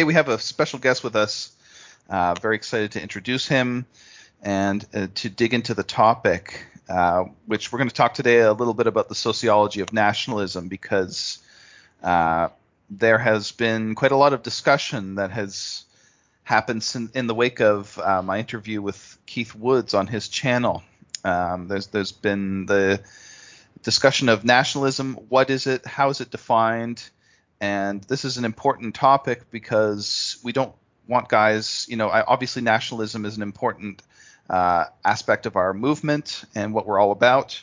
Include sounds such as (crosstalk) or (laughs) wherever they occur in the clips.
Imperium Past 15. Today we have a special guest with us. Uh, very excited to introduce him and uh, to dig into the topic, uh, which we're going to talk today a little bit about the sociology of nationalism because uh, there has been quite a lot of discussion that has happened in, in the wake of uh, my interview with Keith Woods on his channel. Um, there's there's been the discussion of nationalism. What is it? How is it defined? And this is an important topic because we don't want guys, you know, obviously nationalism is an important uh, aspect of our movement and what we're all about.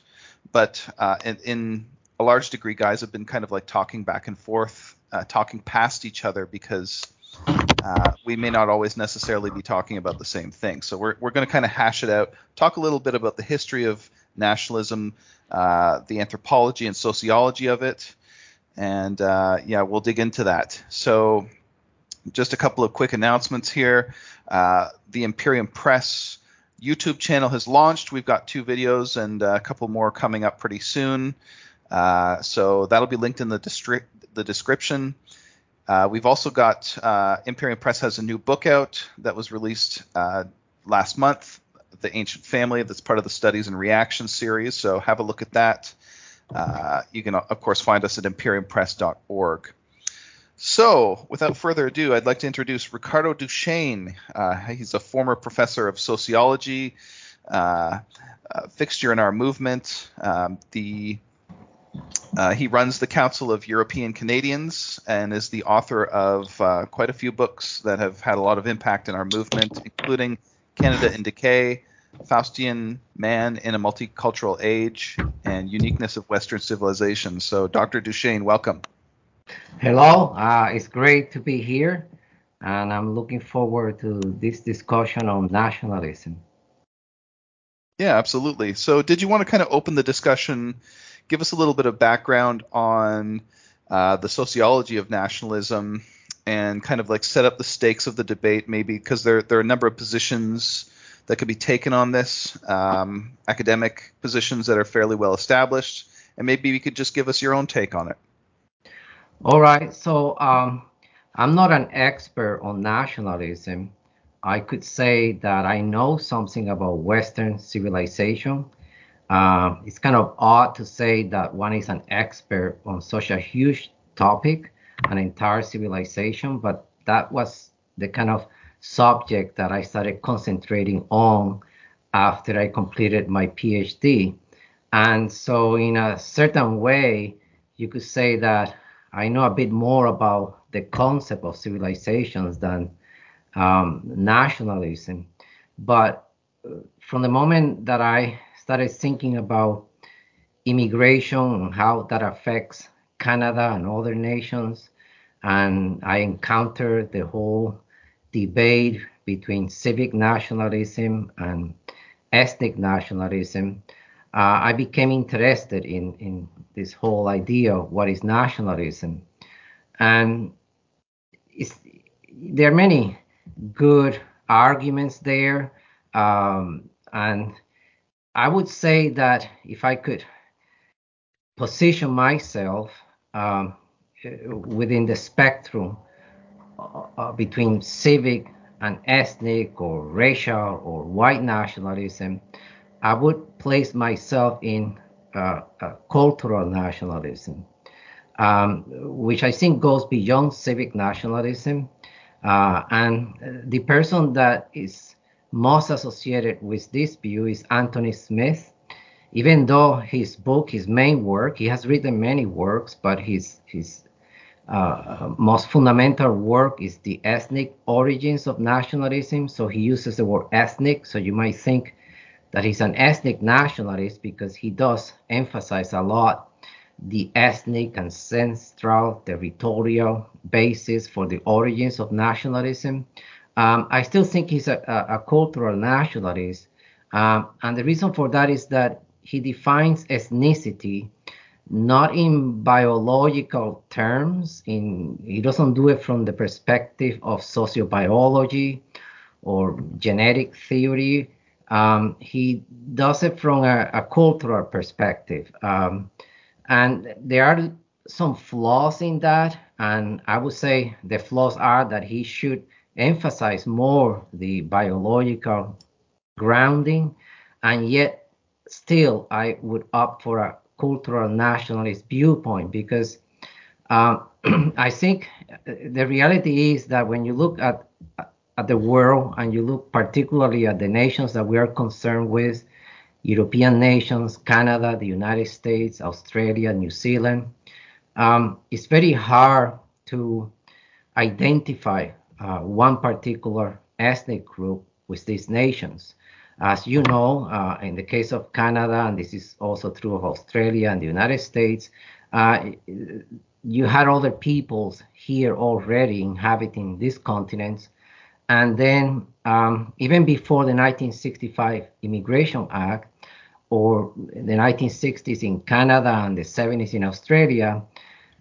But uh, in, in, a large degree, guys have been kind of like talking back and forth, uh, talking past each other because uh, we may not always necessarily be talking about the same thing. So we're, we're going to kind of hash it out, talk a little bit about the history of nationalism, uh, the anthropology and sociology of it, and uh, yeah, we'll dig into that. So just a couple of quick announcements here. Uh, the Imperium Press YouTube channel has launched. We've got two videos and a couple more coming up pretty soon. Uh, so that'll be linked in the, the description. Uh, we've also got uh, Imperium Press has a new book out that was released uh, last month, The Ancient Family, that's part of the Studies and Reactions series. So have a look at that. Uh, you can, of course, find us at imperiumpress.org. So, without further ado, I'd like to introduce Ricardo Duchesne. Uh, he's a former professor of sociology, uh, fixture in our movement. Um, the uh, he runs the Council of European Canadians and is the author of uh, quite a few books that have had a lot of impact in our movement, including Canada in Decay, Faustian Man in a Multicultural Age, and Uniqueness of Western Civilization. So, Dr. Duchesne, welcome. Hello, uh, it's great to be here, and I'm looking forward to this discussion on nationalism. Yeah, absolutely. So, did you want to kind of open the discussion? Give us a little bit of background on uh, the sociology of nationalism and kind of like set up the stakes of the debate, maybe because there there are a number of positions that could be taken on this, um, academic positions that are fairly well established, and maybe you could just give us your own take on it. All right. So um, I'm not an expert on nationalism. I could say that I know something about Western civilization. Uh, it's kind of odd to say that one is an expert on such a huge topic, an entire civilization, but that was the kind of subject that I started concentrating on after I completed my PhD. And so, in a certain way, you could say that I know a bit more about the concept of civilizations than um, nationalism. But uh, from the moment that I started thinking about immigration and how that affects Canada and other nations, and I encountered the whole debate between civic nationalism and ethnic nationalism, uh, I became interested in, in this whole idea of what is nationalism. And there are many good arguments there. Um, and I would say that if I could position myself um, within the spectrum uh, between civic and ethnic or racial or white nationalism, I would place myself in uh, cultural nationalism, um, which I think goes beyond civic nationalism. Uh, and the person that is most associated with this view is Anthony Smith. Even though his book, his main work, he has written many works, but his his uh, most fundamental work is the ethnic origins of nationalism. So he uses the word ethnic. So you might think that he's an ethnic nationalist because he does emphasize a lot the ethnic, ancestral, territorial basis for the origins of nationalism. Um, I still think he's a, a, a cultural nationalist. Um, and the reason for that is that he defines ethnicity not in biological terms in he doesn't do it from the perspective of sociobiology or genetic theory. Um, he does it from a, a cultural perspective. Um, and there are some flaws in that, and I would say the flaws are that he should emphasize more the biological grounding, and yet still I would opt for a cultural nationalist viewpoint because uh, (clears throat) I think the reality is that when you look at at the world and you look particularly at the nations that we are concerned with, European nations, Canada, the United States, Australia, New Zealand, um, it's very hard to identify uh, one particular ethnic group with these nations. As you know, uh, in the case of Canada, and this is also true of Australia and the United States, uh, you had other peoples here already inhabiting these continents. And then, um, even before the 1965 Immigration Act, or the 1960s in Canada and the 70s in Australia,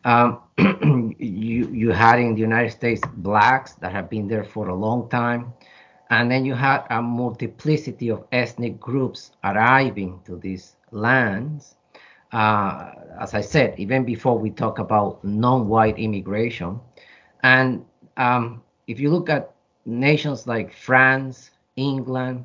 um, (clears throat) you you had in the United States blacks that have been there for a long time, and then you had a multiplicity of ethnic groups arriving to these lands. Uh, as I said, even before we talk about non-white immigration, and um, if you look at nations like France, England,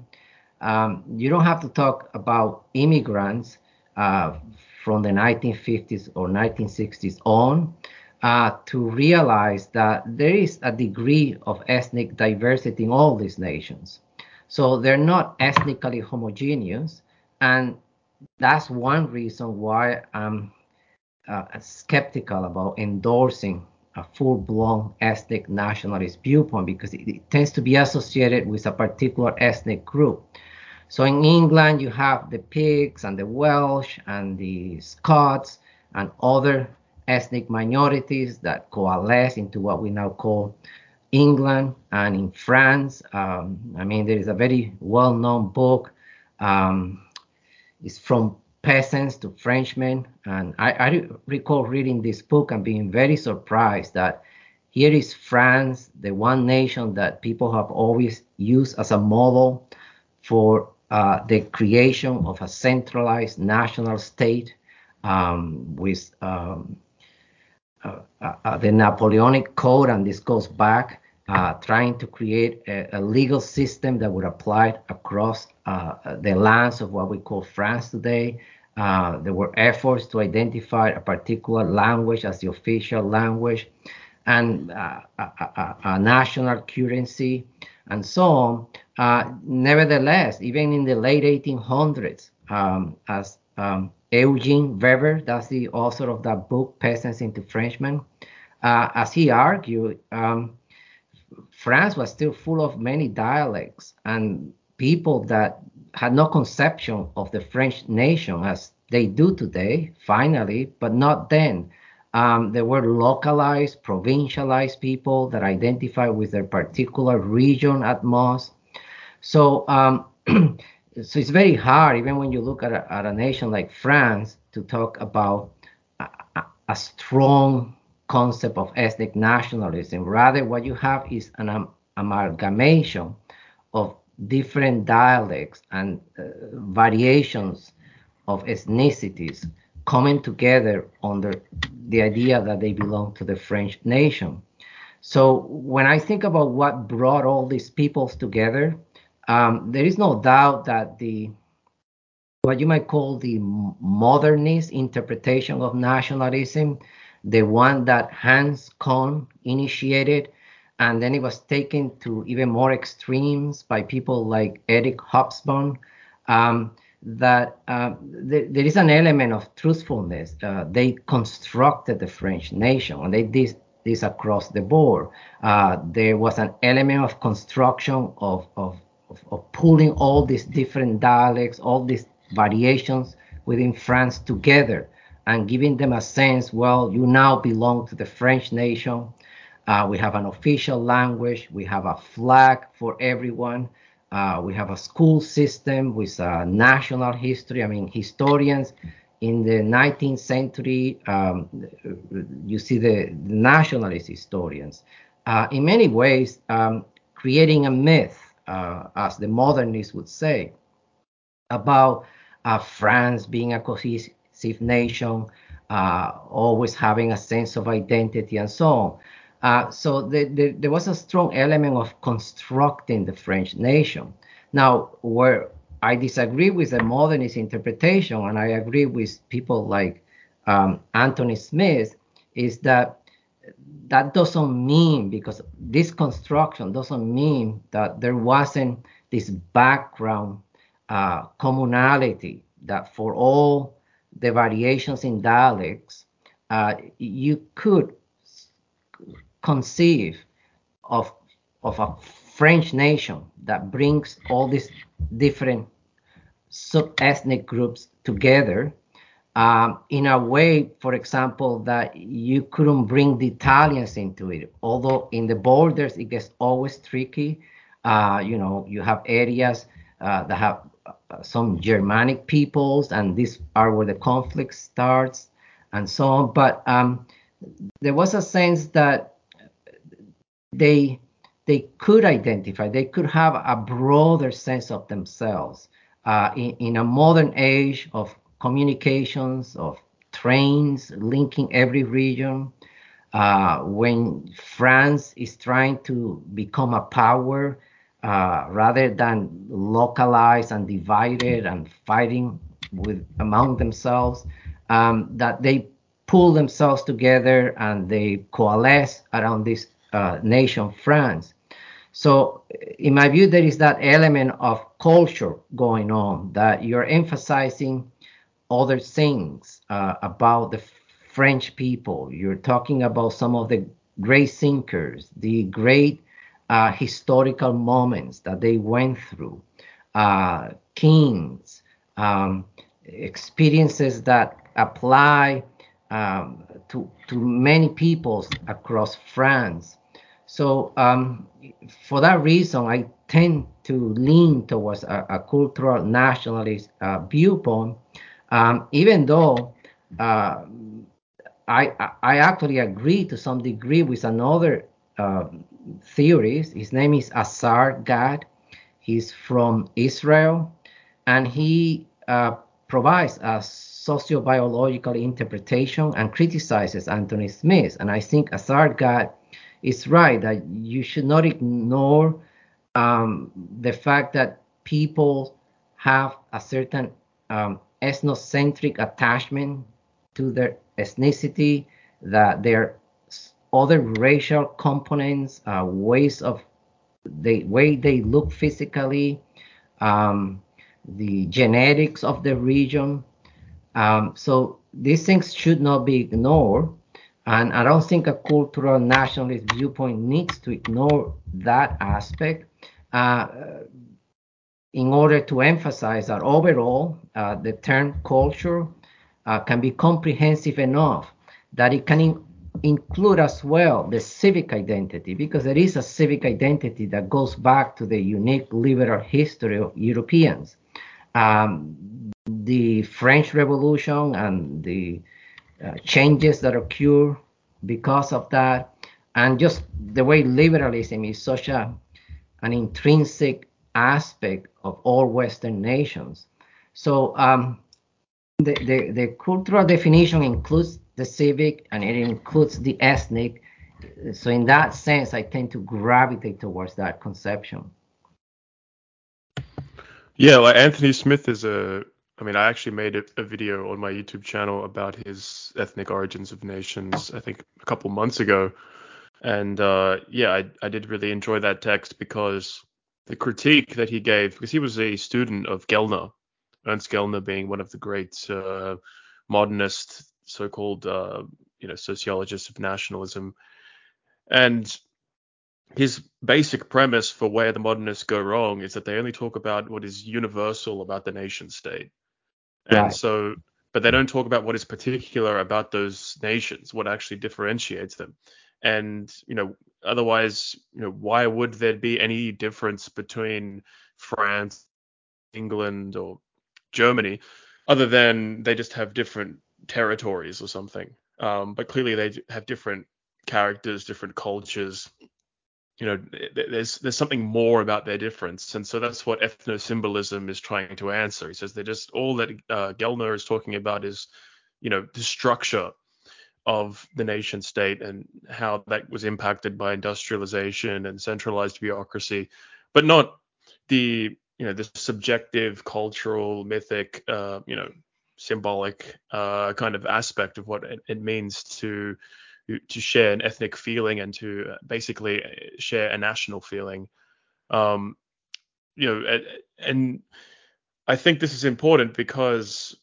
um, you don't have to talk about immigrants uh, from the 1950s or 1960s on uh, to realize that there is a degree of ethnic diversity in all these nations. So they're not ethnically homogeneous, and that's one reason why I'm uh, skeptical about endorsing a full-blown ethnic nationalist viewpoint because it, it, tends to be associated with a particular ethnic group. So in England, you have the Picts and the Welsh and the Scots and other ethnic minorities that coalesce into what we now call England. And in France, um, I mean, there is a very well known book. Um, it's from peasants to Frenchmen. And I, I recall reading this book and being very surprised that here is France, the one nation that people have always used as a model for uh, the creation of a centralized national state um, with um, the Napoleonic Code, and this goes back, uh, trying to create a, a, legal system that would apply across uh, the lands of what we call France today. there were efforts to identify a particular language as the official language and a, a, a national currency and so on. Uh, nevertheless, even in the late 1800s, um, as um, Eugene Weber, that's the author of that book, Peasants into Frenchmen, uh, as he argued, um, France was still full of many dialects and people that had no conception of the French nation as they do today, finally, but not then. Um, there were localized, provincialized people that identify with their particular region at most. So, um, (clears throat) so it's very hard, even when you look at a, at a nation like France, to talk about a, a, strong concept of ethnic nationalism. Rather, what you have is an um, amalgamation of different dialects and uh, variations of ethnicities coming together under the idea that they belong to the French nation. So when I think about what brought all these peoples together, um, there is no doubt that the what you might call the modernist interpretation of nationalism, the one that Hans Kohn initiated, and then it was taken to even more extremes by people like Eric Hobsbawm, um, that uh, th- there is an element of truthfulness. Uh, they constructed the French nation, and they did this across the board. Uh, there was an element of construction of, of of, of pulling all these different dialects, all these variations within France together and giving them a sense well, you now belong to the French nation. Uh, we have an official language, we have a flag for everyone. Uh, we have a school system with a national history. I mean, historians in the 19th century, um, you see the, nationalist historians, uh, in many ways, um, creating a myth uh, as the modernists would say, about uh, France being a cohesive nation, uh, always having a sense of identity and so on. Uh, so the, the, there was a strong element of constructing the French nation. Now, where I disagree with the modernist interpretation, and I agree with people like um, Anthony Smith, is that that doesn't mean because this construction doesn't mean that there wasn't this background uh, communality that for all the variations in dialects, uh, you could conceive of of a French nation that brings all these different sub-ethnic groups together um, in a way, for example, that you couldn't bring the Italians into it. Although in the borders it gets always tricky. Uh, you know, you have areas uh, that have uh, some Germanic peoples, and these are where the conflict starts, and so on. But um, there was a sense that they they could identify, they could have a broader sense of themselves uh, in, in a modern age of communications, of trains linking every region. Uh, when France is trying to become a power uh, rather than localized and divided and fighting with among themselves, um, that they pull themselves together and they coalesce around this uh, nation, France. So, in my view, there is that element of culture going on that you're emphasizing other things uh, about the French people. You're talking about some of the great thinkers, the great uh, historical moments that they went through, uh, kings, um, experiences that apply um, to, to many peoples across France. So, um, for that reason, I tend to lean towards a, a cultural nationalist uh, viewpoint um, even though uh, I, I actually agree to some degree with another uh, theorist. His name is Azar Gat. He's from Israel, and he uh, provides a sociobiological interpretation and criticizes Anthony Smith. And I think Azar Gat is right that you should not ignore um, the fact that people have a certain um, ethnocentric attachment to their ethnicity, that their other racial components, uh, ways of the way they look physically, um, the genetics of the region. Um, so these things should not be ignored. And I don't think a cultural nationalist viewpoint needs to ignore that aspect. Uh, in order to emphasize that overall, uh, the term culture uh, can be comprehensive enough that it can in- include as well the civic identity, because there is a civic identity that goes back to the unique liberal history of Europeans. Um, the French Revolution and the uh, changes that occur because of that, and just the way liberalism is such a an intrinsic aspect of all Western nations. So um, the, the, the cultural definition includes the civic and it includes the ethnic. So in that sense, I tend to gravitate towards that conception. Yeah, like Anthony Smith is a. I mean, I actually made a, a video on my YouTube channel about his ethnic origins of nations. I think a couple months ago, and uh, yeah, I, I did really enjoy that text because the critique that he gave, because he was a student of Gellner, Ernst Gellner being one of the great uh, modernist, so-called, uh, you know, sociologists of nationalism, and his basic premise for where the modernists go wrong is that they only talk about what is universal about the nation state, and right. so, but they don't talk about what is particular about those nations, what actually differentiates them and you know otherwise you know why would there be any difference between France, England or Germany other than they just have different territories or something? Um, but clearly they have different characters different cultures. You know there's there's something more about their difference. And so that's what ethnosymbolism is trying to answer. He says they're just all that uh, is talking about is you know the structure of the nation state and how that was impacted by industrialization and centralized bureaucracy, but not the you know the subjective, cultural, mythic, uh, you know, symbolic uh, kind of aspect of what it, it, means to to share an ethnic feeling and to basically share a national feeling. Um, you know, and I think this is important because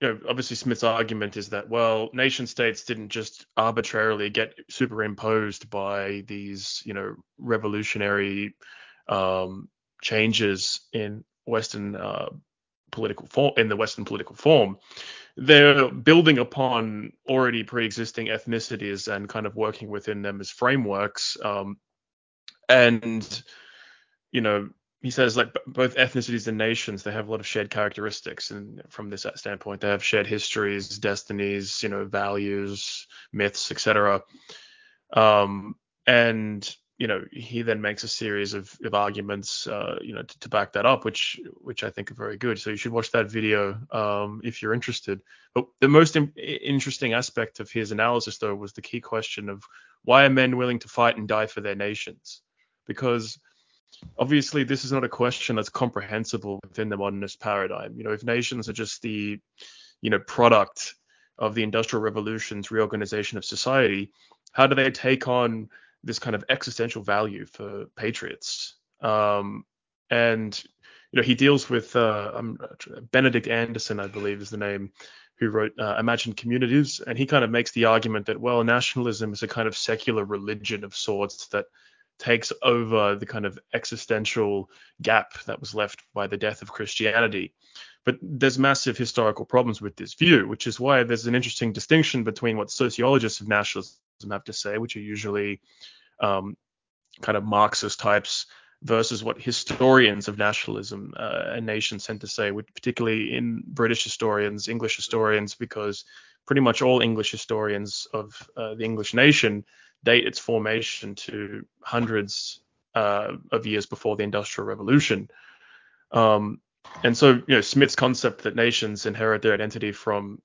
you know, obviously Smith's argument is that well, nation states didn't just arbitrarily get superimposed by these, you know, revolutionary um, changes in Western uh, political form in the Western political form. They're building upon already pre-existing ethnicities and kind of working within them as frameworks. Um, and you know, he says like both ethnicities and nations they have a lot of shared characteristics. And from this standpoint they have shared histories destinies you know values myths etc um, and you know he then makes a series of, of arguments uh, you know to, to, back that up which which i think are very good. So you should watch that video um, if you're interested. But the most in- interesting aspect of his analysis though was the key question of why are men willing to fight and die for their nations? Because obviously this is not a question that's comprehensible within the modernist paradigm. You know, if nations are just the, you know, product of the industrial revolution's reorganization of society, how do they take on this kind of existential value for patriots? Um, and you know, he deals with uh, um, Benedict Anderson, I believe is the name, who wrote uh, Imagined Communities, and he kind of makes the argument that well, nationalism is a kind of secular religion of sorts that takes over the kind of existential gap that was left by the death of Christianity. But there's massive historical problems with this view, which is why there's an interesting distinction between what sociologists of nationalism have to say, which are usually um, kind of Marxist types, versus what historians of nationalism uh, and nations tend to say, particularly in British historians, English historians, because pretty much all English historians of uh, the English nation date its formation to hundreds uh, of years before the Industrial Revolution. Um, and so, you know, Smith's concept that nations inherit their identity from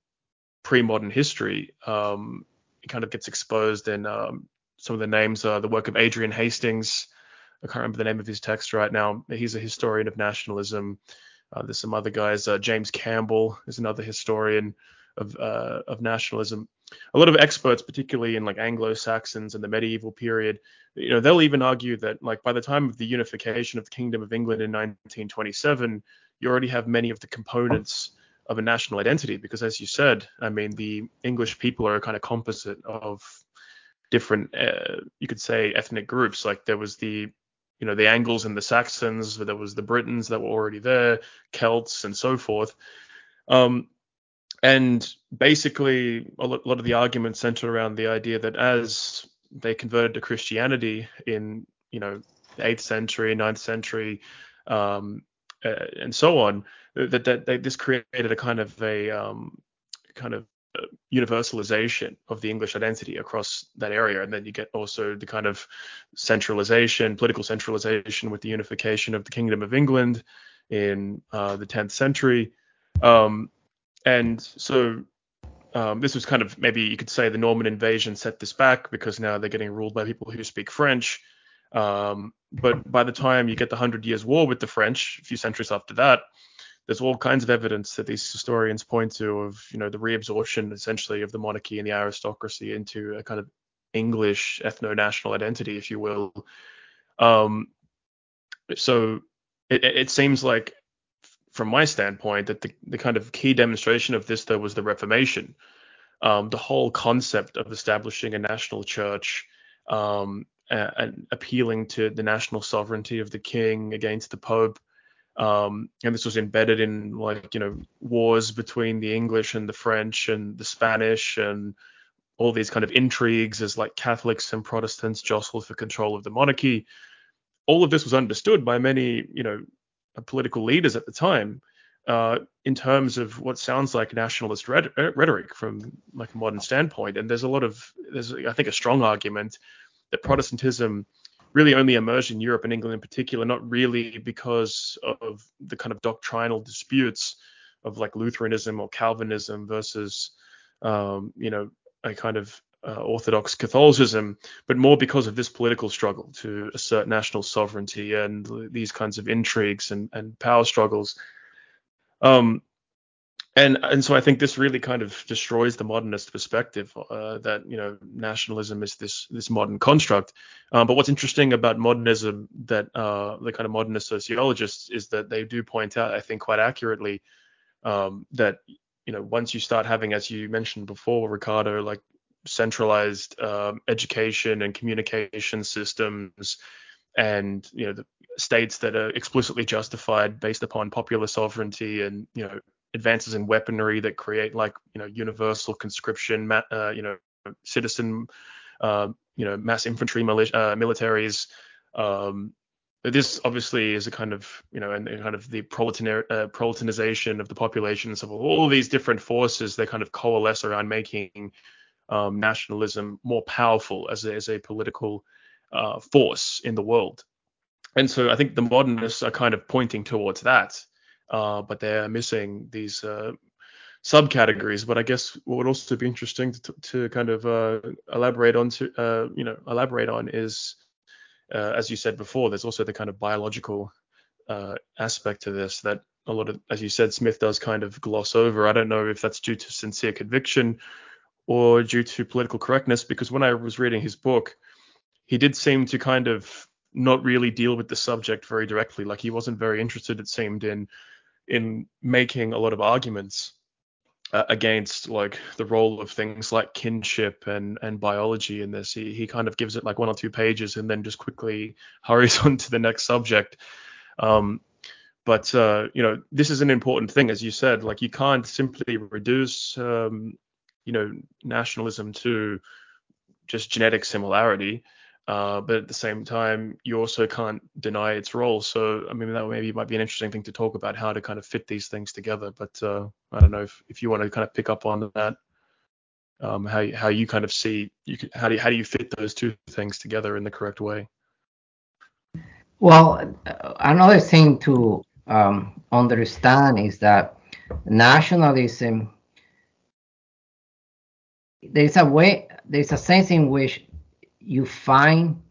pre-modern history um, kind of gets exposed in um, some of the names. Uh, the work of Adrian Hastings. I can't remember the name of his text right now. He's a historian of nationalism. Uh, there's some other guys. Uh, James Campbell is another historian of uh, of nationalism a lot of experts, particularly in like Anglo-Saxons and the medieval period, you know, they'll even argue that like by the time of the unification of the Kingdom of England in 1927, you already have many of the components of a national identity because as you said, I mean, the English people are a kind of composite of different, uh, you could say, ethnic groups. Like there was the you know the Angles and the Saxons, there was the Britons that were already there, Celts and so forth. Um, and basically, a lot of the arguments center around the idea that as they converted to Christianity in, you know, the 8th century, 9th century, um, and so on, that, that, that, this created a kind of a um, kind of uh, universalization of the English identity across that area. And then you get also the kind of centralization, political centralization with the unification of the Kingdom of England in uh, the 10th century. Um, and so um, this was kind of maybe you could say the Norman invasion set this back because now they're getting ruled by people who speak French. Um, but by the time you get the Hundred Years' War with the French, a few centuries after that, there's all kinds of evidence that these historians point to of you know the reabsorption essentially of the monarchy and the aristocracy into a kind of English ethno-national identity, if you will. Um, so it, it seems like from my standpoint, that the, the kind of key demonstration of this, though, was the Reformation. Um, the whole concept of establishing a national church um, and appealing to the national sovereignty of the king against the pope. Um, and this was embedded in like you know wars between the English and the French and the Spanish and all these kind of intrigues as like Catholics and Protestants jostled for control of the monarchy. All of this was understood by many you know political leaders at the time uh, in terms of what sounds like nationalist rhetoric from like a modern standpoint. And there's a lot of there's I think a strong argument that Protestantism really only emerged in Europe and England in particular, not really because of the kind of doctrinal disputes of like Lutheranism or Calvinism versus um, you know a kind of uh, Orthodox Catholicism, but more because of this political struggle to assert national sovereignty and these kinds of intrigues and, and power struggles. Um, and and so I think this really kind of destroys the modernist perspective uh, that you know nationalism is this this modern construct. Um, but what's interesting about modernism that uh, the kind of modernist sociologists is that they do point out, I think, quite accurately, um, that you know once you start having, as you mentioned before, Ricardo, like centralized um, education and communication systems, and you know the states that are explicitly justified based upon popular sovereignty and you know advances in weaponry that create like you know universal conscription, uh, you know citizen, uh, you know mass infantry militia, uh, militaries. Um, this obviously is a kind of you know and, kind of the uh, proletarianization of the population. So all these different forces they kind of coalesce around making um, nationalism more powerful as a, as a political uh, force in the world. And so I think the modernists are kind of pointing towards that uh, but they're missing these uh, subcategories. But I guess what would also be interesting to, to kind of uh, elaborate on to uh, you know elaborate on is, uh, as you said before, there's also the kind of biological aspect to this that a lot of, as you said, Smith does kind of gloss over. I don't know if that's due to sincere conviction or due to political correctness, because when I was reading his book, he did seem to kind of not really deal with the subject very directly. Like he wasn't very interested, it seemed, in in making a lot of arguments uh, against like the role of things like kinship and and biology in this. He he kind of gives it like one or two pages and then just quickly (laughs) hurries on to the next subject. Um, but uh, you know this is an important thing, as you said. Like you can't simply reduce um, you know nationalism to just genetic similarity. Uh, but at the same time, you also can't deny its role. So, I mean, that maybe might be an interesting thing to talk about how to kind of fit these things together. But uh, I don't know if, if you want to kind of pick up on that, um, how how you kind of see you can, how do you, how do you fit those two things together in the correct way? Well, another thing to um, understand is that nationalism there's a way there's a sense in which you find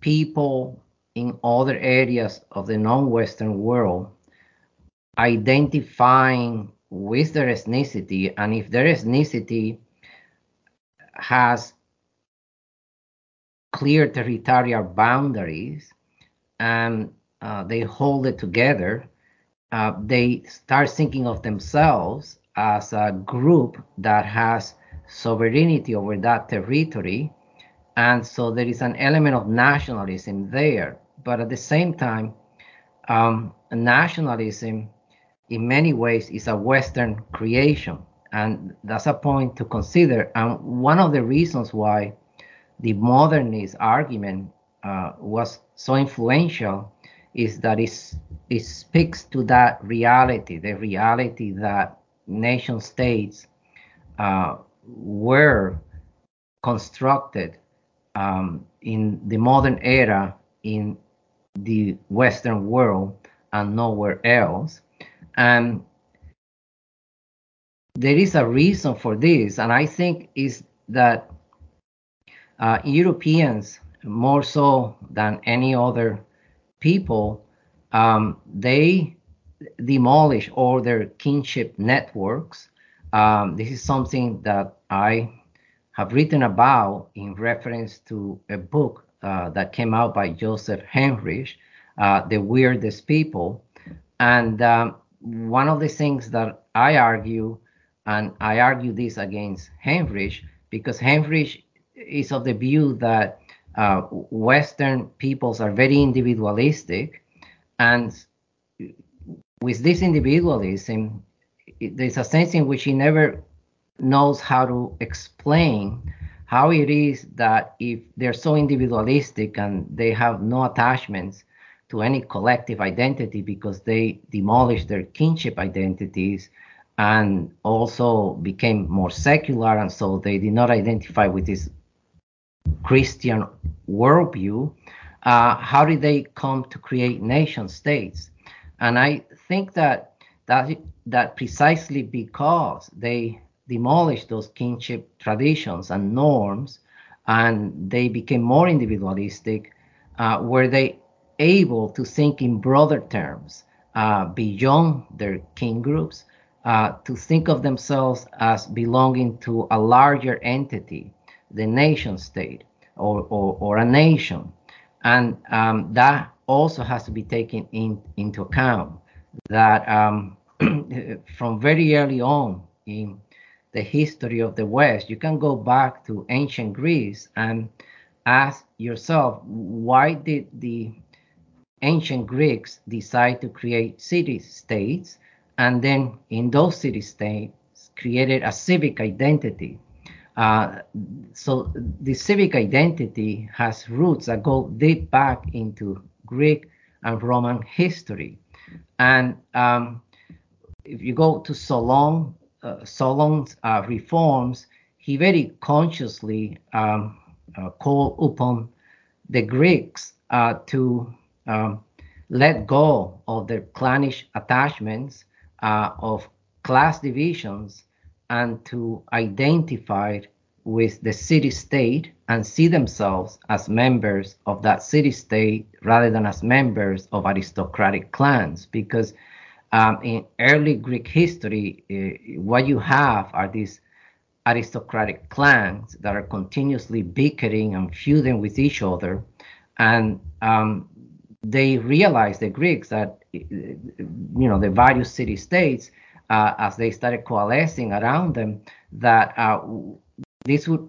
people in other areas of the non-Western world identifying with their ethnicity, and if their ethnicity has clear territorial boundaries and uh, they hold it together, uh, they start thinking of themselves as a group that has sovereignty over that territory and so there is an element of nationalism there. But at the same time, um, nationalism in many ways is a Western creation. And that's a point to consider. And one of the reasons why the modernist argument uh, was so influential is that it speaks to that reality, the reality that nation states uh, were constructed um, in the modern era in the Western world and nowhere else. And there is a reason for this, and I think is that uh, Europeans, more so than any other people, um, they demolish all their kinship networks. Um, this is something that I have written about in reference to a book uh, that came out by Joseph Henrich, uh, The Weirdest People. And um, one of the things that I argue, and I argue this against Henrich, because Henrich is of the view that uh, Western peoples are very individualistic, and with this individualism, there's a sense in which he never knows how to explain how it is that if they're so individualistic and they have no attachments to any collective identity because they demolished their kinship identities and also became more secular and so they did not identify with this christian worldview uh, how did they come to create nation states? And i think that that that precisely because they demolished those kinship traditions and norms and they became more individualistic, uh, were they able to think in broader terms uh, beyond their kin groups, uh, to think of themselves as belonging to a larger entity, the nation state or, or, or a nation. And um, that also has to be taken in, into account that um, (clears throat) from very early on in the history of the West, you can go back to ancient Greece and ask yourself, why did the ancient Greeks decide to create city states and then in those city states created a civic identity? Uh, so the civic identity has roots that go deep back into Greek and Roman history. And um, if you go to Solon, uh, Solon's uh, reforms, he very consciously um, uh, called upon the Greeks uh, to um, let go of their clannish attachments, uh, of class divisions, and to identify with the city state and see themselves as members of that city state rather than as members of aristocratic clans. Because um, in early Greek history, uh, what you have are these aristocratic clans that are continuously bickering and feuding with each other. And um, they realized, the Greeks, that, you know, the various city states, uh, as they started coalescing around them, that uh, this would,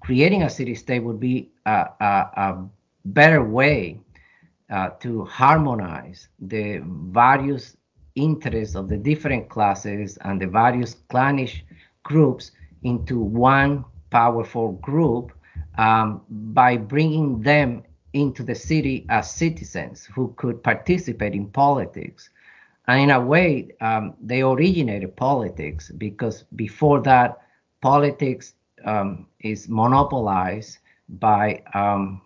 creating a city state would be a, a, a better way uh, to harmonize the various interests of the different classes and the various clannish groups into one powerful group um, by bringing them into the city as citizens who could participate in politics. And in a way, um, they originated politics because before that, politics um, is monopolized by um,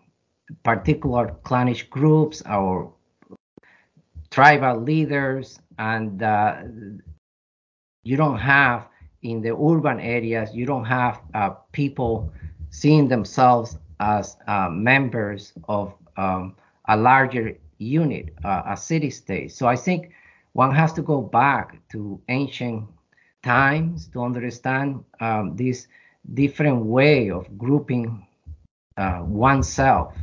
particular clannish groups or tribal leaders and uh, you don't have in the urban areas you don't have uh, people seeing themselves as uh, members of um, a larger unit uh, a city state. So i think one has to go back to ancient times to understand um, this different way of grouping uh, oneself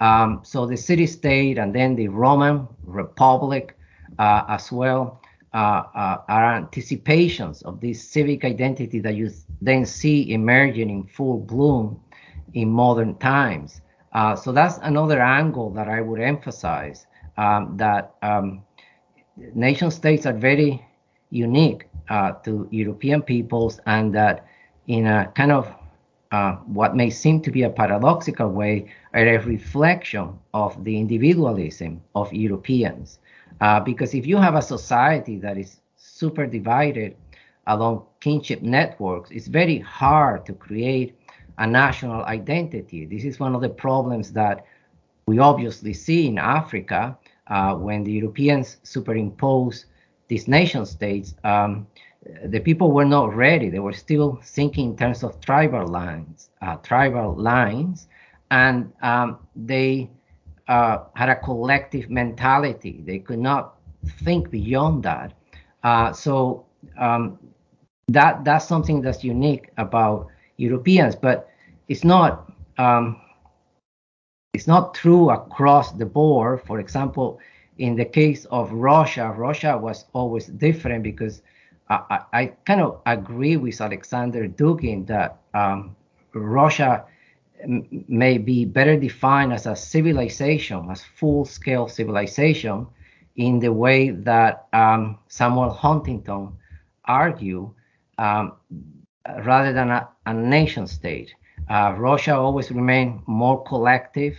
um, so the city state and then the roman republic uh, as well uh, uh, are anticipations of this civic identity that you then see emerging in full bloom in modern times. Uh, so that's another angle that I would emphasize um, that um, nation states are very unique uh, to European peoples, and that in a kind of uh, what may seem to be a paradoxical way, are a reflection of the individualism of Europeans. Uh, because if you have a society that is super divided along kinship networks, it's very hard to create a national identity. This is one of the problems that we obviously see in Africa uh, when the Europeans superimpose these nation states. Um, the people were not ready. They were still thinking in terms of tribal lines, uh, tribal lines, and um, they uh, had a collective mentality. They could not think beyond that. Uh, so um, that that's something that's unique about Europeans, but it's not um, it's not true across the board. For example, in the case of Russia, Russia was always different because I, I, kind of agree with Alexander Dugin that um, Russia may be better defined as a civilization, as full-scale civilization, in the way that um, Samuel Huntington argued, um, rather than a, a nation state. Uh, Russia always remained more collective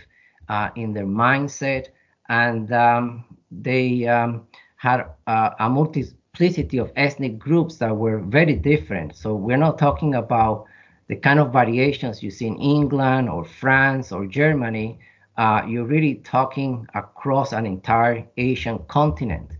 uh, in their mindset, and um, they um, had uh, a multiplicity of ethnic groups that were very different. So we're not talking about the kind of variations you see in England or France or Germany, uh, you're really talking across an entire Asian continent.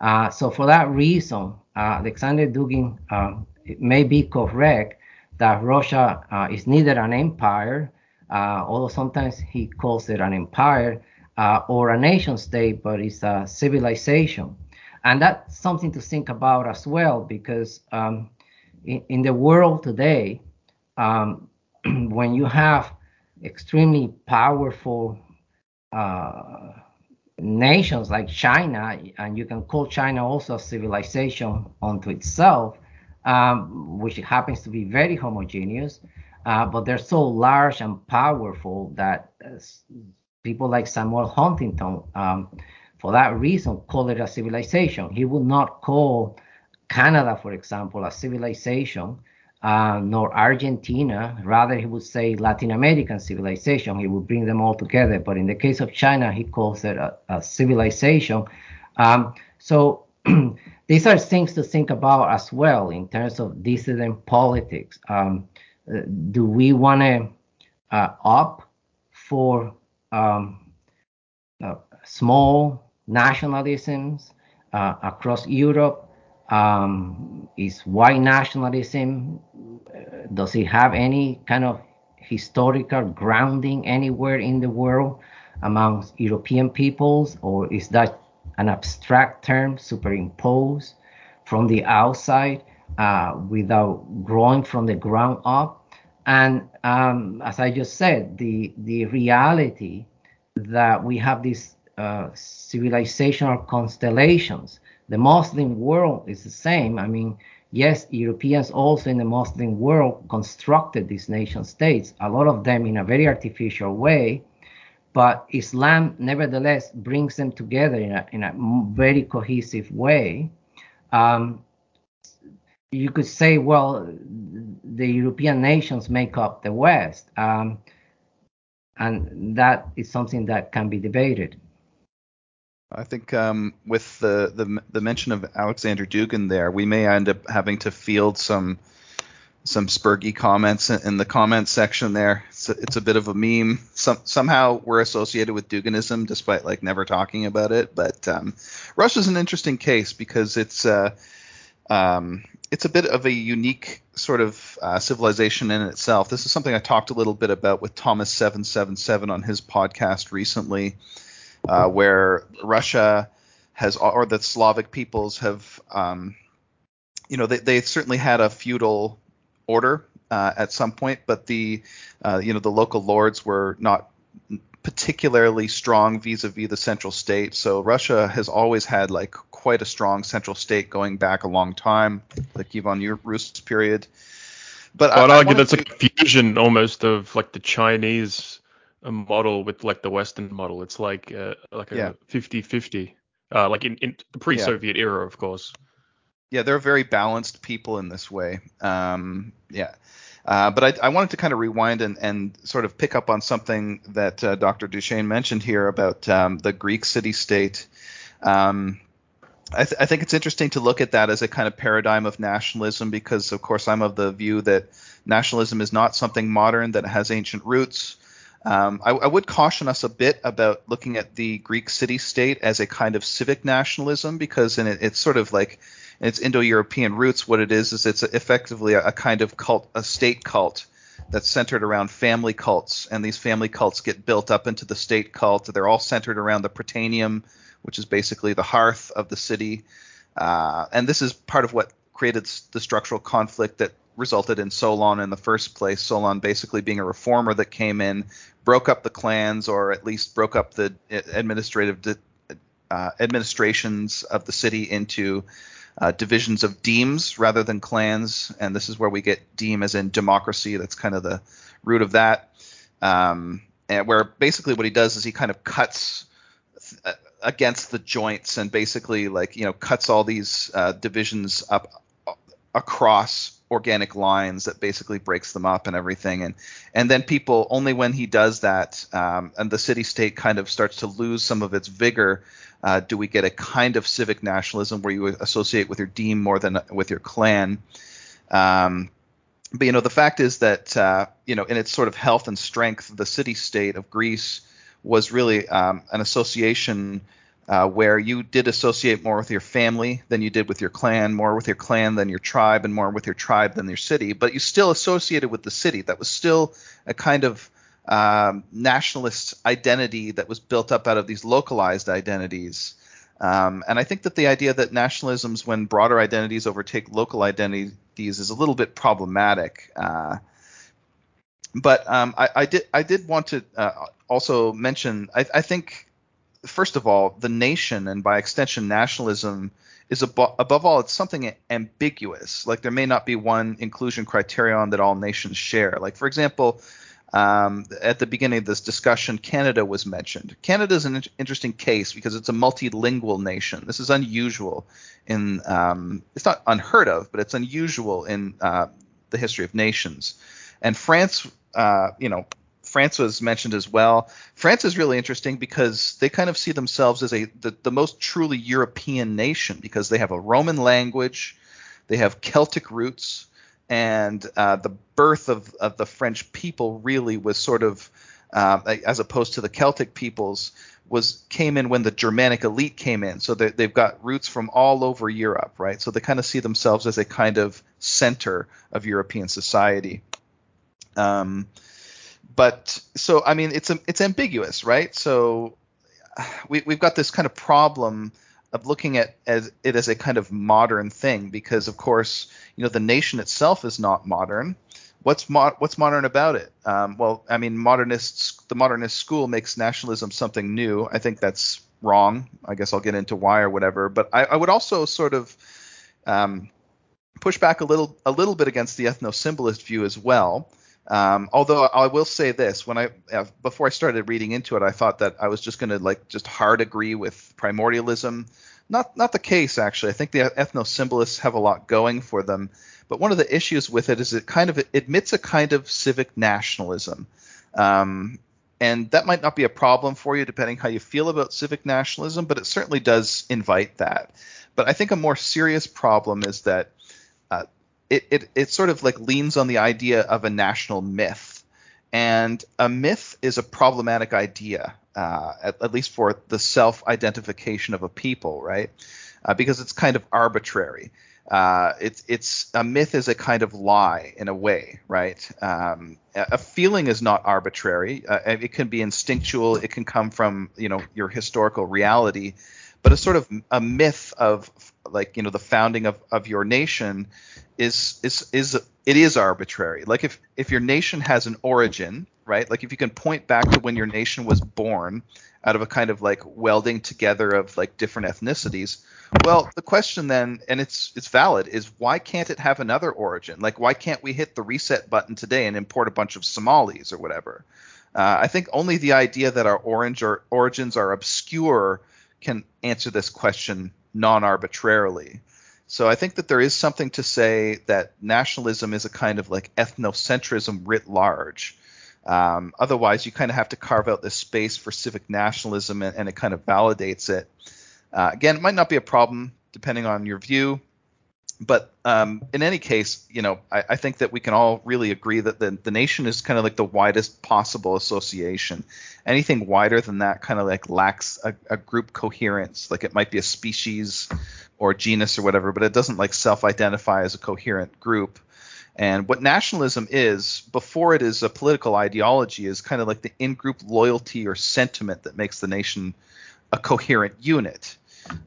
Uh, so for that reason, uh, Alexander Dugin uh, may be correct that Russia uh, is neither an empire, uh, although sometimes he calls it an empire, uh, or a nation state, but it's a civilization. And that's something to think about as well, because um, in, in, the world today, um, (clears throat) when you have extremely powerful uh, nations like China, and you can call China also a civilization unto itself, um, which happens to be very homogeneous, uh, but they're so large and powerful that uh, people like Samuel Huntington, um, for that reason, call it a civilization. He would not call Canada, for example, a civilization, uh, nor Argentina. Rather, he would say Latin American civilization. He would bring them all together. But in the case of China, he calls it a, a civilization. Um, so (clears throat) these are things to think about as well in terms of dissident politics. Um, do we want to uh, opt for um, uh, small nationalisms uh, across Europe? Um, is white nationalism, uh, does it have any kind of historical grounding anywhere in the world amongst European peoples, or is that an abstract term superimposed from the outside uh, without growing from the ground up. And um, as I just said, the the reality that we have these uh, civilizational constellations. The Muslim world is the same. I mean, yes, Europeans also in the Muslim world constructed these nation states, a lot of them in a very artificial way but Islam nevertheless brings them together in a, in a very cohesive way. Um, you could say, well, the European nations make up the West, um, and that is something that can be debated. I think um, with the, the, the mention of Alexander Dugin there, we may end up having to field some some spurgy comments in the comment section there. It's a, it's a bit of a meme. Some, somehow we're associated with Duginism, despite like never talking about it. But um, Russia's an interesting case because it's uh, um, it's a bit of a unique sort of uh, civilization in itself. This is something I talked a little bit about with Thomas seven seven seven on his podcast recently, uh, where Russia has or the Slavic peoples have. Um, you know, they, they certainly had a feudal order uh, at some point, but the uh, you know the local lords were not particularly strong vis-a-vis the central state. So Russia has always had like quite a strong central state going back a long time, like Kievan Rus period. But I'd I, argue that's a fusion almost of like the Chinese uh, model with like the Western model. It's like uh, like a yeah. 50-50, uh, like in, in the pre-Soviet yeah. era, of course. Yeah, they're very balanced people in this way. Um, yeah. Uh, but I, I, wanted to kind of rewind and, and, sort of pick up on something that uh, Dr. Duchesne mentioned here about um, the Greek city state. Um, I, th- I, think it's interesting to look at that as a kind of paradigm of nationalism because, of course, I'm of the view that nationalism is not something modern, that it has ancient roots. Um, I, I, would caution us a bit about looking at the Greek city state as a kind of civic nationalism because in it, it's sort of like its Indo-European roots, what it is is it's effectively a, a kind of cult, a state cult that's centered around family cults, and these family cults get built up into the state cult. They're all centered around the Prytaneum, which is basically the hearth of the city, uh, and this is part of what created the structural conflict that resulted in Solon in the first place. Solon basically being a reformer that came in, broke up the clans, or at least broke up the administrative uh, administrations of the city into uh, divisions of demes rather than clans, and this is where we get deme as in democracy. That's kind of the root of that. Um, and where basically what he does is he kind of cuts th- uh, against the joints and basically like you know cuts all these uh, divisions up uh, across organic lines that basically breaks them up and everything and and then people only when he does that um, and the city state kind of starts to lose some of its vigor uh, do we get a kind of civic nationalism where you associate with your deme more than with your clan? Um, but you know, the fact is that uh, you know, in its sort of health and strength, the city-state of Greece was really um, an association uh, where you did associate more with your family than you did with your clan, more with your clan than your tribe, and more with your tribe than your city. But you still associated with the city. That was still a kind of um, nationalist identity that was built up out of these localized identities. Um, and I think that the idea that nationalisms, when broader identities overtake local identities, is a little bit problematic. Uh, but um, I, I, did I did want to uh, also mention I, I, think first of all the nation and by extension nationalism is abo- above all it's something ambiguous. Like there may not be one inclusion criterion that all nations share. Like for example, um, at the beginning of this discussion, Canada was mentioned. Canada is an in- interesting case because it's a multilingual nation. This is unusual in um, it's not unheard of, but it's unusual in uh, the history of nations. And France, uh, you know, France was mentioned as well. France is really interesting because they kind of see themselves as a the, the most truly European nation because they have a Roman language, they have Celtic roots and uh, the birth of, of the French people really was sort of, uh, as opposed to the Celtic peoples, was came in when the Germanic elite came in. So they, they've got roots from all over Europe, right? So they kind of see themselves as a kind of center of European society. Um, but so I mean, it's it's ambiguous, right? So we, we've got this kind of problem of looking at as it as a kind of modern thing because of course you know the nation itself is not modern. What's mo- what's modern about it? Um, well i mean modernists the modernist school makes nationalism something new. I think that's wrong. I guess i'll get into why or whatever. But i, I would also sort of um, push back a little a little bit against the ethno-symbolist view as well um, although I will say this, when I uh, before I started reading into it, I thought that I was just going to like just hard agree with primordialism. Not not the case actually. I think the ethno-symbolists have a lot going for them, but one of the issues with it is it kind of admits a kind of civic nationalism. Um, and that might not be a problem for you depending how you feel about civic nationalism, but it certainly does invite that. But I think a more serious problem is that it, it it sort of like leans on the idea of a national myth, and a myth is a problematic idea, uh, at, at, least for the self-identification of a people, right? Uh, because it's kind of arbitrary. Uh, it's it's a myth is a kind of lie in a way, right? Um, a feeling is not arbitrary. Uh, it can be instinctual. It can come from you know your historical reality, but a sort of a myth of like you know the founding of, of your nation is is is it is arbitrary. Like if if your nation has an origin, right? Like if you can point back to when your nation was born out of a kind of like welding together of like different ethnicities, well, the question then, and it's it's valid, is why can't it have another origin? Like why can't we hit the reset button today and import a bunch of Somalis or whatever? Uh, I think only the idea that our orange or origins are obscure can answer this question non-arbitrarily. So I think that there is something to say that nationalism is a kind of like ethnocentrism writ large. Um, otherwise, you kind of have to carve out this space for civic nationalism, and, and it kind of validates it. Uh, again, it might not be a problem depending on your view, but um, in any case, you know, I, I, think that we can all really agree that the, the nation is kind of like the widest possible association. Anything wider than that kind of like lacks a, a group coherence. Like it might be a species or genus or whatever, but it doesn't like self-identify as a coherent group. And what nationalism is, before it is a political ideology, is kind of like the in-group loyalty or sentiment that makes the nation a coherent unit.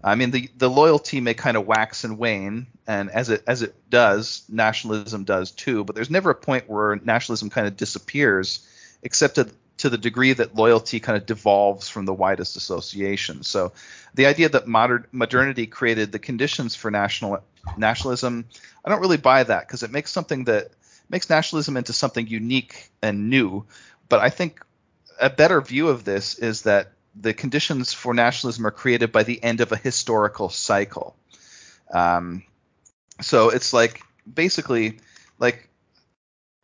I mean, the, the loyalty may kind of wax and wane, and as it as it does, nationalism does too. But there's never a point where nationalism kind of disappears, except to, to the degree that loyalty kind of devolves from the widest association. So, the idea that modern modernity created the conditions for national nationalism, I don't really buy that because it makes something that makes nationalism into something unique and new. But I think a better view of this is that the conditions for nationalism are created by the end of a historical cycle. Um, so it's like basically like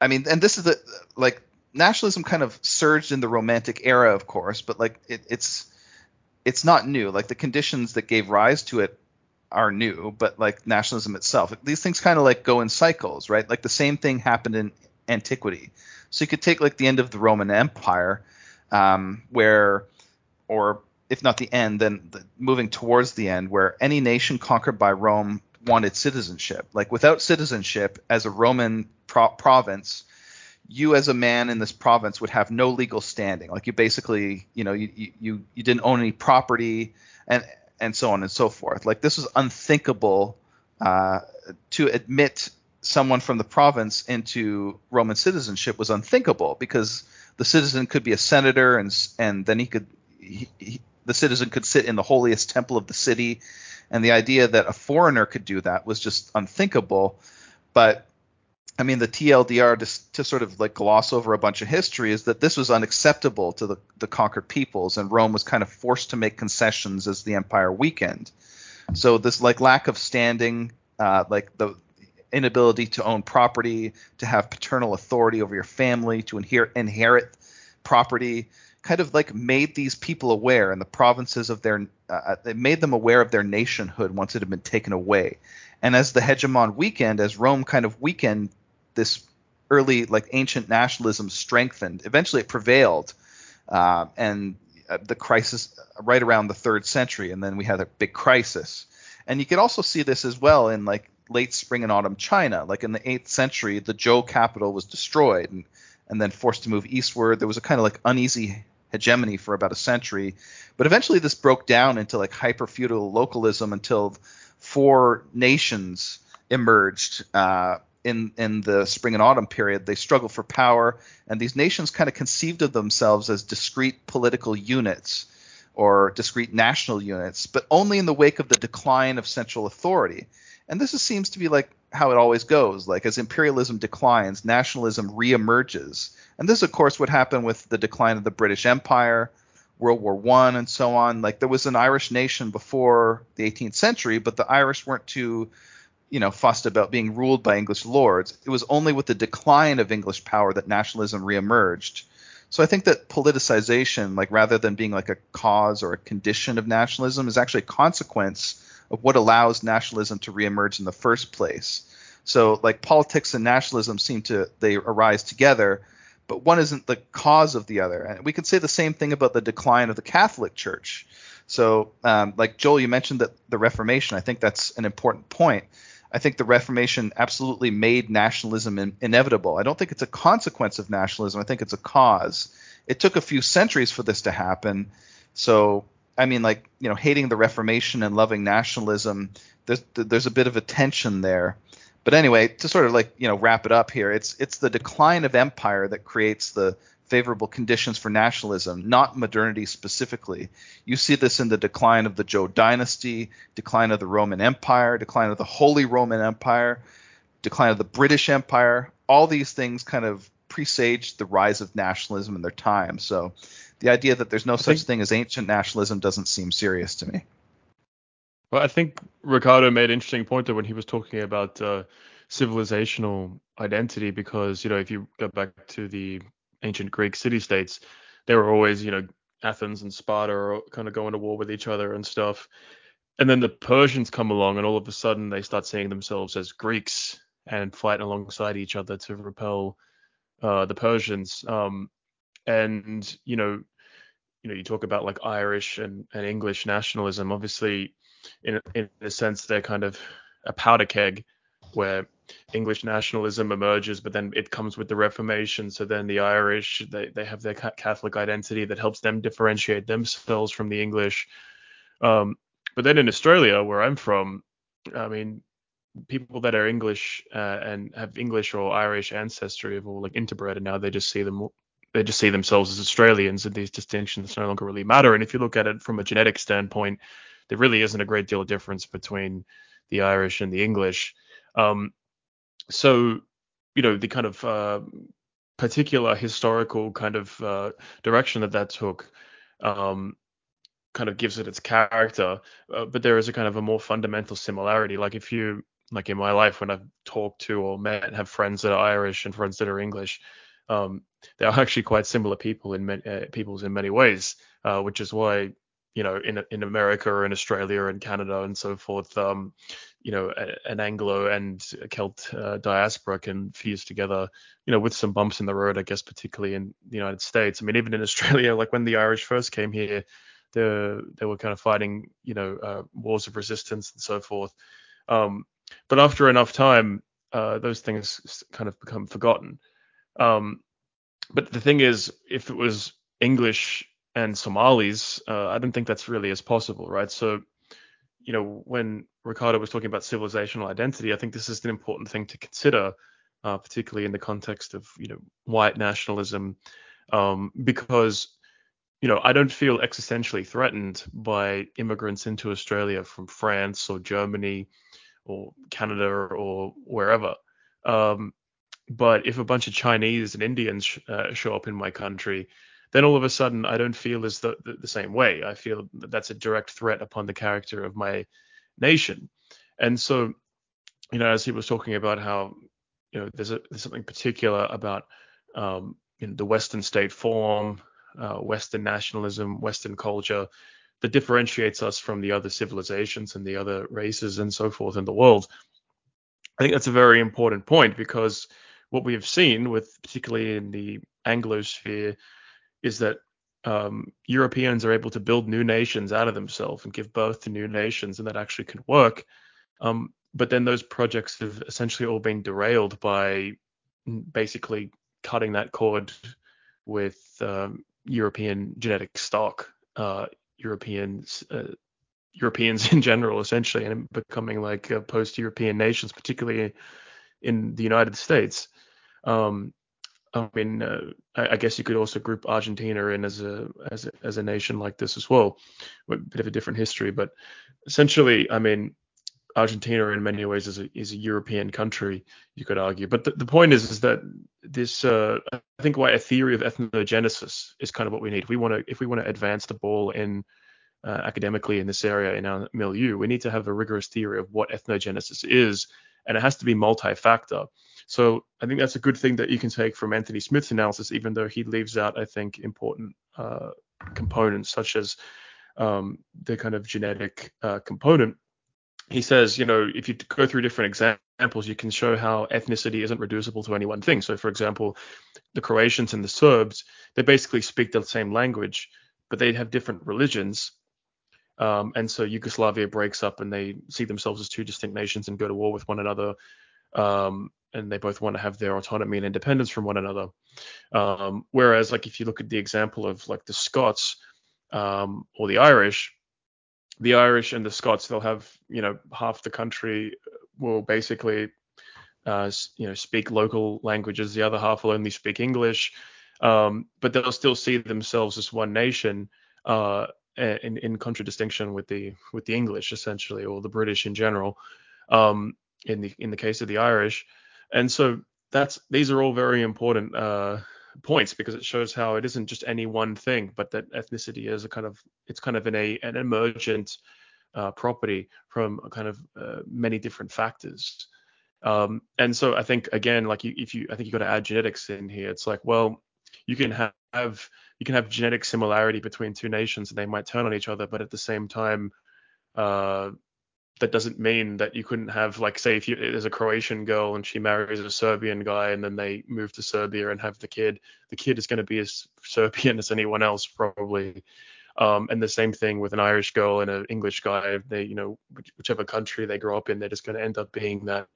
I mean, and this is the like nationalism kind of surged in the Romantic era, of course, but like it, it's it's not new. Like the conditions that gave rise to it are new, but like nationalism itself, these things kind of like go in cycles, right? Like the same thing happened in antiquity. So you could take like the end of the Roman Empire, um, where or if not the end, then the, moving towards the end, where any nation conquered by Rome wanted citizenship. Like without citizenship, as a Roman pro- province, you as a man in this province would have no legal standing. Like you basically, you know, you you you didn't own any property and and so on and so forth. Like this was unthinkable uh, to admit someone from the province into Roman citizenship was unthinkable because the citizen could be a senator and and then he could he, he, the citizen could sit in the holiest temple of the city, and the idea that a foreigner could do that was just unthinkable. But I mean, the TLDR to, to, sort of like gloss over a bunch of history is that this was unacceptable to the, the conquered peoples, and Rome was kind of forced to make concessions as the empire weakened. So this like lack of standing, uh, like the inability to own property, to have paternal authority over your family, to inherit property, kind of like made these people aware and the provinces of their uh, it made them aware of their nationhood once it had been taken away. And as the hegemon weakened as rome kind of weakened this early like ancient nationalism strengthened. Eventually it prevailed uh, and uh, the crisis right around the third century and then we had a big crisis. And you can also see this as well in like late spring and autumn china. Like in the 8th century the zhou capital was destroyed and and then forced to move eastward. There was a kind of like uneasy hegemony for about a century. But eventually this broke down into like hyper feudal localism until four nations emerged uh, in in the spring and autumn period. They struggled for power, and these nations kind of conceived of themselves as discrete political units or discrete national units, but only in the wake of the decline of central authority. And this seems to be like how it always goes. Like as imperialism declines, nationalism reemerges. And this, of course, would happen with the decline of the British Empire, World War One, and so on. Like there was an Irish nation before the 18th century, but the Irish weren't too, you know, fussed about being ruled by English lords. It was only with the decline of English power that nationalism reemerged. So I think that politicization, like rather than being like a cause or a condition of nationalism, is actually a consequence of what allows nationalism to reemerge in the first place. So like politics and nationalism seem to they arise together, but one isn't the cause of the other. And we could say the same thing about the decline of the Catholic Church. So um, like Joel, you mentioned that the Reformation. I think that's an important point. I think the Reformation absolutely made nationalism in, inevitable. I don't think it's a consequence of nationalism. I think it's a cause. It took a few centuries for this to happen. So I mean, like you know, hating the Reformation and loving nationalism. There's there's a bit of a tension there. But anyway, to sort of like you know wrap it up here, it's it's the decline of empire that creates the favorable conditions for nationalism, not modernity specifically. You see this in the decline of the Zhou dynasty, decline of the Roman Empire, decline of the Holy Roman Empire, decline of the British Empire. All these things kind of presaged the rise of nationalism in their time. So the idea that there's no I such think, thing as ancient nationalism doesn't seem serious to me. Well, I think Ricardo made an interesting point there when he was talking about uh, civilizational identity, because you know if you go back to the ancient Greek city-states, they were always you know Athens and Sparta are kind of going to war with each other and stuff. And then the Persians come along, and all of a sudden they start seeing themselves as Greeks and fighting alongside each other to repel uh, the Persians. Um, and you know you know you talk about like Irish and, and English nationalism. Obviously, in in a sense, they're kind of a powder keg where English nationalism emerges, but then it comes with the Reformation. So then the Irish they they have their Catholic identity that helps them differentiate themselves from the English. Um, but then in Australia, where I'm from, I mean, people that are English uh, and have English or Irish ancestry have all like interbred, and now they just see them they just see themselves as Australians, and these distinctions no longer really matter. And if you look at it from a genetic standpoint, there really isn't a great deal of difference between the Irish and the English. Um, so, you know, the kind of uh, particular historical kind of uh, direction that that took um, kind of gives it its character. Uh, but there is a kind of a more fundamental similarity. Like if you, like in my life, when I've talked to or met, and have friends that are Irish and friends that are English, um, they are (laughs) actually quite similar people in many, uh, peoples in many ways, uh, which is why you know in in America and Australia and Canada and so forth, um, you know, a, an Anglo and Celt uh, diaspora can fuse together, you know, with some bumps in the road, I guess, particularly in the United States. I mean, even in (laughs) Australia, like when the Irish first came here, they they were kind of fighting, you know, uh, wars of resistance and so forth. Um, but after enough time, uh, those things kind of become forgotten. Um, but the thing is, if it was English and Somalis, uh, I don't think that's really as possible, right? So, you know, when Ricardo was talking about civilizational identity, I think this is an important thing to consider, uh, particularly in the context of, you know, white nationalism, um, because, you know, I don't feel existentially threatened by immigrants into Australia from France or Germany or Canada or wherever. Um, but if a bunch of Chinese and Indians sh- uh, show up in my country, then all of a sudden I don't feel as the, the, the same way. I feel that that's a direct threat upon the character of my nation. And so, you know, as he was talking about how, you know, there's, a, there's something particular about um, you know, the Western state form, uh, Western nationalism, Western culture that differentiates us from the other civilizations and the other races and so forth in the world. I think that's a very important point because what we have seen with particularly in the Anglosphere is that um, Europeans are able to build new nations out of themselves and give birth to new nations, and that actually can work. Um, but then those projects have essentially all been derailed by basically cutting that cord with um, European genetic stock, uh, Europeans, uh, Europeans (laughs) in general, essentially, and becoming like uh, post-European nations, particularly in the United States. Um, I mean, uh, I, guess you could also group Argentina in as a as a, as a nation like this as well, with a bit of a different history, but essentially, I mean, Argentina in many ways is a, is a European country, you could argue. But the, the point is, is that this, uh, I think, why a theory of ethnogenesis is kind of what we need. We want to, if we want to advance the ball in uh, academically in this area in our milieu, we need to have a rigorous theory of what ethnogenesis is, and it has to be multi-factor. So I think that's a good thing that you can take from Anthony Smith's analysis, even though he leaves out, I think, important uh, components such as um, the kind of genetic uh, component. He says, you know, if you go through different examples, you can show how ethnicity isn't reducible to any one thing. So, for example, the Croatians and the Serbs, they basically speak the same language, but they have different religions. Um, and so Yugoslavia breaks up and they see themselves as two distinct nations and go to war with one another. Um, and they both want to have their autonomy and independence from one another. Um, whereas, like if you look at the example of like the Scots um, or the Irish, the Irish and the Scots, they'll have you know half the country will basically uh, you know speak local languages, the other half will only speak English, um, but they'll still see themselves as one nation. Uh, in, in contradistinction with the with the English essentially or the British in general. Um, in the in the case of the Irish, and so that's these are all very important uh, points because it shows how it isn't just any one thing, but that ethnicity is a kind of it's kind of in a an emergent uh, property from a kind of uh, many different factors. Um, and so I think again, like you, if you, I think you got to add genetics in here. It's like, well, you can have, have you can have genetic similarity between two nations, and they might turn on each other, but at the same time, uh, that doesn't mean that you couldn't have like say if you there's a Croatian girl and she marries a Serbian guy and then they move to Serbia and have the kid, the kid is going to be as Serbian (laughs) as anyone else probably. Um, and the same thing with an Irish girl and an English guy. They, you know, whichever country they grow up in, they're just going to end up being that.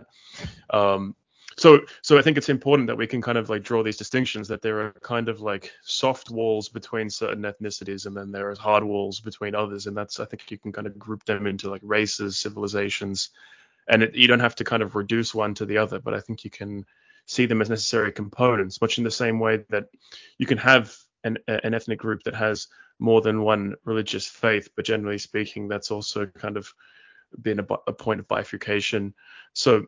Um, so so I think it's important that we can kind of like draw these distinctions that there are kind of like soft walls between certain ethnicities and then there are hard walls between others and that's I think you can kind of group them into like races, civilizations, and it, you don't have to kind of reduce one to the other, but I think you can see them as necessary components, much in the same way that you can have an, an ethnic group that has more than one religious faith, but generally speaking, that's also kind of been a, a point of bifurcation. So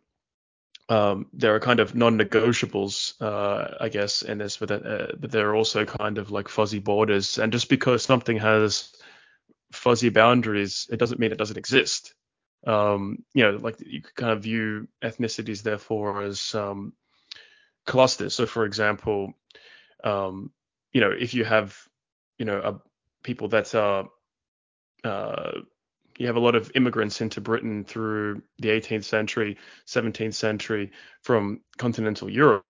um, there are kind of non-negotiables, uh, I guess, in this, but, uh, but there are also kind of like fuzzy borders. And just because something has fuzzy boundaries, it doesn't mean it doesn't exist. Um, you know, like you could kind of view ethnicities therefore as um, clusters. So, for example, um, you know, if you have, you know, a, people that are uh, you have a lot of immigrants into Britain through the 18th century, 17th century from continental Europe.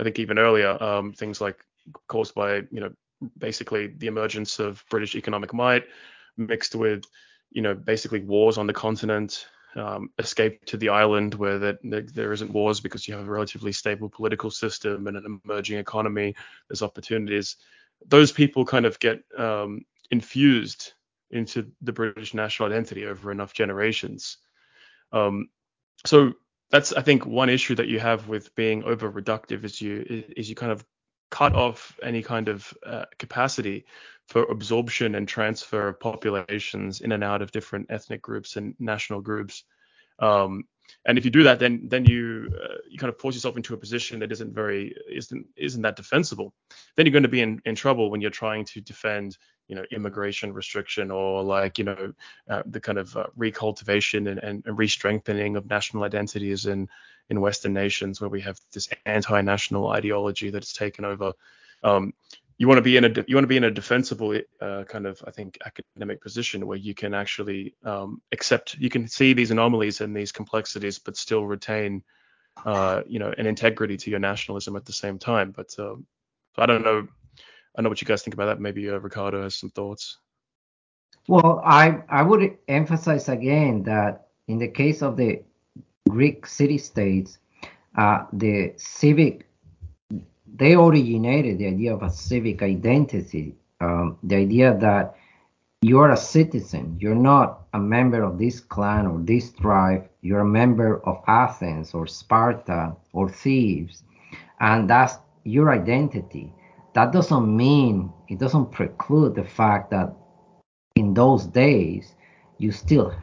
I think even earlier, um, things like caused by you know basically the emergence of British economic might mixed with, you know, basically wars on the continent, um, escape to the island where that there isn't wars because you have a relatively stable political system and an emerging economy. There's opportunities. Those people kind of get um, infused into the British national identity over enough generations. Um, so that's I think one issue that you have with being over reductive is you is you kind of cut off any kind of uh, capacity for absorption and transfer of populations in and out of different ethnic groups and national groups. Um, and if you do that, then then you uh, you kind of force yourself into a position that isn't very isn't isn't that defensible. Then you're going to be in, in trouble when you're trying to defend you know immigration restriction or like you know uh, the kind of uh, recultivation and, and, re-strengthening of national identities in in Western nations where we have this anti-national ideology that's taken over. Um, you want to be in a you want to be in a defensible uh, kind of I think academic position where you can actually um, accept you can see these anomalies and these complexities but still retain uh, you know an integrity to your nationalism at the same time. But um, I don't know I know what you guys think about that. Maybe uh, Ricardo has some thoughts. Well, I I would emphasize again that in the case of the Greek city-states, uh, the civic they originated the idea of a civic identity, um, the idea that you are a citizen, you're not a member of this clan or this tribe, you're a member of Athens or Sparta or Thebes, and that's your identity that doesn't mean it doesn't preclude the fact that in those days you still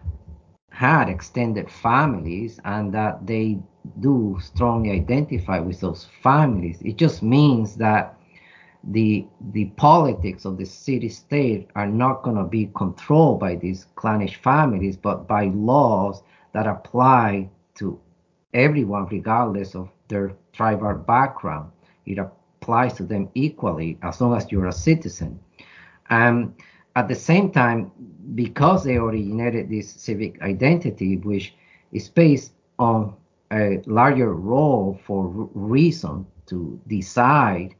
had extended families and that they do strongly identify with those families. It just means that the the politics of the city state are not going to be controlled by these clannish families but by laws that apply to everyone regardless of their tribal background. It applies to them equally as long as you're a citizen. Um, at the same time, because they originated this civic identity, which is based on a larger role for reason to decide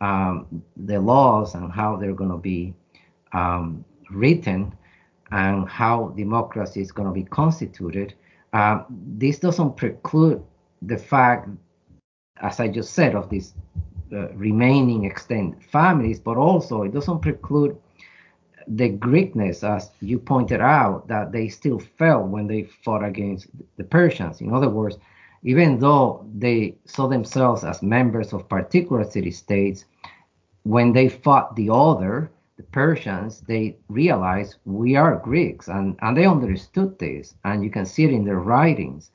um, the laws and how they're going to be um, written and how democracy is going to be constituted, uh, this doesn't preclude the fact, as I just said, of this remaining extended families, but also it doesn't preclude the Greekness, as you pointed out, that they still felt when they fought against the Persians. In other words, even though they saw themselves as members of particular city states, when they fought the other, the Persians, they realized we are Greeks, and, and they understood this, and you can see it in their writings.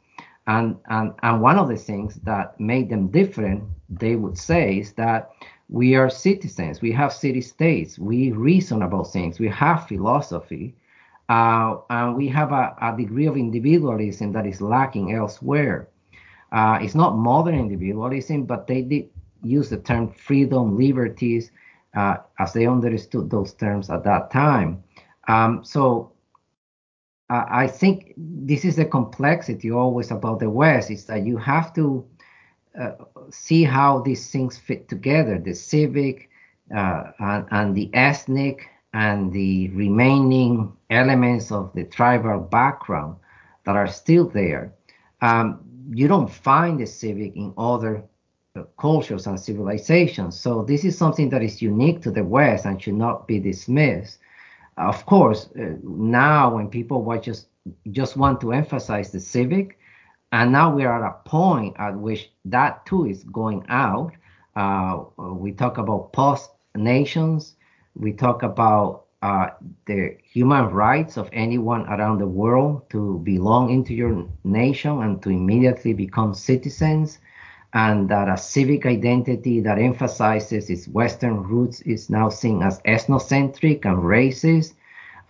And, and, and one of the things that made them different, they would say, is that we are citizens, we have city states, we reason about things, we have philosophy, uh, and we have a, a, degree of individualism that is lacking elsewhere. Uh, it's not modern individualism, but they did use the term freedom, liberties, uh, as they understood those terms at that time. Um, so I think this is the complexity always about the West is that you have to uh, see how these things fit together the civic uh, and, and, the ethnic and the remaining elements of the tribal background that are still there. Um, you don't find the civic in other uh, cultures and civilizations. So this is something that is unique to the West and should not be dismissed of course, uh, now when people watch just just want to emphasize the civic, and now we are at a point at which that too is going out. Uh, we talk about post nations. We talk about uh, the human rights of anyone around the world to belong into your nation and to immediately become citizens and that a civic identity that emphasizes its Western roots is now seen as ethnocentric and racist.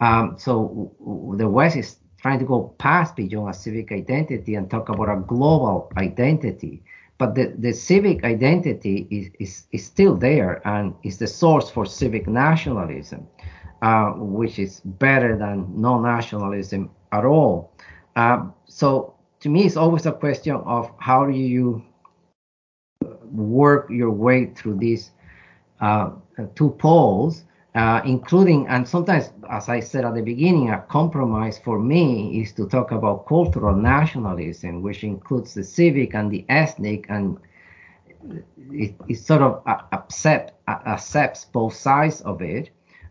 Um, so the West is trying to go past beyond a civic identity and talk about a global identity. But the, the civic identity is, is, is still there and is the source for civic nationalism, uh, which is better than no nationalism at all. Uh, so to me, it's always a question of how do you work your way through these uh, two poles, uh, including, and sometimes, as I said at the beginning, a compromise for me is to talk about cultural nationalism, which includes the civic and the ethnic, and it, it sort of accept, accepts both sides of it.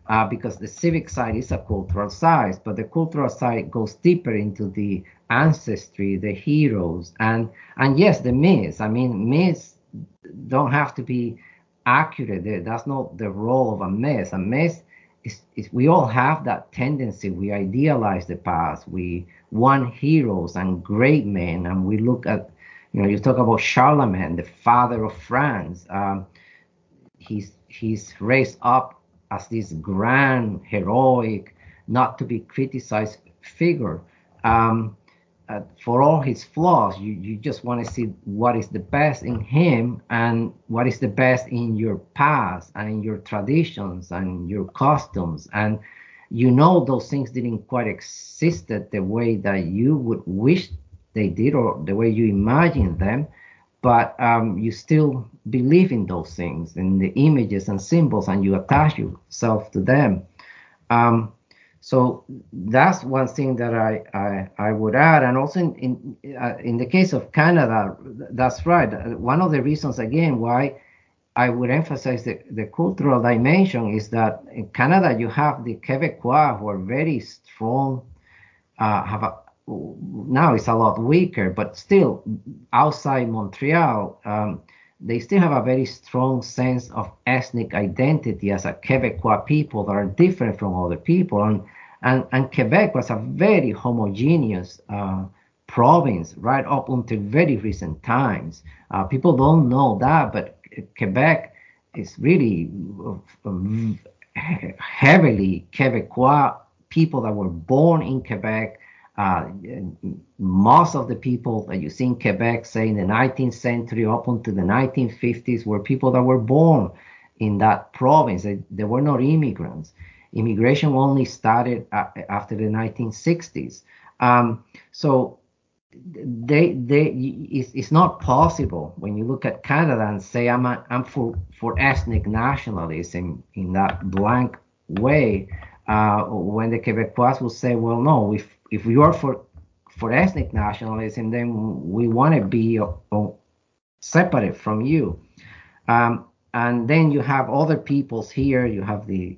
Uh, because the civic side is a cultural side, but the cultural side goes deeper into the ancestry, the heroes, and and yes, the myths. I mean, myths don't have to be accurate. That's not the role of a myth. A myth is, is we all have that tendency. We idealize the past. We want heroes and great men, and we look at, you know, you talk about Charlemagne, the father of France. Um, he's he's raised up as this grand, heroic, not to be criticized figure. Um, uh, for all his flaws, you, you just want to see what is the best in him and what is the best in your past and in your traditions and your customs. And you know those things didn't quite exist the way that you would wish they did or the way you imagine them, but um, you still believe in those things, in the images and symbols, and you attach yourself to them. Um, so that's one thing that I, I, I would add. And also in, in, uh, in the case of Canada, that's right. One of the reasons, again, why I would emphasize the, the cultural dimension is that in Canada, you have the Quebecois who are very strong, uh, have a, now it's a lot weaker, but still outside Montreal, um, they still have a very strong sense of ethnic identity as a Quebecois people that are different from other people. And, and, and Quebec was a very homogeneous uh, province right up until very recent times. Uh, people don't know that, but Quebec is really uh, heavily Quebecois people that were born in Quebec uh, most of the people that you see in Quebec, say in the 19th century up until the 1950s, were people that were born in that province. They, they were not immigrants. Immigration only started after the 1960s. Um, so they, they, it's, it's, not possible when you look at Canada and say I'm, a, I'm for, for ethnic nationalism in that blank way. Uh, when the Quebecois will say, well, no, if if we are for for ethnic nationalism, then we want to be uh, uh, separate from you. Um, and then you have other peoples here. You have the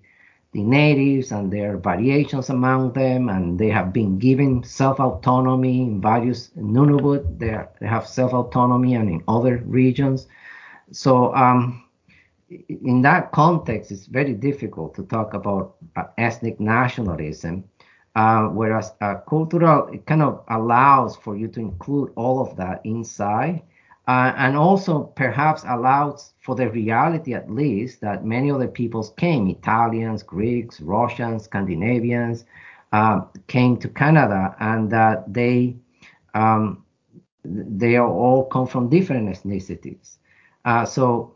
the natives and their variations among them, and they have been given self-autonomy in various Nunavut. They, are, they have self-autonomy, and in other regions. So um, in that context, it's very difficult to talk about uh, ethnic nationalism. Uh, whereas uh, cultural it kind of allows for you to include all of that inside uh, and also perhaps allows for the reality at least that many other peoples came italians greeks russians scandinavians um, came to canada and that they um, they all come from different ethnicities. Uh, so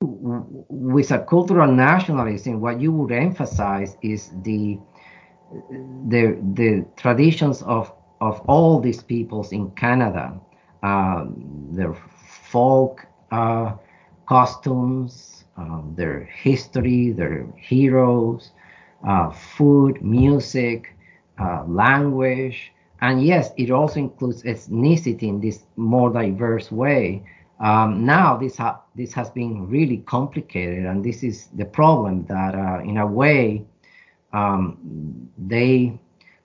with a cultural nationalism what you would emphasize is the the the traditions of of all these peoples in Canada, uh, their folk uh, costumes, um, their history, their heroes, uh, food, music, uh, language, and yes, it also includes ethnicity in this more diverse way. Um, now this ha- this has been really complicated, and this is the problem that, uh, in a way, um, they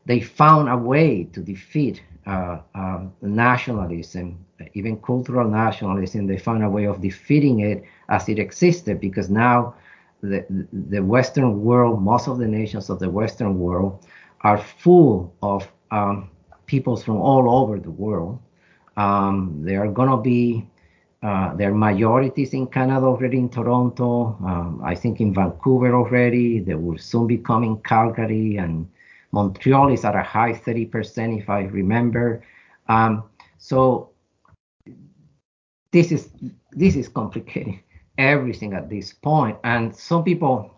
they found a way to defeat uh, uh, nationalism, even cultural nationalism. They found a way of defeating it as it existed because now the the Western world, most of the nations of the Western world, are full of um, peoples from all over the world. Um, they are gonna be uh, there are majorities in Canada already in Toronto. Um, I think in Vancouver already. They will soon be coming Calgary and Montreal is at a high 30%, if I remember. Um, so this is this is complicating (laughs) everything at this point. And some people,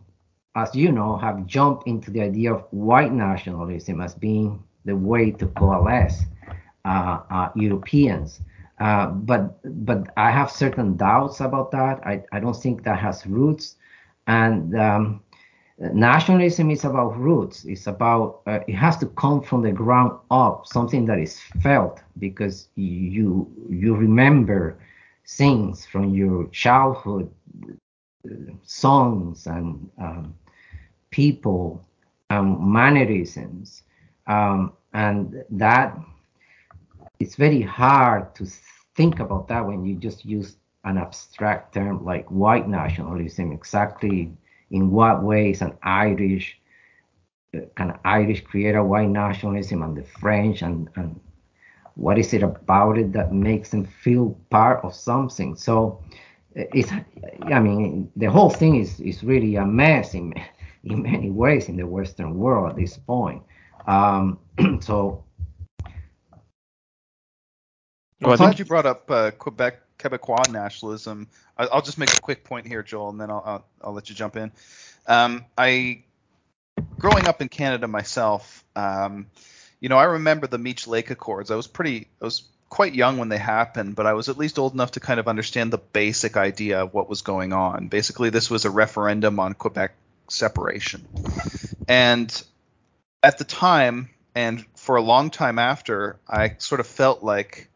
as you know, have jumped into the idea of white nationalism as being the way to coalesce uh, uh, Europeans. Uh, but but I have certain doubts about that. I, I don't think that has roots. And um, nationalism is about roots. It's about uh, it has to come from the ground up, something that is felt because you you remember things from your childhood, songs and um, people and mannerisms, um, and that it's very hard to think about that when you just use an abstract term like white nationalism. Exactly in what ways an Irish kind of Irish create a white nationalism and the French and, and what is it about it that makes them feel part of something? So it's I mean the whole thing is is really a mess in (laughs) in many ways in the Western world at this point. Um, (clears throat) so well, I'm glad you brought up uh, Quebec Quebecois nationalism. I, will just make a quick point here, Joel, and then I'll I'll, I'll let you jump in. Um, I growing up in Canada myself, um, you know, I remember the Meech Lake Accords. I was pretty, I was quite young when they happened, but I was at least old enough to kind of understand the basic idea of what was going on. Basically, this was a referendum on Quebec separation, and at the time, and for a long time after, I sort of felt like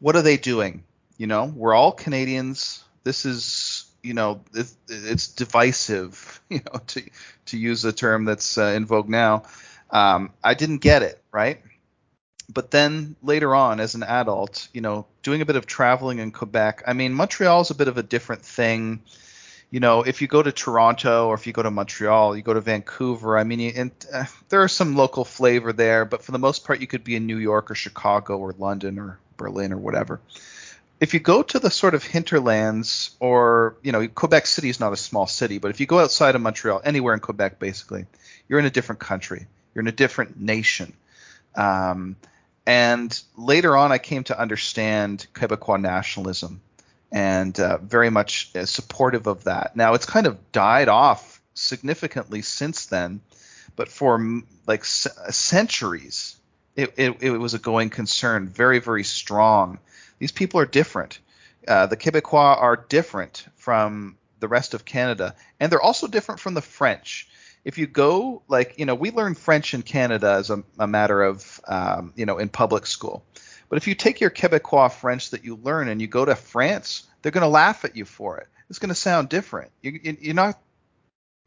what are they doing? You know, we're all Canadians. This is, you know, it, it's divisive, (laughs) you know, to to use a term that's uh, in vogue now. Um, I didn't get it, right? But then later on, as an adult, you know, doing a bit of traveling in Quebec, I mean, Montreal is a bit of a different thing. You know, if you go to Toronto or if you go to Montreal, you go to Vancouver. I mean, and, uh, there is some local flavor there, but for the most part, you could be in New York or Chicago or London or Berlin or whatever. If you go to the sort of hinterlands, or you know, Quebec City is not a small city, but if you go outside of Montreal, anywhere in Quebec, basically, you're in a different country. You're in a different nation. Um, and later on, I came to understand Quebecois nationalism and uh, very much uh, supportive of that. Now, it's kind of died off significantly since then, but for like c- centuries, it, it, it, was a going concern, very, very strong. These people are different. Uh, the Quebecois are different from the rest of Canada, and they're also different from the French. If you go, like, you know, we learn French in Canada as a, a matter of, um, you know, in public school. But if you take your Quebecois French that you learn and you go to France, they're going to laugh at you for it. It's going to sound different. You, you're not,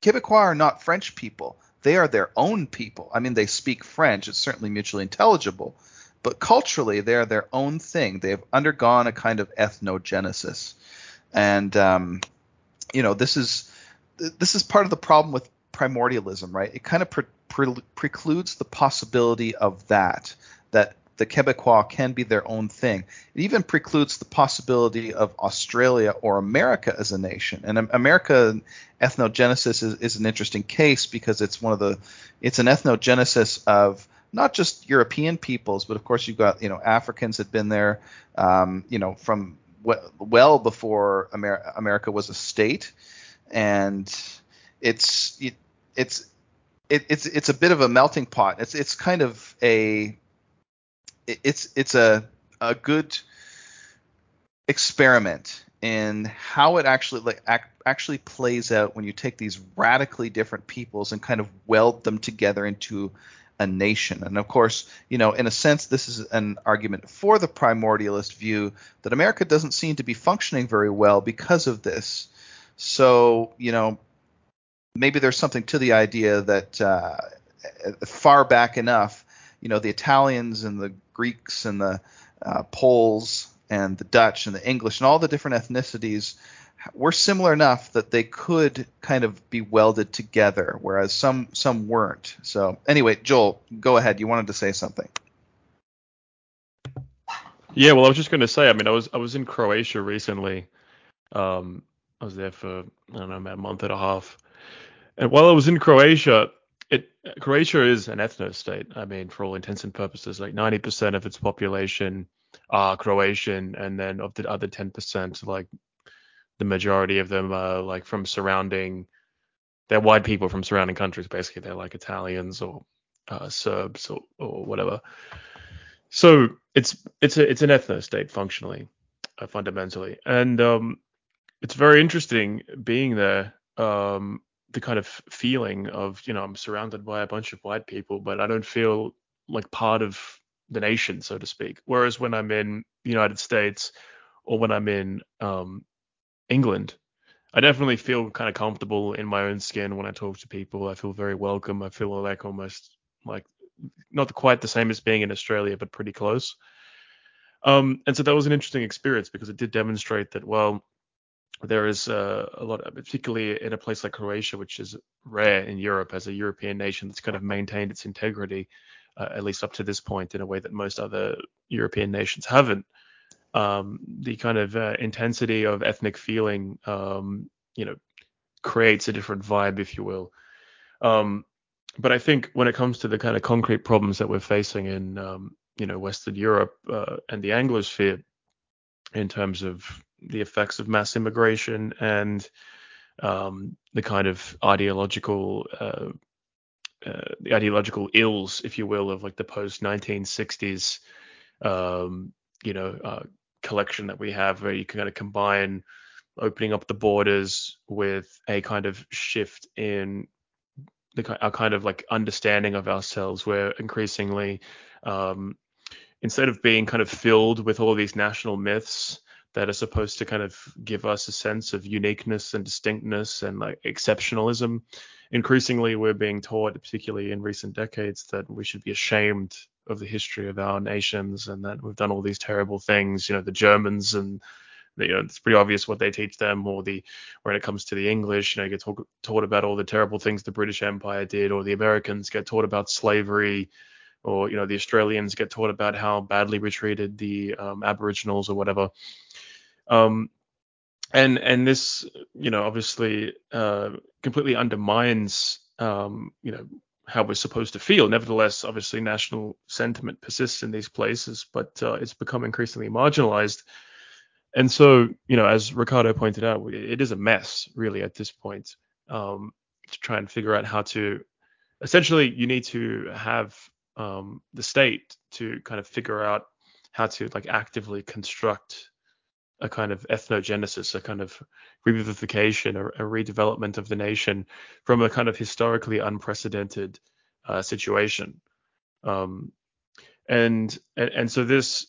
Quebecois are not French people they are their own people. I mean, they speak French. It's certainly mutually intelligible, but culturally, they are their own thing. They have undergone a kind of ethnogenesis, and um, you know, this is this is part of the problem with primordialism, right? It kind of pre- pre- precludes the possibility of that that the Quebecois can be their own thing. It even precludes the possibility of Australia or America as a nation. And America ethnogenesis is, is an interesting case because it's one of the it's an ethnogenesis of not just European peoples, but of course you've got you know Africans had been there, um, you know from well before Amer- America was a state, and it's it, it's it, it's it's a bit of a melting pot. It's it's kind of a it's it's a a good experiment in how it actually like act, actually plays out when you take these radically different peoples and kind of weld them together into a nation. And of course, you know, in a sense, this is an argument for the primordialist view that America doesn't seem to be functioning very well because of this. So, you know, maybe there's something to the idea that uh, far back enough, you know, the Italians and the Greeks and the uh, Poles and the Dutch and the English and all the different ethnicities were similar enough that they could kind of be welded together, whereas some some weren't. So anyway, Joel, go ahead. You wanted to say something. Yeah, well, I was just going to say. I mean, I was I was in Croatia recently. Um, I was there for I don't know about a month and a half, and while I was in Croatia, Croatia is an ethno state. I mean, for all intents and purposes, like 90% of its population are Croatian, and then of the other 10%, like the majority of them are like from surrounding. They're white people from surrounding countries. Basically, they're like Italians or uh, Serbs or, or whatever. So it's it's a it's an ethno state functionally, uh, fundamentally, and um, it's very interesting being there. Um, the kind of feeling of you know I'm surrounded by a bunch of white people, but I don't feel like part of the nation, so to speak. Whereas when I'm in the United States or when I'm in um, England, I definitely feel kind of comfortable in my own skin when I talk to people. I feel very welcome. I feel like almost like not quite the same as being in Australia, but pretty close. Um, and so that was an interesting experience because it did demonstrate that well, there is uh, a lot, particularly in a place like Croatia, which is rare in Europe as a European nation that's kind of maintained its integrity, uh, at least up to this point, in a way that most other European nations haven't. Um, the kind of uh, intensity of ethnic feeling, um, you know, creates a different vibe, if you will. Um, but I think when it comes to the kind of concrete problems that we're facing in, um, you know, Western Europe uh, and the Anglosphere, in terms of the effects of mass immigration and um, the kind of ideological uh, uh, the ideological ills, if you will, of like the post 1960s, um, you know, uh, collection that we have, where you can kind of combine opening up the borders with a kind of shift in the our kind of like understanding of ourselves, where increasingly, um, instead of being kind of filled with all these national myths that are supposed to kind of give us a sense of uniqueness and distinctness and like exceptionalism. Increasingly, we're being taught, particularly in recent decades, that we should be ashamed of the history of our nations and that we've done all these terrible things. You know, the Germans and you know, it's pretty obvious what they teach them, or the when it comes to the English, you know, you get talk, taught about all the terrible things the British Empire did, or the Americans get taught about slavery, or you know, the Australians get taught about how badly we treated the um, Aboriginals or whatever. Um, and and this, you know, obviously uh, completely undermines, um, you know, how we're supposed to feel. Nevertheless, obviously, national sentiment persists in these places, but uh, it's become increasingly marginalized. And so, you know, as Ricardo pointed out, it is a mess really at this point um, to try and figure out how to. Essentially, you need to have um, the state to kind of figure out how to like actively construct a kind of ethnogenesis, a kind of revivification, or a redevelopment of the nation from a kind of historically unprecedented uh, situation. Um, and, and and so this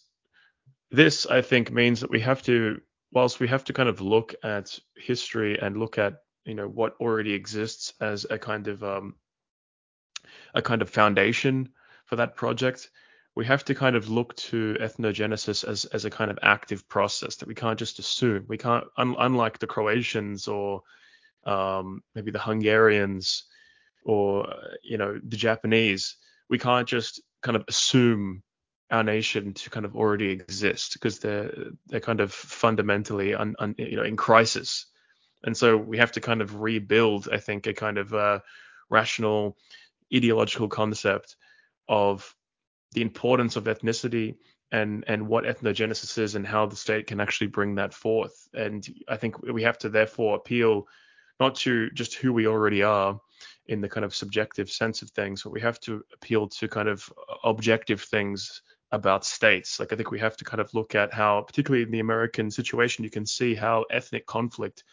this I think means that we have to, whilst we have to kind of look at history and look at you know what already exists as a kind of um, a kind of foundation for that project we have to kind of look to ethnogenesis as, as a kind of active process that we can't just assume. We can't, un, unlike the Croatians or um, maybe the Hungarians or you know the Japanese, we can't just kind of assume our nation to kind of already exist because they're they're kind of fundamentally un, un, you know in crisis, and so we have to kind of rebuild, I think, a kind of uh, rational ideological concept of the importance of ethnicity and and what ethnogenesis is and how the state can actually bring that forth. And I think we have to therefore appeal not to just who we already are in the kind of subjective sense of things, but we have to appeal to kind of objective things about states. Like I think we have to kind of look at how, particularly in the American situation, you can see how ethnic conflict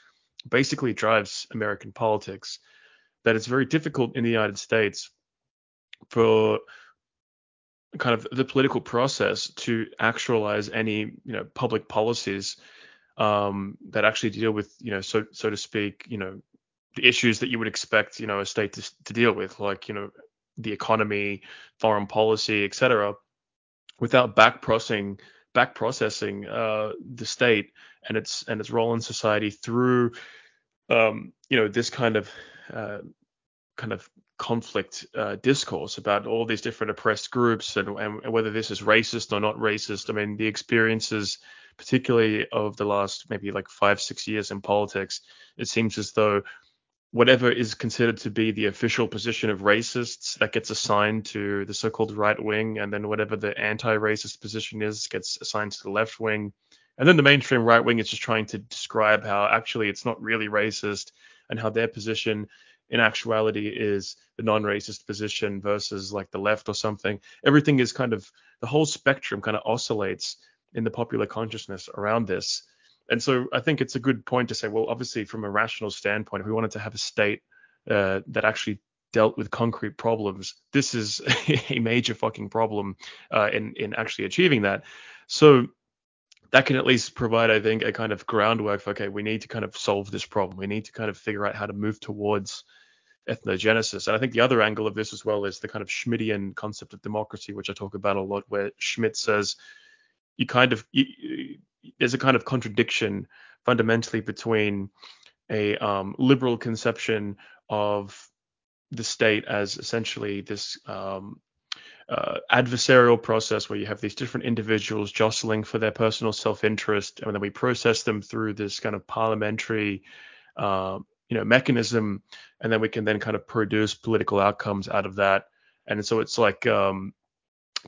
basically drives American politics. That it's very difficult in the United States for kind of the political process to actualize any you know public policies um, that actually deal with you know so so to speak you know the issues that you would expect you know a state to, to deal with like you know the economy foreign policy etc without back processing back processing uh, the state and its and its role in society through um, you know this kind of uh, kind of conflict uh, discourse about all these different oppressed groups and, and, whether this is racist or not racist. I mean, the experiences, particularly of the last maybe like five, six years in politics, it seems as though whatever is considered to be the official position of racists that gets assigned to the so-called right wing, and then whatever the anti-racist position is gets assigned to the left wing. And then the mainstream right wing is just trying to describe how actually it's not really racist and how their position in actuality is the non-racist position versus like the left or something. Everything is kind of the whole spectrum kind of oscillates in the popular consciousness around this. And so I think it's a good point to say, well, obviously, from a rational standpoint, if we wanted to have a state uh, that actually dealt with concrete problems, this is (laughs) a major fucking problem uh, in in actually achieving that. So that can at least provide, I think, a kind of groundwork for okay, we need to kind of solve this problem. We need to kind of figure out how to move towards ethnogenesis. And I think the other angle of this as well is the kind of Schmittian concept of democracy, which I talk about a lot, where Schmitt says you kind of you, there's a kind of contradiction fundamentally between a um, liberal conception of the state as essentially this um, uh, adversarial process where you have these different individuals jostling for their personal self-interest, and then we process them through this kind of parliamentary, uh, you know, mechanism, and then we can then kind of produce political outcomes out of that. And so it's like um,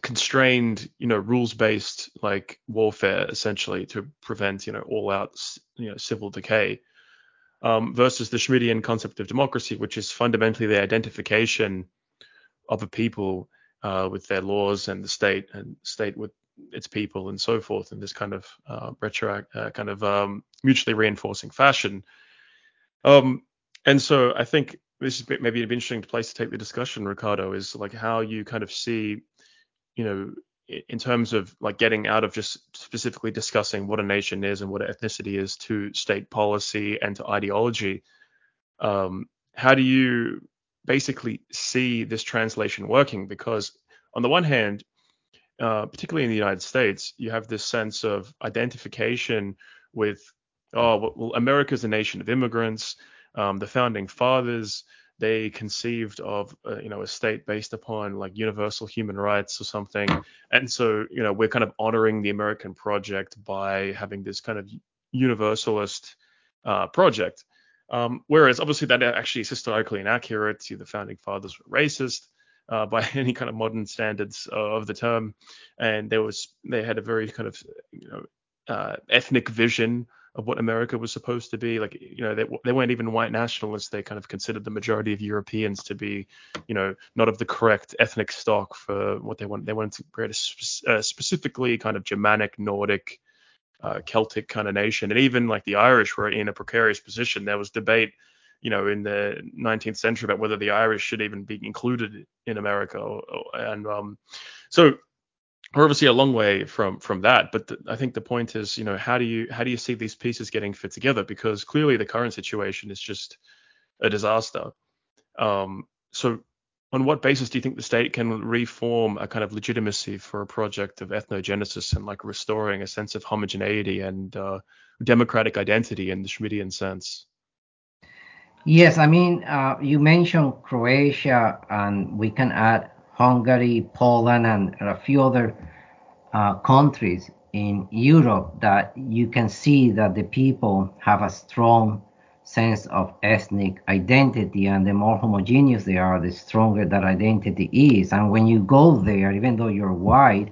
constrained, you know, rules-based like warfare essentially to prevent, you know, all-out, you know, civil decay. Um, versus the Schmittian concept of democracy, which is fundamentally the identification of a people uh, with their laws and the state and state with its people and so forth in this kind of uh, retro uh, kind of um, mutually reinforcing fashion. Um, and so I think this is maybe an interesting place to take the discussion, Ricardo, is like how you kind of see you know, in terms of like getting out of just specifically discussing what a nation is and what ethnicity is to state policy and to ideology, um, how do you basically see this translation working? Because on the one hand, uh, particularly in the United States, you have this sense of identification with, oh, well, America's a nation of immigrants. Um, the founding fathers they conceived of uh, you know a state based upon like universal human rights or something and so you know we're kind of honoring the american project by having this kind of universalist uh, project um, whereas obviously that actually is historically inaccurate the founding fathers were racist uh, by (laughs) any kind of modern standards of the term and there was they had a very kind of you know uh, ethnic vision of what America was supposed to be. Like, you know, they, they weren't even white nationalists. They kind of considered the majority of Europeans to be, you know, not of the correct ethnic stock for what they want. They wanted to create a spe- uh, specifically kind of Germanic, Nordic, uh, Celtic kind of nation. And even like the Irish were in a precarious position. There was debate, you know, in the 19th century about whether the Irish should even be included in America. And um, so we're obviously a long way from from that but the, i think the point is you know how do you how do you see these pieces getting fit together because clearly the current situation is just a disaster um, so on what basis do you think the state can reform a kind of legitimacy for a project of ethnogenesis and like restoring a sense of homogeneity and uh, democratic identity in the Schmittian sense? Yes i mean uh, you mentioned croatia and we can add Hungary, Poland, and a few other uh, countries in Europe that you can see that the people have a strong sense of ethnic identity, and the more homogeneous they are, the stronger that identity is. And when you go there, even though you're white,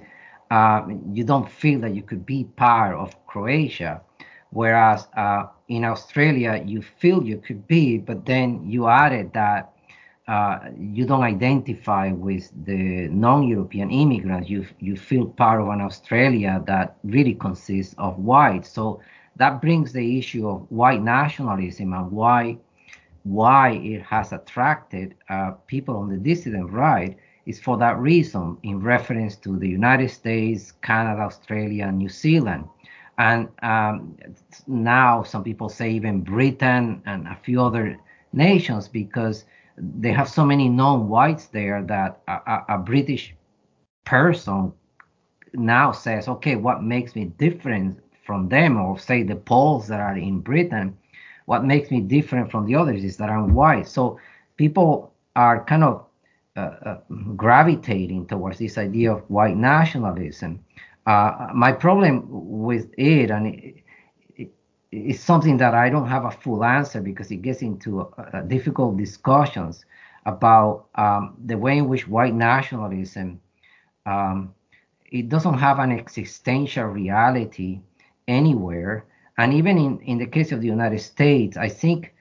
uh, you don't feel that you could be part of Croatia. Whereas uh, in Australia, you feel you could be, but then you added that uh, you don't identify with the non-European immigrants. You you feel part of an Australia that really consists of whites. So that brings the issue of white nationalism and why why it has attracted uh, people on the dissident right is for that reason in reference to the United States, Canada, Australia, and New Zealand. And um, now some people say even Britain and a few other nations because they have so many non-whites there that a, a, a British person now says, okay, what makes me different from them, or say the Poles that are in Britain, what makes me different from the others is that I'm white. So people are kind of uh, uh, gravitating towards this idea of white nationalism. Uh, my problem with it, and it, it's something that I don't have a full answer because it gets into uh, difficult discussions about um, the way in which white nationalism um, it doesn't have an existential reality anywhere and even in, in the case of the united states i think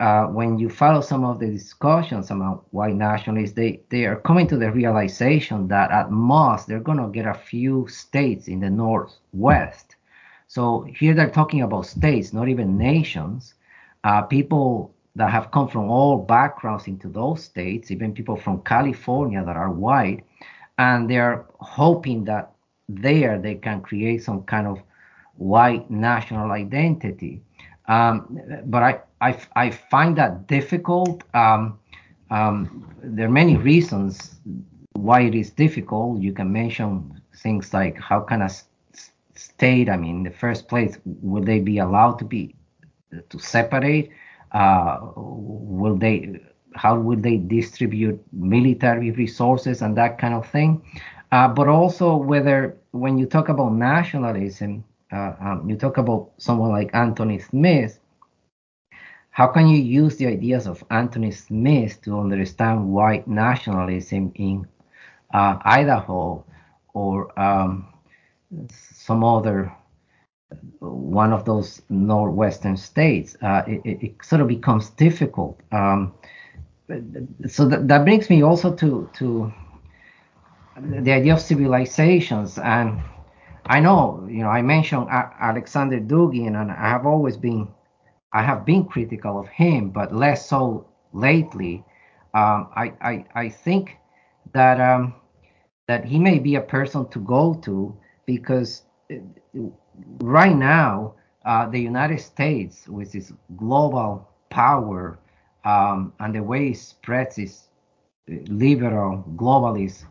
uh, when you follow some of the discussions among white nationalists, they, they are coming to the realization that at most they're going to get a few states in the Northwest. So here they're talking about states, not even nations. Uh, people that have come from all backgrounds into those states, even people from California that are white, and they're hoping that there they can create some kind of white national identity. Um, but I, I, I, find that difficult. Um, um, there are many reasons why it is difficult. You can mention things like how can a state, I mean, in the first place, will they be allowed to be to separate? Uh, will they? How will they distribute military resources and that kind of thing? Uh, but also whether when you talk about nationalism, uh, um, you talk about someone like Anthony Smith, how can you use the ideas of Anthony Smith to understand white nationalism in uh, Idaho or um, some other one of those northwestern states? Uh, it, it, sort of becomes difficult. Um, so that, that brings me also to to the idea of civilizations and I know, you know, I mentioned Alexander Dugin, and I have always been, I have been critical of him, but less so lately. Um, I, I, I think that um, that he may be a person to go to because uh, right now uh, the United States, with its global power um, and the way it spreads its uh, liberal globalist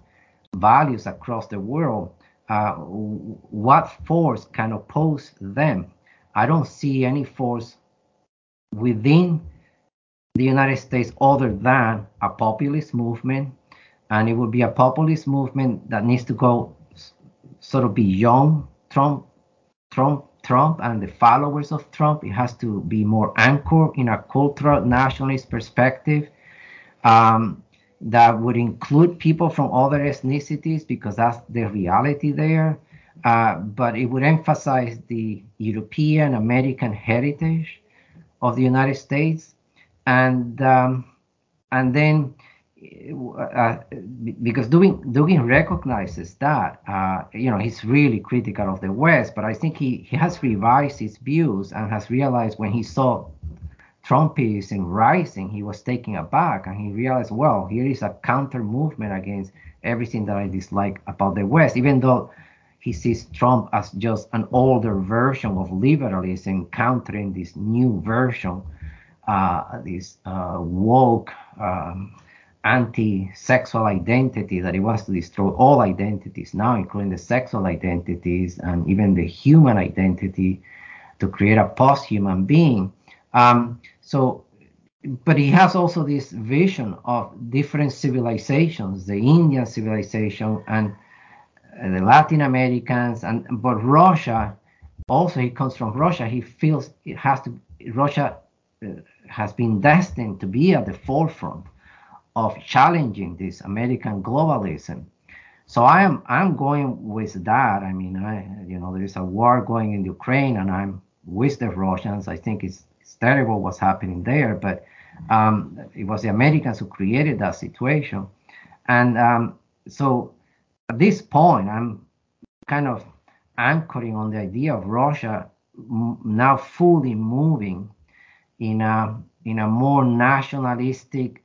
values across the world, uh, what force can oppose them. I don't see any force within the United States other than a populist movement, and it would be a populist movement that needs to go sort of beyond Trump, Trump, Trump, and the followers of Trump. It has to be more anchored in a cultural nationalist perspective. Um, that would include people from other ethnicities because that's the reality there. Uh, but it would emphasize the European American heritage of the United States, and um, and then uh, because Dugin, Dugin recognizes that, uh, you know, he's really critical of the West, but I think he, he has revised his views and has realized when he saw Trumpism rising, he was taken aback and he realized, well, here is a counter movement against everything that I dislike about the West, even though he sees Trump as just an older version of liberalism countering this new version, uh, this uh, woke um, anti-sexual identity that he wants to destroy all identities now, including the sexual identities and even the human identity to create a post-human being. Um, so, but he has also this vision of different civilizations, the Indian civilization and uh, the Latin Americans, and but Russia. Also, he comes from Russia. He feels it has to. Russia uh, has been destined to be at the forefront of challenging this American globalism. So I am I'm going with that. I mean, I you know there is a war going in Ukraine, and I'm with the Russians. I think it's terrible what's happening there, but um, it was the Americans who created that situation. And um, so at this point, I'm kind of anchoring on the idea of Russia now fully moving in a in a more nationalistic,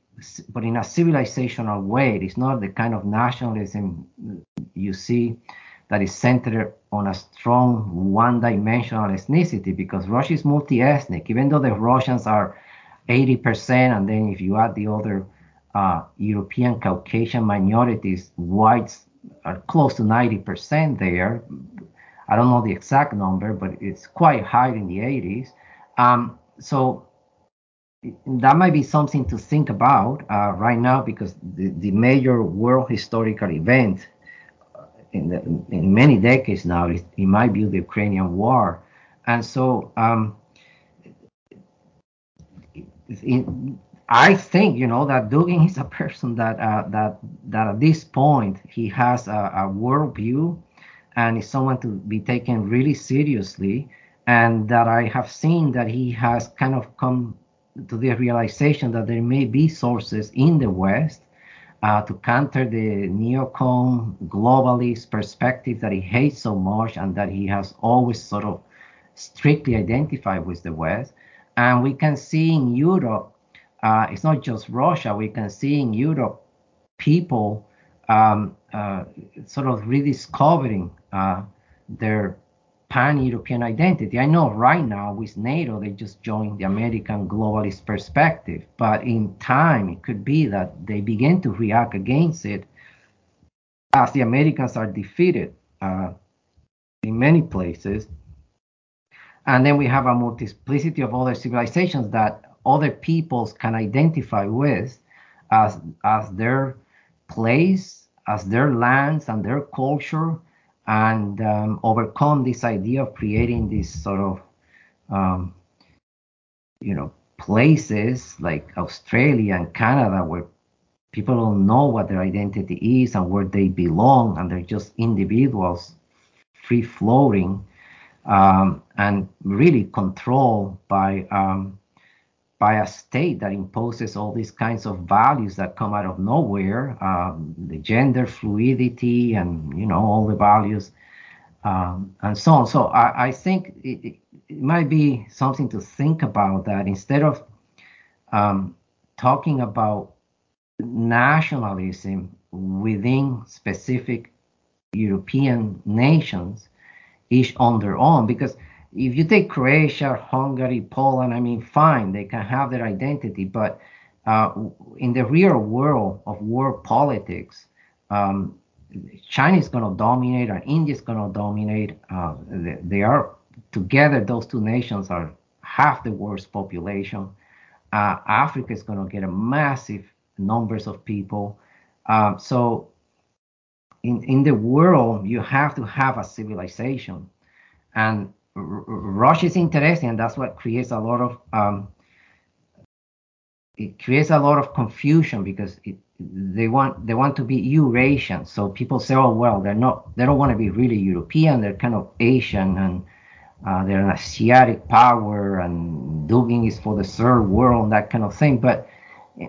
but in a civilizational way. It's not the kind of nationalism you see that is centered on a strong one-dimensional ethnicity because Russia is multi-ethnic. Even though the Russians are 80%, and then if you add the other uh, European Caucasian minorities, whites are close to 90% there. I don't know the exact number, but it's quite high in the 80s. Um, so that might be something to think about uh, right now because the, the major world historical event in, the, in many decades now, in my view, the Ukrainian war. And so um, in, I think you know that Dugin is a person that uh, that that at this point he has a, a worldview and is someone to be taken really seriously, and that I have seen that he has kind of come to the realization that there may be sources in the West uh, to counter the neocon globalist perspective that he hates so much and that he has always sort of strictly identified with the West. And we can see in Europe, uh, it's not just Russia, we can see in Europe people um, uh, sort of rediscovering uh, their pan-European identity. I know right now with NATO they just joined the American globalist perspective, but in time it could be that they begin to react against it as the Americans are defeated uh, in many places. And then we have a multiplicity of other civilizations that other peoples can identify with as as their place, as their lands and their culture and um, overcome this idea of creating these sort of um, you know places like Australia and Canada where people don't know what their identity is and where they belong and they're just individuals free floating um, and really controlled by um, by a state that imposes all these kinds of values that come out of nowhere, um, the gender fluidity and you know all the values um, and so on. So I, I think it, it, might be something to think about that instead of um, talking about nationalism within specific European nations, each on their own, because if you take Croatia, Hungary, Poland, I mean, fine, they can have their identity, but uh, in the real world of world politics, um, China is going to dominate, and India is going to dominate. Uh, they, they, are together; those two nations are half the world's population. Uh, Africa is going to get a massive numbers of people. Um, so, in in the world, you have to have a civilization, and Russia is interesting, and that's what creates a lot of um, it creates a lot of confusion because it, they want they want to be Eurasian. So people say, oh well, they're not they don't want to be really European. They're kind of Asian and uh, they're an Asiatic power, and Dugin is for the third world, that kind of thing. But uh,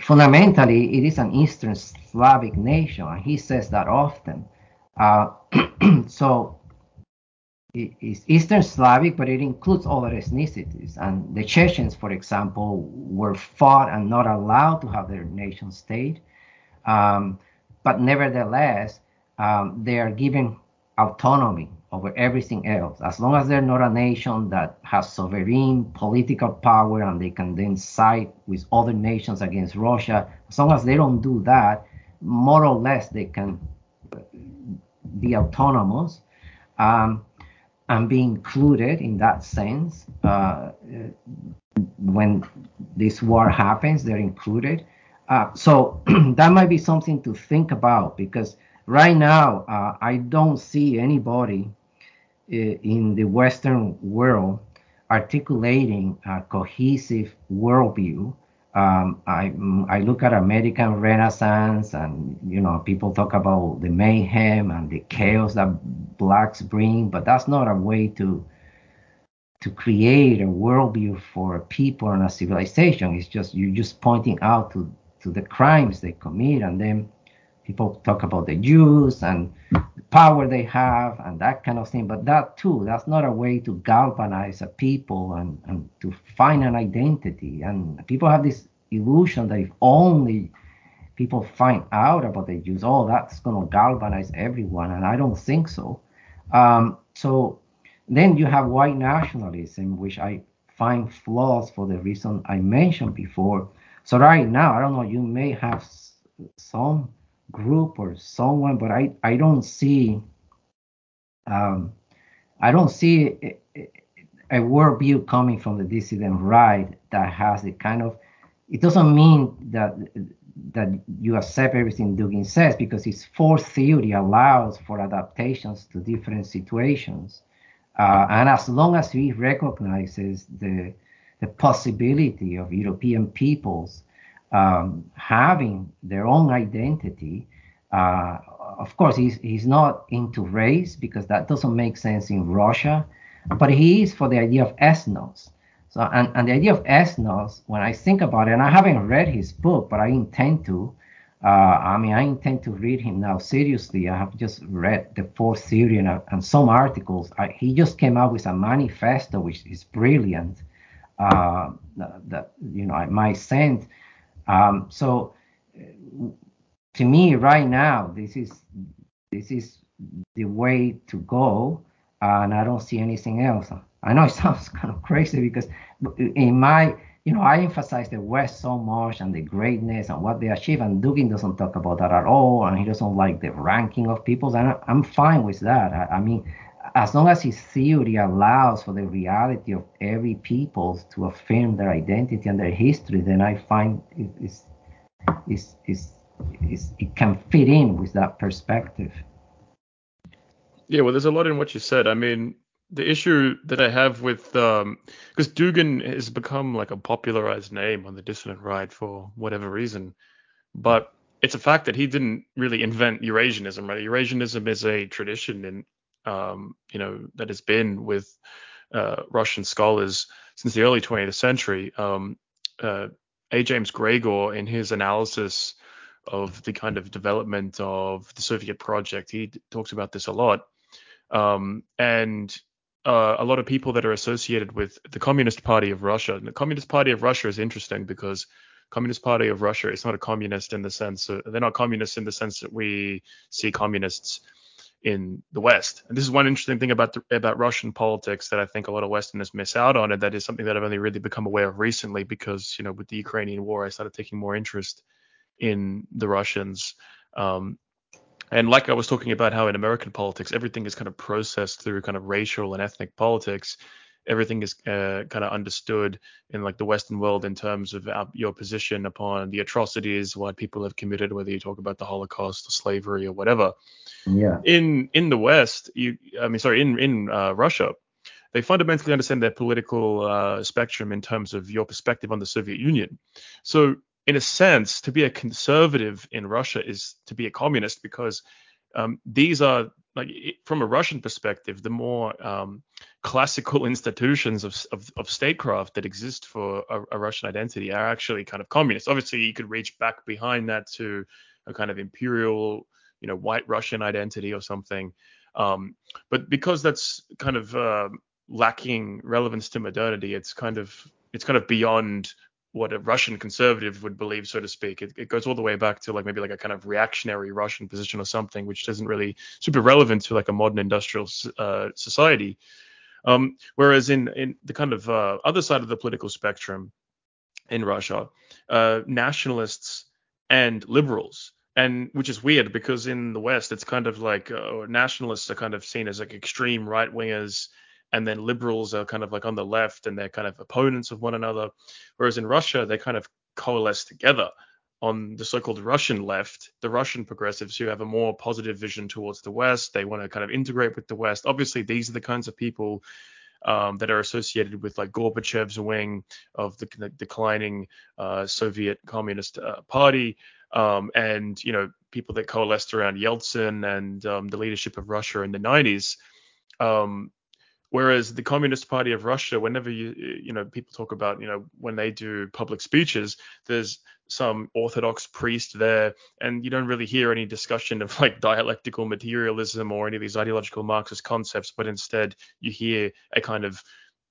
fundamentally, it is an Eastern Slavic nation, and he says that often. Uh, (clears throat) so is Eastern Slavic, but it includes other ethnicities. And the Chechens, for example, were fought and not allowed to have their nation state. Um, but nevertheless, um, they are given autonomy over everything else. As long as they're not a nation that has sovereign political power and they can then side with other nations against Russia, as long as they don't do that, more or less they can be autonomous. Um, and be included in that sense. Uh, when this war happens, they're included. Uh, so (clears throat) that might be something to think about because right now uh, I don't see anybody uh, in the Western world articulating a cohesive worldview um, I I look at American Renaissance, and you know people talk about the mayhem and the chaos that blacks bring, but that's not a way to to create a worldview for a people and a civilization. It's just you're just pointing out to to the crimes they commit, and then people talk about the Jews and the power they have and that kind of thing. But that too, that's not a way to galvanize a people and, and to find an identity. And people have this illusion that if only people find out about the Jews, oh, that's going to galvanize everyone. And I don't think so. Um, so then you have white nationalism, which I find flaws for the reason I mentioned before. So right now, I don't know, you may have some group or someone, but I, I don't see um, I don't see a, a worldview coming from the dissident right that has the kind of it doesn't mean that that you accept everything Dugin says because his fourth theory allows for adaptations to different situations. Uh, and as long as he recognizes the the possibility of European peoples um, having their own identity. Uh, of course, he's, he's not into race because that doesn't make sense in Russia, but he is for the idea of ethnos. So, and, and the idea of ethnos, when I think about it, and I haven't read his book, but I intend to. Uh, I mean, I intend to read him now seriously. I have just read the fourth theory and, and some articles. I, he just came out with a manifesto, which is brilliant. Uh, that you know, I might send. Um, so, to me, right now, this is this is the way to go, and I don't see anything else. I know it (laughs) sounds kind of crazy because in my, you know, I emphasize the West so much and the greatness and what they achieve, and Dugin doesn't talk about that at all, and he doesn't like the ranking of peoples, and I'm fine with that. I, I mean, as long as his theory allows for the reality of every people to affirm their identity and their history, then I find it, it's, it can fit in with that perspective. Yeah, well, there's a lot in what you said. I mean, the issue that I have with um because Dugin has become like a popularized name on the dissident right for whatever reason, but it's a fact that he didn't really invent Eurasianism, right? Eurasianism is a tradition in um you know that has been with uh, Russian scholars since the early 20th century. Um, uh, A. James Gregor, in his analysis of the kind of development of the Soviet project, he talks about this a lot. Um, and uh, a lot of people that are associated with the Communist Party of Russia. And the Communist Party of Russia is interesting because Communist Party of Russia is not a communist in the sense uh, they're not communists in the sense that we see communists in the West. And this is one interesting thing about the, about Russian politics that I think a lot of Westerners miss out on, and that is something that I've only really become aware of recently because you know with the Ukrainian war I started taking more interest in the Russians. Um, and like I was talking about how in American politics, everything is kind of processed through kind of racial and ethnic politics. Everything is uh, kind of understood in like the Western world in terms of uh, your position upon the atrocities what people have committed, whether you talk about the Holocaust or slavery or whatever. Yeah. In in the West, you I mean sorry, in in uh, Russia, they fundamentally understand their political uh, spectrum in terms of your perspective on the Soviet Union. So in a sense, to be a conservative in Russia is to be a communist because um, these are like from a Russian perspective, the more um, classical (laughs) institutions of, of, of, statecraft that exist for a, a, Russian identity are actually kind of communist. Obviously, you could reach back behind that to a kind of imperial, you know, white Russian identity or something. Um, but because that's kind of uh, lacking relevance to modernity, it's kind of it's kind of beyond what a Russian conservative would believe, so to speak. It, it, goes all the way back to like maybe like a kind of reactionary Russian position or something, which isn't really super relevant to like a modern industrial uh, society. Um, whereas in in the kind of uh, other side of the political spectrum in Russia, uh, nationalists and liberals, and which is weird because in the West it's kind of like uh, nationalists are kind of seen as like extreme right wingers and then liberals are kind of like on the left and they're kind of opponents of one another. Whereas in Russia, they kind of coalesce together on the so-called Russian left, the Russian progressives who have a more positive vision towards the West. They want to kind of integrate with the West. Obviously, these are the kinds of people um, that are associated with like Gorbachev's wing of the, the declining uh, Soviet Communist uh, Party, um, and you know people that coalesced around Yeltsin and um, the leadership of Russia in the 90s. Whereas the Communist Party of Russia, whenever you you know people talk about you know when they do public speeches, there's some Orthodox priest there, and you don't really hear any discussion of like dialectical materialism or any of these ideological Marxist concepts, but instead you hear a kind of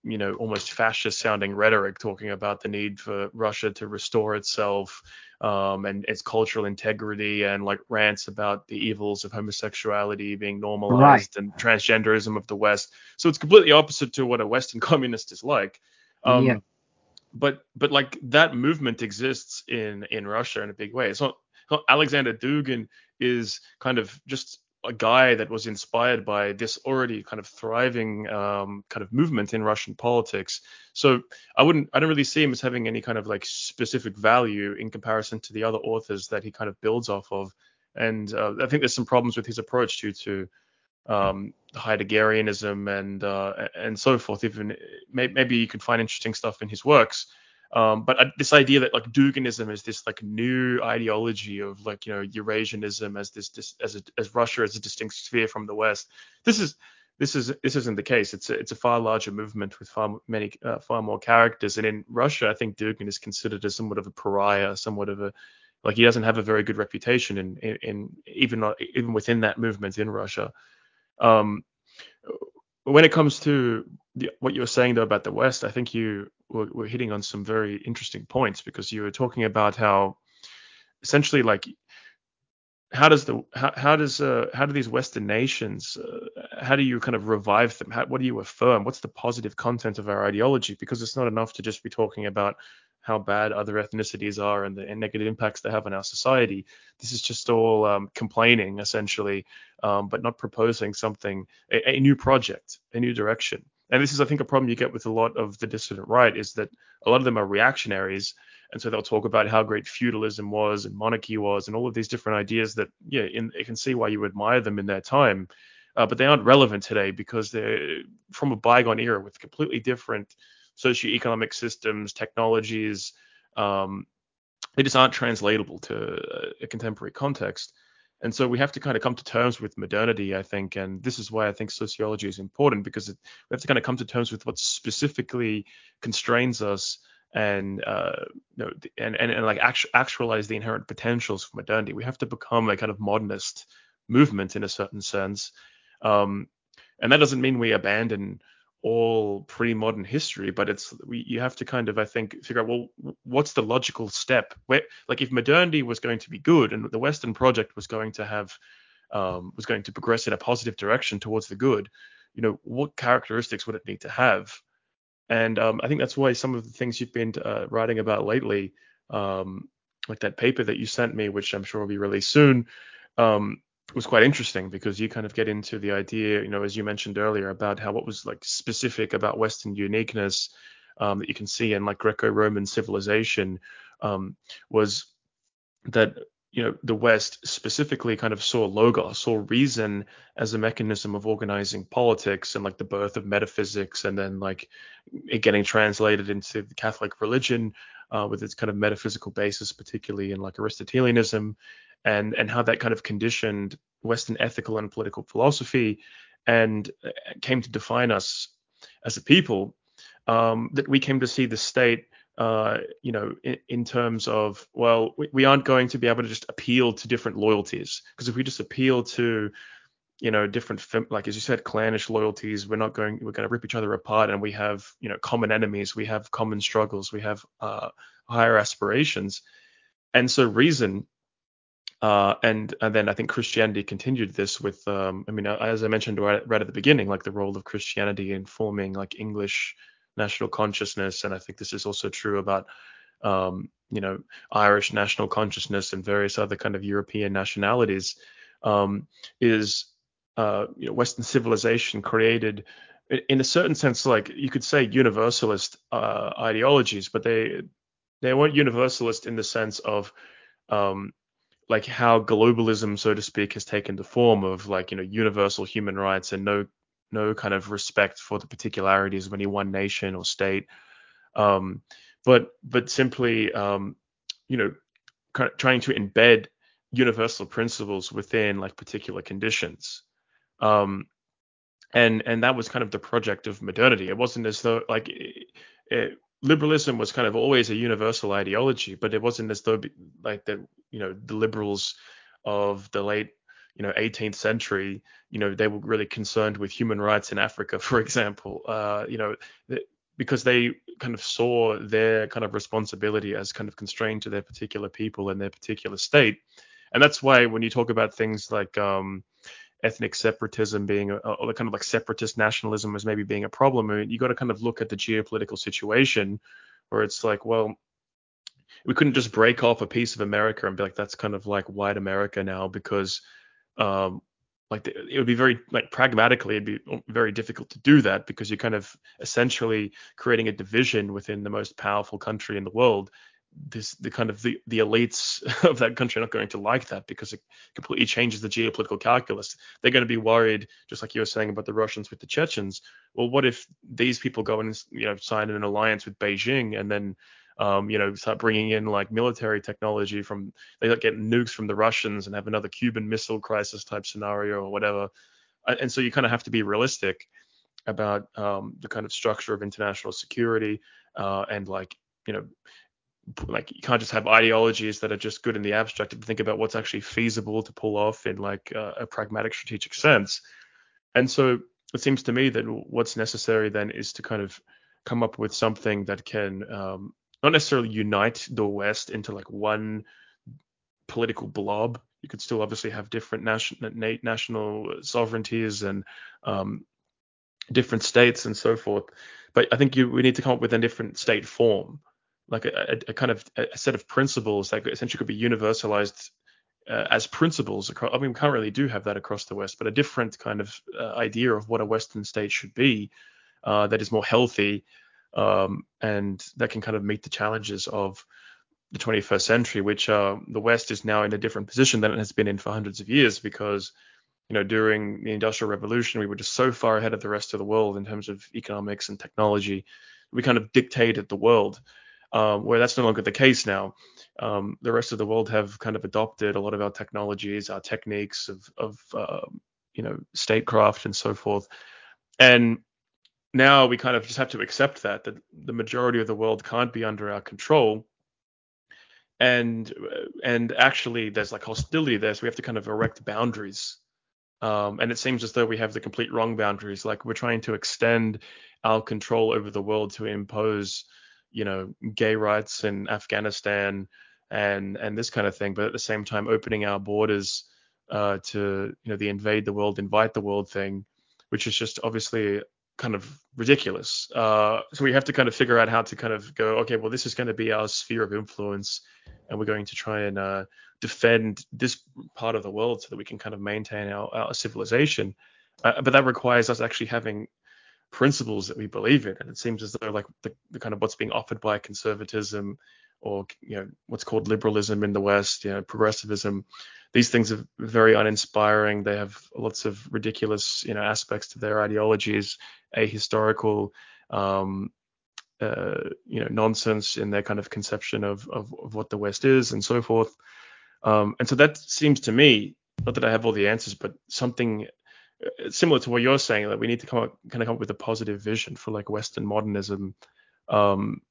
you know almost fascist sounding rhetoric talking about the need for Russia to restore itself um, and its cultural integrity and like rants about the evils of homosexuality being normalized right. and transgenderism of the West. So it's completely opposite to what a Western (laughs) communist is like. Um, yeah. But but like that movement exists in in Russia in a big way. It's not, not Alexander Dugin is kind of just a guy that was inspired by this already kind of thriving um, kind of movement in Russian politics. So I wouldn't, I don't really see him as having any kind of like specific value in comparison to the other authors that he kind of builds off of. And uh, I think there's some problems with his approach due to um, Heideggerianism and uh, and so forth. Even maybe you can find interesting stuff in his works, um, but uh, this idea that like Duginism is this like new ideology of like you know Eurasianism as this, this as a, as Russia as a distinct sphere from the West. This is this is this isn't the case. It's a, it's a far larger movement with far many uh, far more characters. And in Russia, I think Dugin is considered as somewhat of a pariah, somewhat of a like he doesn't have a very good reputation in in, in even even within that movement in Russia. Um, when it comes to the, what you were saying though about the West, I think you were, were hitting on some very interesting points because you were talking about how essentially like how does the how, how does uh, how do these Western nations uh, how do you kind of revive them? How, what do you affirm? What's the positive content of our ideology? Because it's not enough to just be talking about how bad other ethnicities are and the and negative impacts they have on our society. This is just all um, complaining essentially, um, but not proposing something a, a new project, a new direction. And this is, I think, a problem you get with a lot of the dissident right is that a lot of them are reactionaries and so they'll talk about how great feudalism was and monarchy was and all of these different ideas that, yeah, in, you can see why you admire them in their time. Uh, but they aren't relevant today because they're from a bygone era with completely different socioeconomic systems, technologies. Um, they just aren't translatable to a contemporary context. And so we have to kind of come to terms with modernity, I think. And this is why I think sociology is important because it, we have to kind of come to terms with what specifically constrains us and uh, you know, and, and, and like actu- actualize the inherent potentials of modernity. We have to become a kind of modernist movement in a certain sense, um, and that doesn't mean we abandon all pre-modern history, but it's we, you have to kind of I think figure out well what's the logical step where like if modernity was going to be good and the Western project was going to have um, was going to progress in a positive direction towards the good, you know what characteristics would it need to have? And um, I think that's why some of the things you've been uh, writing about lately, um, like that paper that you sent me, which I'm sure will be released soon, um, was quite interesting because you kind of get into the idea, you know, as you mentioned earlier, about how what was like specific about Western uniqueness um, that you can see in like Greco-Roman civilization um, was that you know the West specifically kind of saw logos, saw reason as a mechanism of organizing politics and like the birth of metaphysics, and then like it getting translated into the Catholic religion uh, with its kind of metaphysical basis, particularly in like Aristotelianism, and and how that kind of conditioned Western ethical and political philosophy, and uh, came to define us as a people. Um, that we came to see the state uh, you know, in, in, terms of, well, we, we, aren't going to be able to just appeal to different loyalties because if we just appeal to, you know, different, like as you said, clannish loyalties, we're not going, we're going to rip each other apart and we have, you know, common enemies, we have common struggles, we have uh, higher aspirations. And so reason, uh, and and then I think Christianity continued this with, um, I mean, as I mentioned right, right at the beginning, like the role of Christianity in forming like English national consciousness, and I think this is also true about um, you know Irish national consciousness and various other kind of European nationalities. Um, is uh, you know, Western civilization created in a certain sense, like you could say universalist uh, ideologies, but they they weren't universalist in the sense of um, like how globalism, so to speak, has taken the form of like you know universal human rights and no no kind of respect for the particularities of any one nation or state, um, but but simply um, you know trying to embed universal principles within like particular conditions. Um, and and that was kind of the project of modernity. It wasn't as though like it, it, liberalism was kind of always a universal ideology, but it wasn't as though like that you know the liberals of the late you know 18th century you know they were really concerned with human rights in africa (laughs) for example uh, you know because they kind of saw their kind of responsibility as kind of constrained to their particular people and their particular state. And that's why when you talk about things like um, ethnic separatism being a, or kind of like separatist nationalism as maybe being a problem. I mean, you got to kind of look at the geopolitical situation where it's like well we couldn't just break off a piece of america and be like that's kind of like white america now because um, like the, it would be very like pragmatically it'd be very difficult to do that because you're kind of essentially creating a division within the most powerful country in the world this the kind of the, the elites (laughs) of that country are not going to like that because it completely changes the geopolitical calculus they're going to be worried just like you were saying about the russians with the chechens well what if these people go and you know sign an alliance with beijing and then um, you know, start bringing in like military technology from they get nukes from the Russians and have another Cuban Missile Crisis type scenario or whatever. and so you kind of have to be realistic about um, the kind of structure of international security uh, and like you know like you can't just have ideologies that are just good in the abstract. To think about what's actually feasible to pull off in like uh, a pragmatic strategic sense. And so it seems to me that what's necessary then is to kind of come up with something that can um, not necessarily unite the West into like one political blob. You could still obviously have different national national sovereignties and um, different states and so forth. But I think you we need to come up with a different state form, like a, a, kind of a set of principles that essentially could be universalized uh, as principles. Across, I mean, we can't really do have that across the West, but a different kind of uh, idea of what a Western state should be uh, that is more healthy um, and that can kind of meet the challenges of the 21st century, which uh, the West is now in a different position than it has been in for hundreds of years because, you know, during the Industrial Revolution, we were just so far ahead of the rest of the world in terms of economics and technology. We kind of dictated the world, um, where that's no longer the case now. Um, the rest of the world have kind of adopted a lot of our technologies, our techniques of, of uh, you know, statecraft and so forth. And now we kind of just have to accept that that the majority of the world can't be under our control and and actually there's like hostility there so we have to kind of erect boundaries um, and it seems as though we have the complete wrong boundaries like we're trying to extend our control over the world to impose you know gay rights in afghanistan and and this kind of thing but at the same time opening our borders uh, to you know the invade the world invite the world thing which is just obviously kind of ridiculous. Uh, so we have to kind of figure out how to kind of go, okay, well, this is going to be our sphere of influence, and we're going to try and uh, defend this part of the world so that we can kind of maintain our, our civilization. Uh, but that requires us actually having principles that we believe in, and it seems as though like the, the kind of what's being offered by conservatism or you know what's called liberalism in the West, you know progressivism. These things are very uninspiring. They have lots of ridiculous you know aspects to their ideologies, ahistorical, um, uh, you know nonsense in their kind of conception of, of, of what the West is and so forth. Um, and so that seems to me, not that I have all the answers, but something similar to what you're saying that we need to come up, kind of come up with a positive vision for like Western modernism. Um,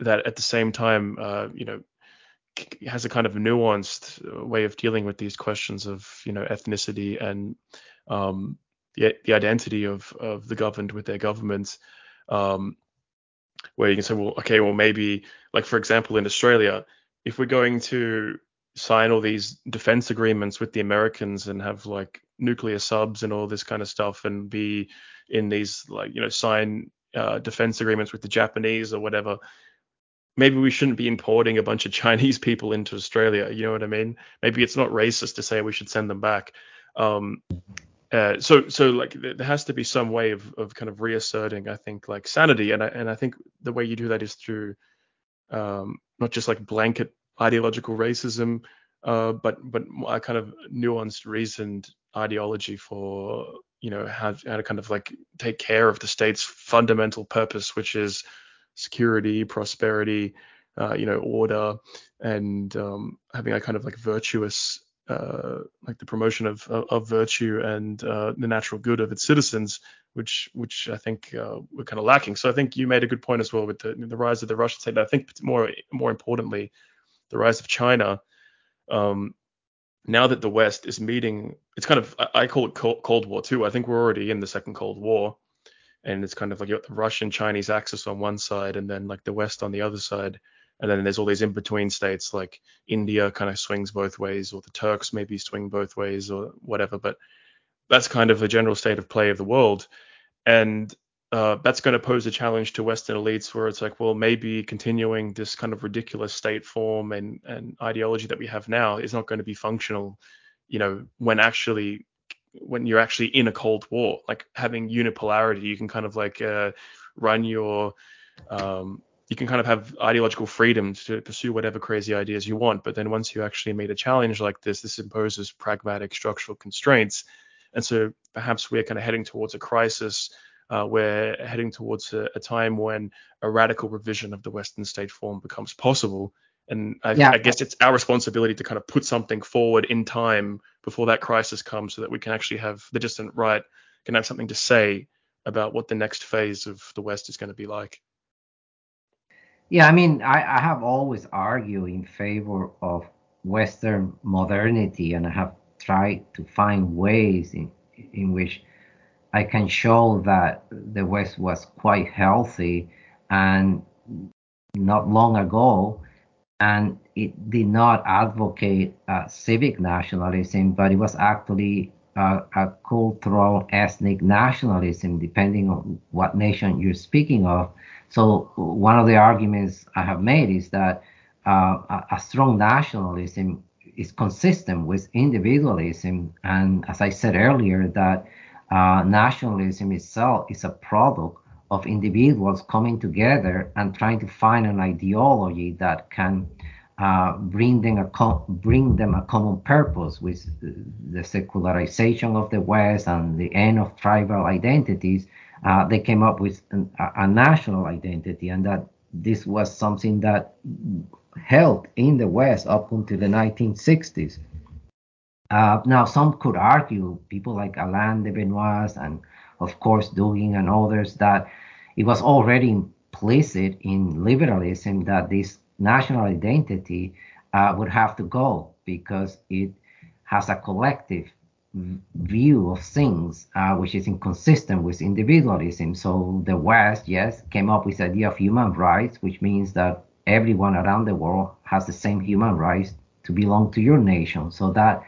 that at the same time, uh, you know, has a kind of nuanced uh, way of dealing with these questions of, you know, ethnicity and um, the, the identity of, of the governed with their governments. Um, where you can say, well, okay, well, maybe, like, for example, in Australia, if we're going to sign all these defense agreements with the Americans and have like nuclear subs and all this kind of stuff and be in these, like, you know, sign uh, defense agreements with the Japanese or whatever, maybe we shouldn't be importing a bunch of (laughs) Chinese people into Australia. You know what I mean? Maybe it's not racist to say we should send them back. Um, uh, so so like there has to be some way of, of kind of reasserting I think like sanity and I, and I think the way you do that is through um, not just like blanket ideological racism uh, but but a kind of nuanced reasoned ideology for you know how, how to kind of like take care of the state's fundamental purpose which is security, prosperity, uh, you know, order, and um, having a kind of like virtuous, uh, like the promotion of, of, of virtue and uh, the natural good of its citizens, which which I think uh, we're kind of lacking. So I think you made a good point as well with the, the rise of the Russian state. I think more more importantly, the rise of China. Um, now that the West is meeting, it's kind of I call it Cold War too. I think we're already in the second Cold War and it's kind of like you got the Russian Chinese axis on one side and then like the West on the other side. And then there's all these in between states like India kind of swings both ways, or the Turks maybe swing both ways, or whatever. But that's kind of the general state of play of the world. And uh, that's going to pose a challenge to Western elites where it's like, well, maybe continuing this kind of ridiculous state form and, and ideology that we have now is not going to be functional, you know, when actually when you're actually in a cold war. Like having unipolarity you can kind of like uh, run your um, you can kind of have ideological freedom to pursue whatever crazy ideas you want. But then once you actually meet a challenge like this this imposes pragmatic structural constraints. And so perhaps we're kind of heading towards a crisis uh, we're heading towards a, a time when a radical revision of the western state form becomes possible And I, yeah. I guess it's our responsibility to kind of put something forward in time before that crisis comes, so that we can actually have the dissident right can have something to say about what the next phase of the West is going to be like. Yeah, I mean, I, I have always argued in favor of Western modernity, and I have tried to find ways in in which I can show that the West was quite healthy and not long ago, and it did not advocate uh, civic nationalism, but it was actually uh, a cultural ethnic nationalism, depending on what nation you're speaking of. So one of the arguments I have made is that uh, a, a strong nationalism is consistent with individualism, and as I said earlier, that uh, nationalism itself is a product of individuals coming together and trying to find an ideology that can uh, bring them a bring them a common purpose with the secularization of the West and the end of tribal identities. Uh, they came up with an, a, a national identity, and that this was something that held in the West up until the 1960s. Uh, now, some could argue, people like Alain de Benoist and, of course, Dugin and others, that it was already implicit in liberalism that this national identity uh, would have to go because it has a collective view of things uh, which is inconsistent with individualism. So the West, yes, came up with the idea of human rights, which means that everyone around the world has the same human rights to belong to your nation. So that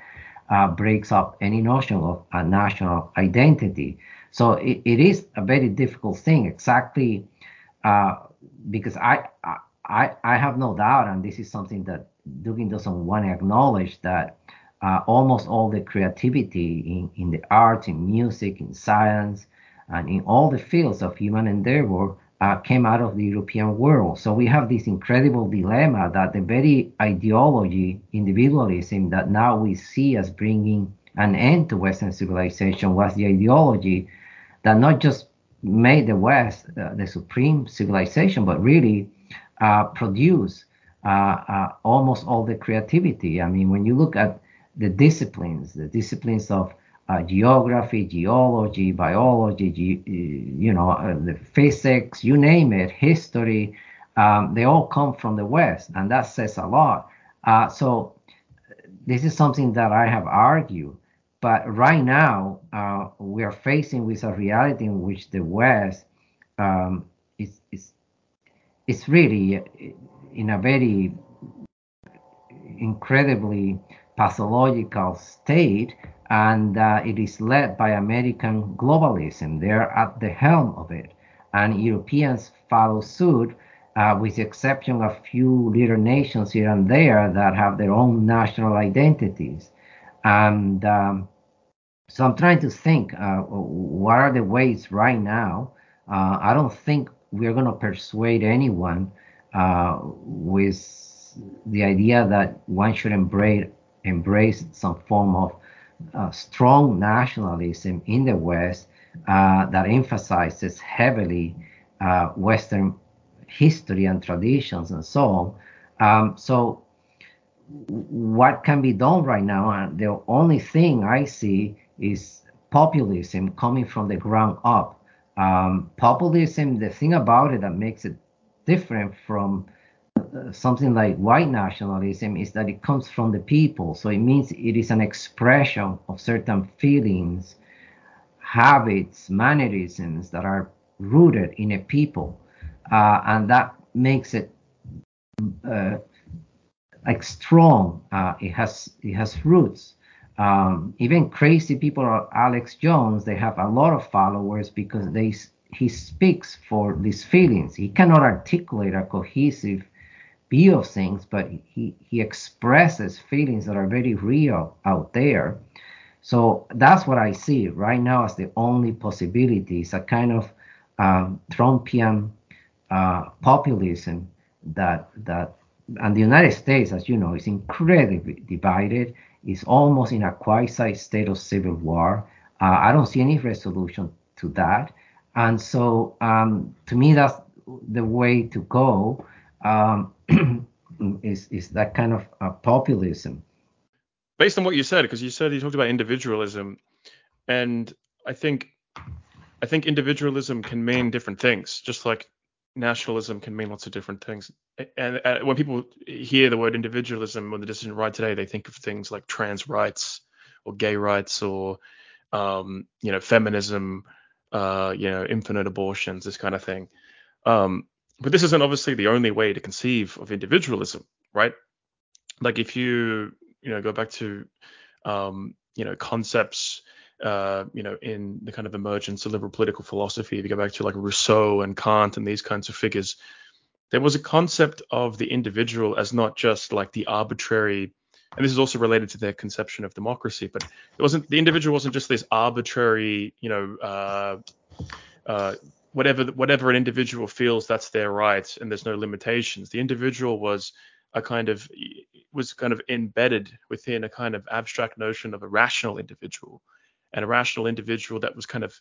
uh, breaks up any notion of a national identity. So it, it is a very difficult thing, exactly uh, because I, I I have no doubt, and this is something that Dugin doesn't want to acknowledge that uh, almost all the creativity in, in the arts, in music, in science, and in all the fields of human endeavor uh, came out of the European world. So we have this incredible dilemma that the very ideology, individualism, that now we see as bringing an end to Western civilization was the ideology that not just made the West uh, the supreme civilization, but really uh, produced uh, uh, almost all the creativity. I mean, when you look at the disciplines, the disciplines of uh, geography, geology, biology, ge- you know, uh, the physics, you name it, history, um, they all come from the West, and that says a lot. Uh, so this is something that I have argued. But right now, uh, we are facing with a reality in which the West um, is, is, is really in a very incredibly pathological state and uh, it is led by American globalism. They're at the helm of it, and Europeans follow suit, uh, with the exception of a few little nations here and there that have their own national identities. And um, so I'm trying to think, uh, what are the ways right now? Uh, I don't think we're going to persuade anyone uh, with the idea that one should embrace embrace some form of strong nationalism in the West uh, that emphasizes heavily uh, Western history and traditions and so on. Um, so, what can be done right now? And the only thing I see is populism coming from the ground up. Um, populism, the thing about it that makes it different from something like white nationalism is that it comes from the people. So it means it is an expression of certain feelings, habits, mannerisms that are rooted in a people. Uh, and that makes it uh, like strong. Uh, it has it has roots. Um, even crazy people like Alex Jones, they have a lot of followers because they he speaks for these feelings. He cannot articulate a cohesive of things, but he, he expresses feelings that are very real out there. So that's what I see right now as the only possibility. It's a kind of um, Trumpian uh, populism that that and the United States, as you know, is incredibly divided. It's almost in a quasi state of civil war. Uh, I don't see any resolution to that, and so um, to me, that's the way to go. Um, (clears throat) is is that kind of uh, populism. Based on what you said, because you said you talked about individualism, and I think I think individualism can mean different things, just like nationalism can mean lots of different things. And, and when people hear the word individualism on the dissident right today, they think of things like trans rights or gay rights or um, you know feminism, uh, you know infinite abortions, this kind of thing. Um, but this isn't obviously the only way to conceive of individualism, right? Like if you you know go back to um, you know concepts uh, you know, in the kind of emergence of liberal political philosophy, if you go back to like Rousseau and Kant and these kinds of figures, there was a concept of the individual as not just like the arbitrary, and this is also related to their conception of democracy, but it wasn't the individual wasn't just this arbitrary, you know, uh, uh, whatever whatever an individual feels, that's their right, and there's no limitations. The individual was a kind of was kind of embedded within a kind of abstract notion of a rational individual and a rational individual that was kind of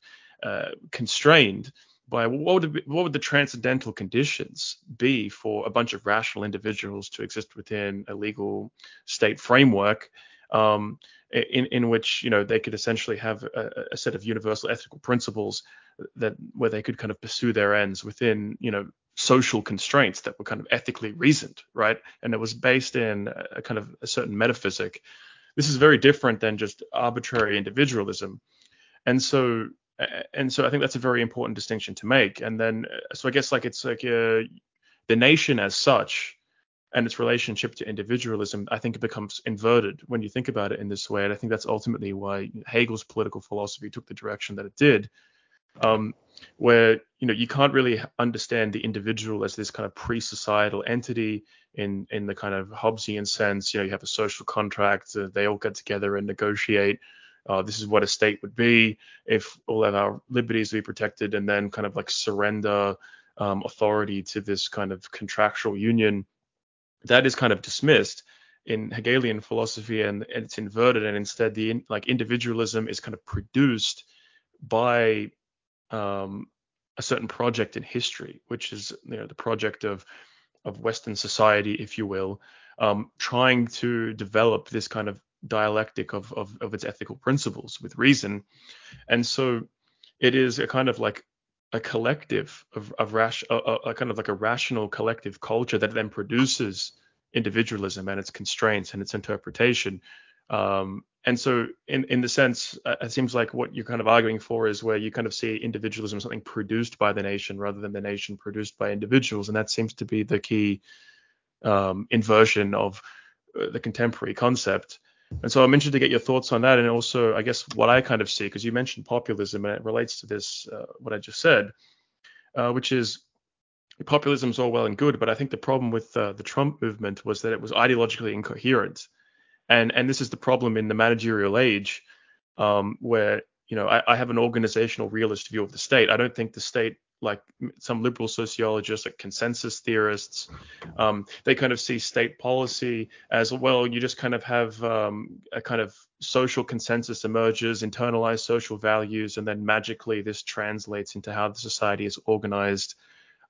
uh, constrained by what would, what would the transcendental conditions be for a bunch of rational individuals to exist within a legal state framework um, in, in which you know they could essentially have a, a, set of universal ethical principles that where they could kind of pursue their ends within you know social constraints that were kind of ethically reasoned right and it was based in a kind of a certain metaphysic this is very different than just arbitrary individualism. And so and so I think that's a very important distinction to make. And then so I guess like it's like uh, the nation as such and its relationship to individualism, I think it becomes inverted when you think about it in this way. And I think that's ultimately why Hegel's political philosophy took the direction that it did, um, where you know you can't really understand the individual as this kind of pre-societal entity in in the kind of Hobbesian sense. You know, you have a social contract. Uh, they all get together and negotiate. Uh, this is what a state would be if all of our liberties be protected, and then kind of like surrender um, authority to this kind of contractual union. That is kind of dismissed in Hegelian philosophy, and, and it's inverted, and instead the in, like individualism is kind of produced by um, a certain project in history, which is you know the project of of Western society, if you will, um, trying to develop this kind of dialectic of, of, of its ethical principles with reason. And so it is a kind of like a collective of, of rash, a, a, kind of like a rational collective culture that then produces individualism and its constraints and its interpretation. Um, and so, in in the sense, uh, it seems like what you're kind of arguing for is where you kind of see individualism as something produced by the nation rather than the nation produced by individuals, and that seems to be the key um, inversion of uh, the contemporary concept. And so, I'm interested to get your thoughts on that, and also, I guess, what I kind of see, because you mentioned populism, and it relates to this, uh, what I just said, uh, which is populism is all well and good, but I think the problem with uh, the Trump movement was that it was ideologically incoherent. And and this is the problem in the managerial age um, where you know I, I, have an organizational realist view of the state. I don't think the state like some liberal sociologists like consensus theorists um, they kind of see state policy as well you just kind of have um, a kind of social consensus emerges internalized social values and then magically this translates into how the society is organized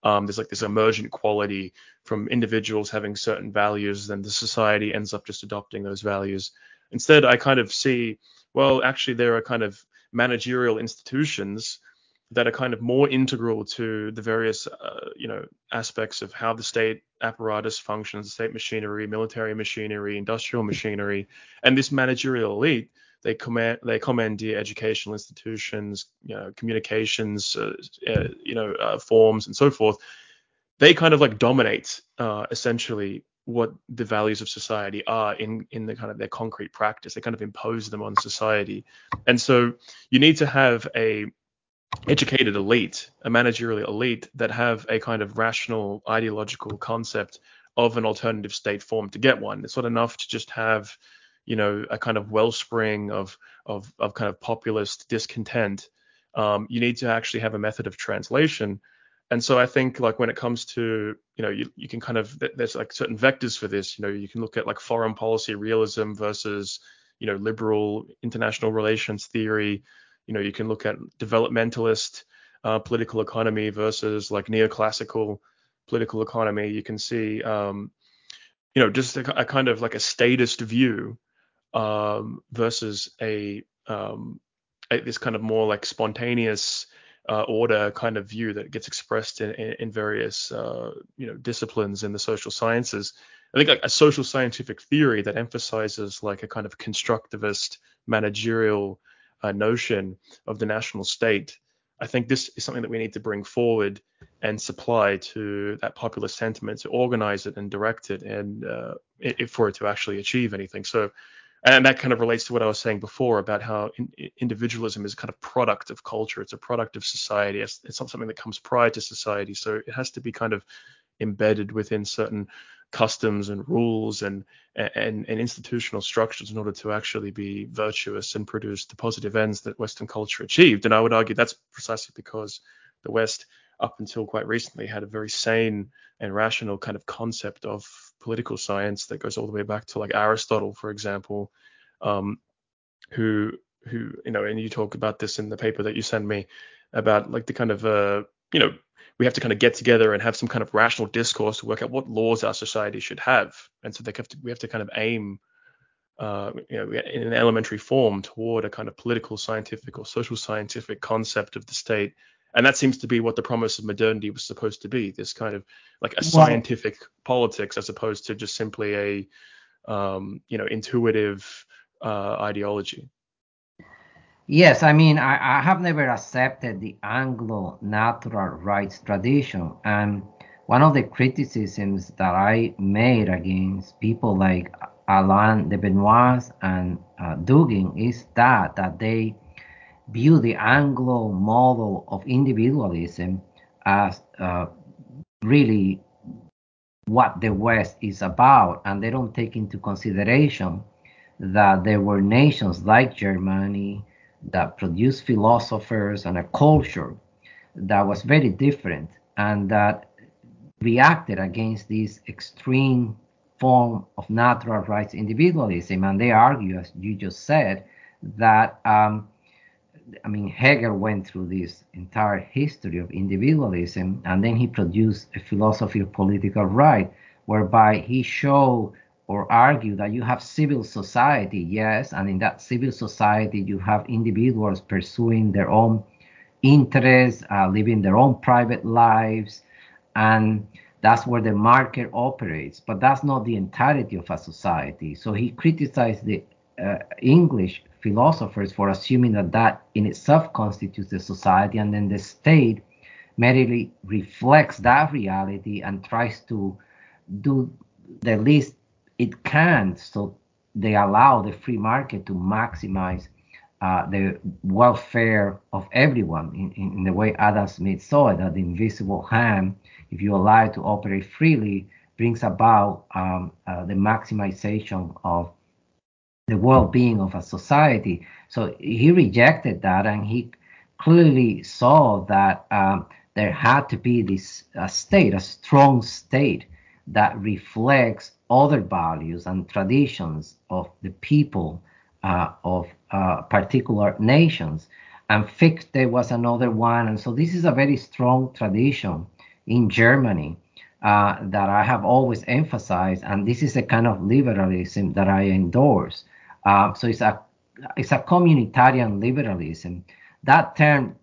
um, there's like this emergent quality from individuals having certain values, then the society ends up just adopting those values. Instead, I kind of see, well, actually, there are kind of managerial institutions that are kind of more integral to the various, uh, you know, aspects of how the state apparatus functions, state machinery, military machinery, industrial machinery, and this managerial elite they command they commandeer educational institutions, you know, communications, uh, uh, you know, uh, forms and so forth. They kind of like dominate uh, essentially what the values of society are in in the kind of their concrete practice. They kind of impose them on society, and so you need to have a educated elite, a managerial elite that have a kind of rational ideological concept of an alternative state form to get one. It's not enough to just have you know a kind of wellspring of of of kind of populist discontent. Um, you need to actually have a method of translation. And so i think like when it comes to you know you, you can kind of there's like certain vectors for this. You know you can look at like foreign policy realism versus you know liberal international relations theory you know you can look at developmentalist uh, political economy versus like neoclassical political economy you can see um, you know, just a, a kind of like a statist view um, versus a, um, a, this kind of more like spontaneous uh, order kind of view that gets expressed in, in, in various uh, you know disciplines in the social sciences. I think like a social scientific theory that emphasizes like a kind of constructivist managerial uh, notion of the national state. I think this is something that we need to bring forward and supply to that popular sentiment to organize it and direct it and uh, it, for it to actually achieve anything. So and that kind of relates to what I was saying before about how in, individualism is kind of product of culture. It's a product of society. It's, it's, not something that comes prior to society. So it has to be kind of embedded within certain customs and rules and, and, and institutional structures in order to actually be virtuous and produce the positive ends that Western culture achieved. And I would argue that's precisely because the West, up until quite recently, had a very sane and rational kind of concept of political science that goes all the way back to like Aristotle, for example, um, who who you know, and you talk about this in the paper that you send me about like the kind of uh, you know we have to kind of get together and have some kind of rational discourse to work out what laws our society should have, and so they have to we have to kind of aim. Uh, you know, in an elementary form toward a kind of political, scientific, or social scientific concept of the state. And that seems to be what the promise of modernity was supposed to be this kind of like a scientific politics as opposed to just simply a um, you know intuitive uh, ideology yes i mean I, I, have never accepted the anglo natural rights tradition and one of the criticisms that i made against people like alain de benoist and uh, dugin is that that they view the Anglo model of individualism as uh, really what the West is about, and they don't take into consideration that there were nations like Germany that produced philosophers and a culture that was very different and that reacted against this extreme form of natural rights individualism. And they argue, as you just said, that um, I mean, Hegel went through this entire history of individualism, and then he produced a philosophy of political right, whereby he showed or argue that you have civil society, yes, and in that civil society you have individuals pursuing their own interests, uh, living their own private lives, and that's where the market operates. But that's not the entirety of a society. So he criticized the uh, English philosophers for assuming that that in itself constitutes the society, and then the state merely reflects that reality and tries to do the least it can't. so they allow the free market to maximize uh, the welfare of everyone in, in, in, the way Adam Smith saw it, that the invisible hand, if you allow it to operate freely, brings about um, uh, the maximization of the well-being of a society. So he rejected that, and he clearly saw that um, there had to be this uh, state, a strong state that reflects other values and traditions of the people uh, of uh, particular nations. And Fichte was another one. And so this is a very strong tradition in Germany uh, that I have always emphasized. And this is a kind of liberalism that I endorse. Uh, so it's a it's a communitarian liberalism. That term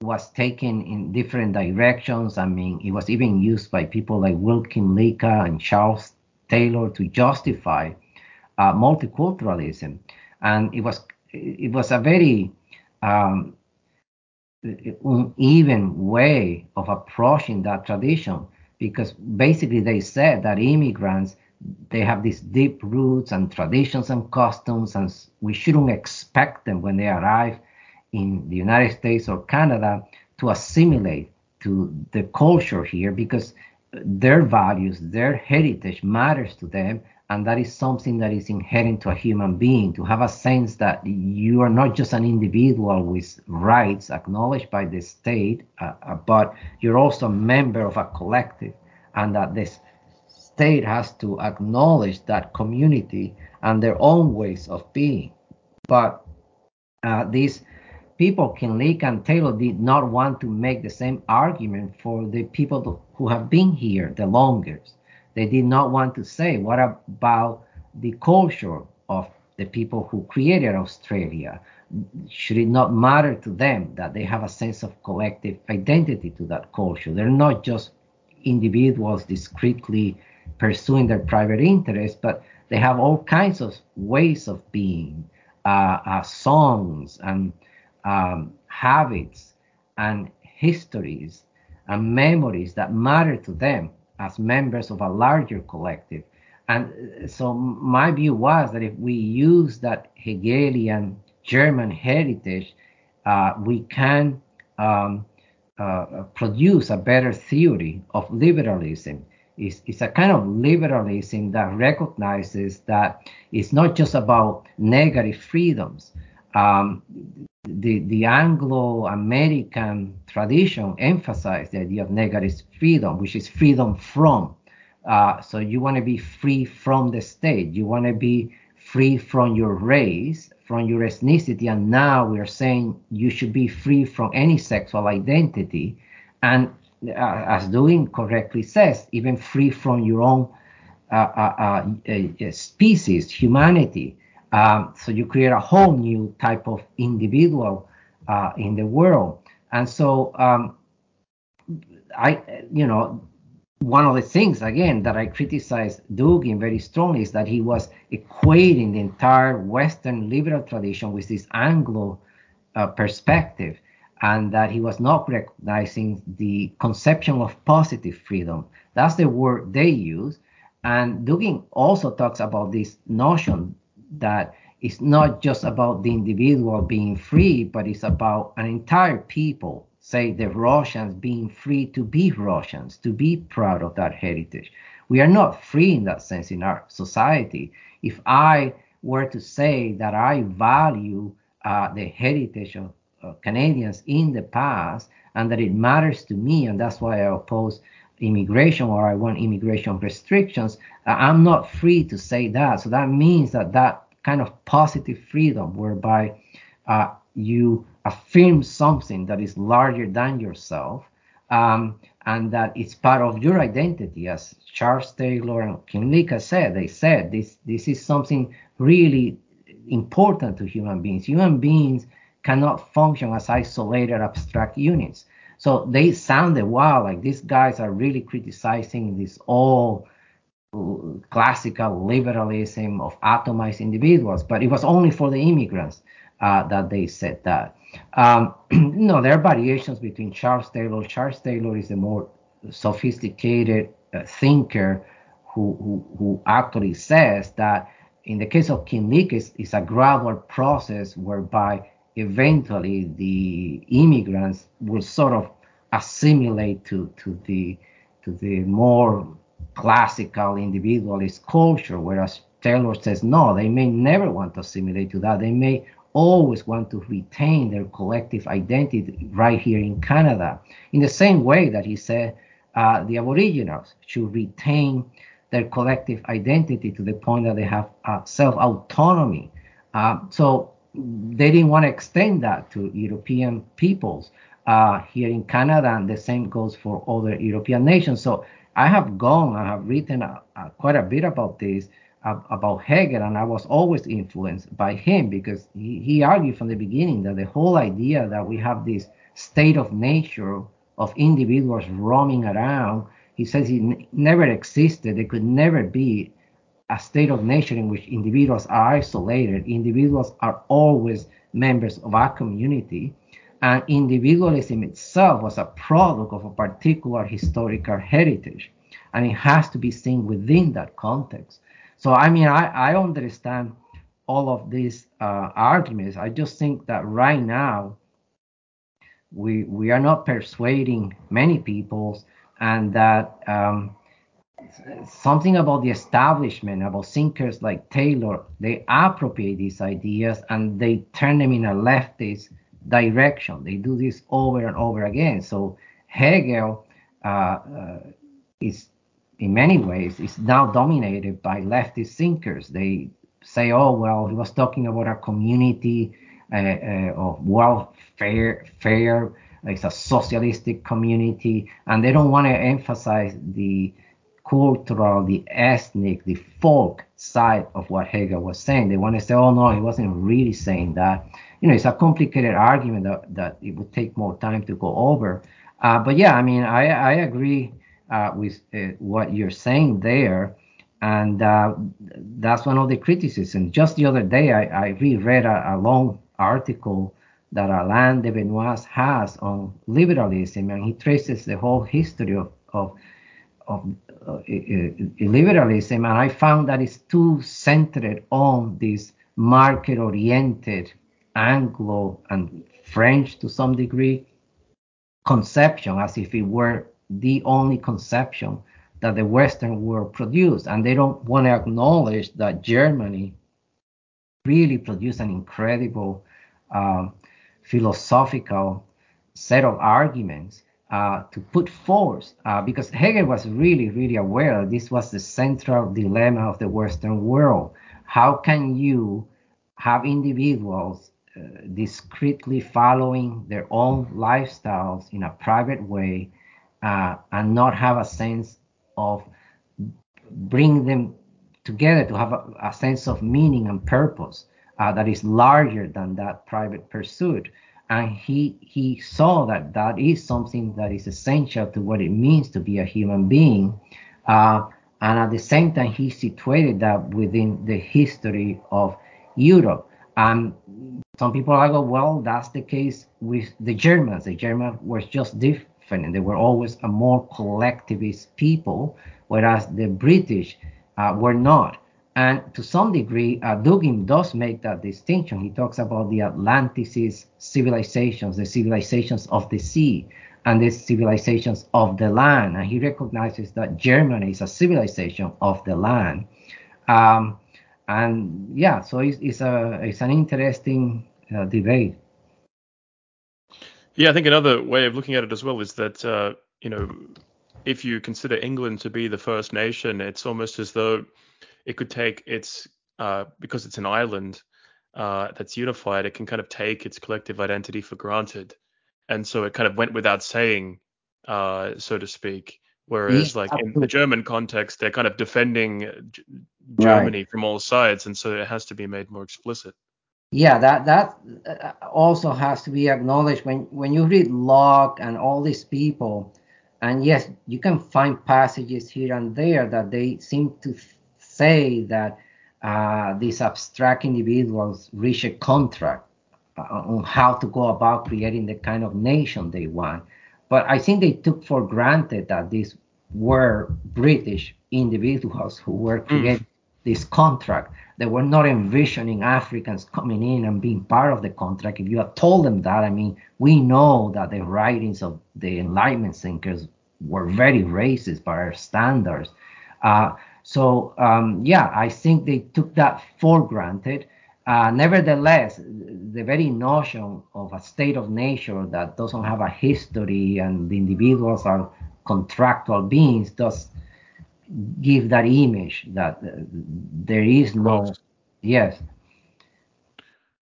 was taken in different directions. I mean, it was even used by people like Will Kymlicka and Charles Taylor to justify uh, multiculturalism, and it was it was a very um, uneven way of approaching that tradition because basically they said that immigrants they have these deep roots and traditions and customs, and we shouldn't expect them when they arrive in the United States or Canada to assimilate to the culture here because their values, their heritage matters to them, and that is something that is inherent to a human being to have a sense that you are not just an individual with rights acknowledged by the state, uh, uh but you're also a member of a collective, and that this state has to acknowledge that community and their own ways of being. But uh, people, Kymlicka and Taylor, did not want to make the same argument for the people who have been here the longest. they did not want to say what about the culture of the people who created Australia? Should it not matter to them that they have a sense of collective identity to that culture? They're not just individuals discreetly pursuing their private interests, but they have all kinds of ways of being, uh, uh, songs and um, habits and histories and memories that matter to them as members of a larger collective. And so my view was that if we use that Hegelian German heritage, uh, we can um, uh, produce a better theory of liberalism. It's, it's, a kind of liberalism that recognizes that it's not just about negative freedoms. Um, the, the Anglo-American tradition emphasized the idea of negative freedom, which is freedom from. Uh, so you want to be free from the state. You want to be free from your race, from your ethnicity. And now we're saying you should be free from any sexual identity. And uh, as Dugin correctly says, even free from your own uh, uh, uh species, humanity. Um, so you create a whole new type of individual uh, in the world. And so um, I, you know, one of the things again that I criticized Dugin very strongly is that he was equating the entire Western liberal tradition with this Anglo uh, perspective, and that he was not recognizing the conception of positive freedom. That's the word they use. And Dugin also talks about this notion that it's not just about the individual being free, but it's about an entire people, say the Russians being free to be Russians, to be proud of that heritage. We are not free in that sense in our society. If I were to say that I value uh, the heritage of uh, Canadians in the past and that it matters to me, and that's why I oppose immigration or I want immigration restrictions, uh, I'm not free to say that. So that means that that kind of positive freedom whereby uh, you affirm something that is larger than yourself um, and that it's part of your identity. As Charles Taylor and Kymlicka said, they said this, this is something really important to human beings. Human beings cannot function as isolated abstract units. So they sounded wow, like these guys are really criticizing this all classical liberalism of atomized individuals, but it was only for the immigrants uh, that they said that. Um, (clears throat) no, there are variations between Charles Taylor. Charles Taylor is a more sophisticated uh, thinker who, who, who actually says that in the case of Kymlicka, it's, it's a gradual process whereby eventually the immigrants will sort of assimilate to to the to the more classical individualist culture, whereas Taylor says no, they may never want to assimilate to that. They may always want to retain their collective identity right here in Canada, in the same way that he said uh, the Aboriginals should retain their collective identity to the point that they have uh, self autonomy. Uh, so they didn't want to extend that to European peoples uh, here in Canada, and the same goes for other European nations. So I have gone, I have written uh, uh, quite a bit about this, about Hegel, and I was always influenced by him because he, he argued from the beginning that the whole idea that we have this state of nature of individuals roaming around, he says it n- never existed. it could never be a state of nature in which individuals are isolated. Individuals are always members of a community and individualism itself was a product of a particular historical heritage and it has to be seen within that context so i mean i, I understand all of these uh, arguments i just think that right now we we are not persuading many people and that um, something about the establishment about thinkers like taylor they appropriate these ideas and they turn them in a leftist direction. They do this over and over again. So Hegel uh, uh, is, in many ways, is now dominated by leftist thinkers. They say, "Oh well, he was talking about a community uh, uh of welfare, fair. It's a socialistic community," and they don't want to emphasize the cultural, the ethnic, the folk side of what Hegel was saying. They want to say, oh no, he wasn't really saying that. You know, it's a complicated argument that, that it would take more time to go over. Uh, but yeah, I mean, I, I agree uh, with uh, what you're saying there. And uh, that's one of the criticisms. Just the other day, I, I reread a, a long article that Alain de Benoist has on liberalism, and he traces the whole history of, of, of liberalism. And I found that it's too centered on this market oriented Anglo and French to some degree conception, as if it were the only conception that the Western world produced. And they don't want to acknowledge that Germany really produced an incredible um, philosophical set of arguments uh, to put forth, uh, because Hegel was really, really aware this was the central dilemma of the Western world. How can you have individuals uh, discreetly following their own lifestyles in a private way uh, and not have a sense of bring them together to have a, a sense of meaning and purpose uh, that is larger than that private pursuit and he he saw that that is something that is essential to what it means to be a human being. Uh, and at the same time he situated that within the history of europe. And some people argue well that's the case with the germans. The germans were just different. They were always a more collectivist people whereas the british uh, were not and to some degree, uh, Dugin does make that distinction. He talks about the Atlanticist civilizations, the civilizations of the sea, and the civilizations of the land. And he recognizes that Germany is a civilization of the land. Um, and yeah, so it's, it's, a, it's an interesting uh, debate. Yeah, I think another way of looking at it as well is that, uh, you know, if you consider England to be the first nation, it's almost as though it could take its uh, because it's an island uh, that's unified, it can kind of take its collective identity for granted, and so it kind of went without saying, uh, so to speak. Whereas, yeah, like absolutely. in the German context, they're kind of defending G- Germany right. from all sides, and so it has to be made more explicit. Yeah, that that uh, also has to be acknowledged when when you read Locke and all these people, and yes, you can find passages here and there that they seem to say that uh, these abstract individuals reach a contract uh, on how to go about creating the kind of nation they want. But I think they took for granted that these were British individuals who were hmm. creating mm. this contract. They were not envisioning Africans coming in and being part of the contract. If you had told them that, I mean, we know that the writings of the Enlightenment thinkers were very racist by our standards. Uh, so um, yeah, I think they took that for granted. Uh, nevertheless, the very notion of a state of nature that doesn't have a history and the individuals are contractual beings does give that image that uh, there is no yes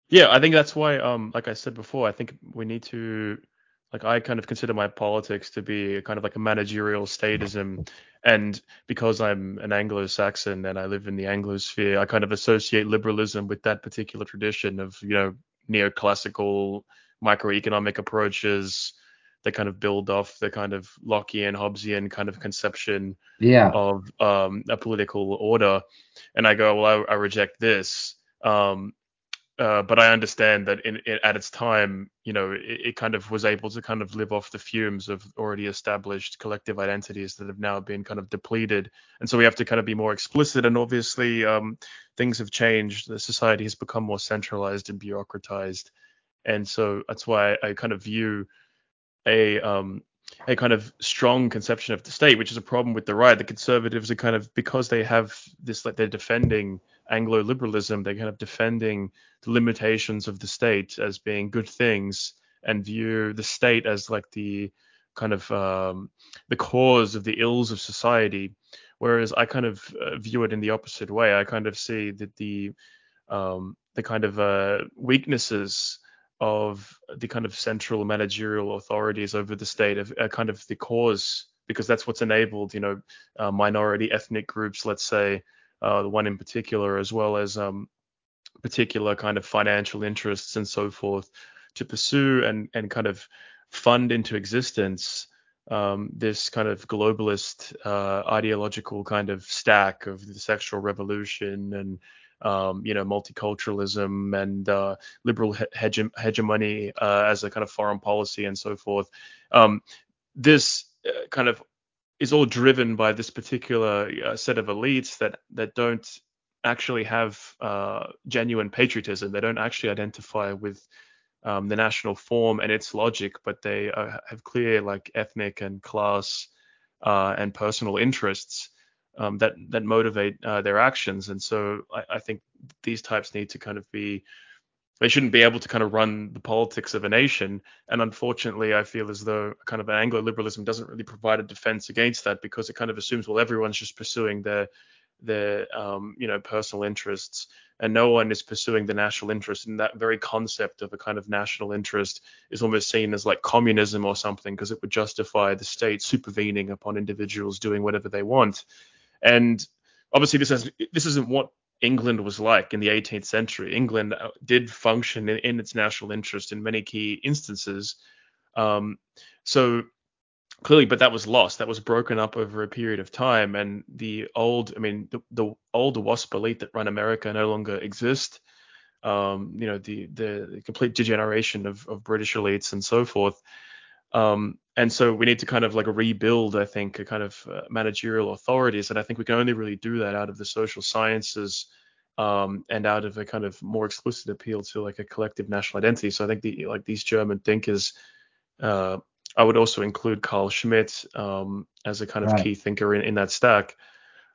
yeah i think that's why um like i said before i think we need to like I kind of consider my politics to be kind of like a managerial statism. And because I'm an Anglo-Saxon and I live in the Anglosphere, I kind of associate liberalism with that particular tradition of, you know, neoclassical microeconomic approaches that kind of build off the kind of Lockean, Hobbesian kind of conception yeah. of um, a political order. And I go, well, I, I reject this. Um, uh, but I understand that in, in, at its time, you know, it, it, kind of was able to kind of live off the fumes of already established collective identities that have now been kind of depleted, and so we have to kind of be more explicit. And obviously, um, things have changed. The society has become more centralized and bureaucratized, and so that's why I kind of view a um, a kind of strong conception of the state, which is a problem with the right. The conservatives are kind of because they have this like they're defending Anglo liberalism, they're kind of defending the limitations of the state as being good things and view the state as like the kind of um, the cause of the ills of society. Whereas I kind of uh, view it in the opposite way. I kind of see that the um, the kind of uh, weaknesses of the kind of central managerial authorities over the state are, are kind of the cause because that's what's enabled, you know, uh, minority ethnic groups, let's say, the one in particular, as well as um, particular kind of financial interests and so forth, to pursue and and kind of fund into existence um, this kind of globalist uh, ideological kind of stack of the sexual revolution and um, you know multiculturalism and uh, liberal hege- hegemony uh, as a kind of foreign policy and so forth. Um, this uh, kind of is all driven by this particular uh, set of elites that that don't actually have uh, genuine patriotism. They don't actually identify with um, the national form and its logic, but they uh, have clear like ethnic and class uh, and personal interests um, that that motivate uh, their actions. And so I, I, think these types need to kind of be they shouldn't be able to kind of run the politics of a nation. And unfortunately, I feel as though kind of Anglo liberalism doesn't really provide a defense against that because it kind of assumes well everyone's just pursuing their their um, you know personal interests. And no one is pursuing the national interest. And that very concept of a kind of national interest is almost seen as like communism or something because it would justify the state supervening upon individuals doing whatever they want. And obviously this is this isn't what England was like in the 18th century. England uh, did function in, in its national interest in many key instances. Um, so clearly, but that was lost. That was broken up over a period of time, and the old, I mean, the, the old WASP elite that run America no longer exist. Um, you know, the, the, complete degeneration of, of British elites and so forth. Um, and so we need to kind of like rebuild, I think, a kind of uh, managerial authorities, and I think we can only really do that out of the social sciences um, and out of a kind of more explicit appeal to like a collective national identity. So I think the like these German thinkers uh, I would also include Carl Schmitt um, as a kind of right. key thinker in, in that stack.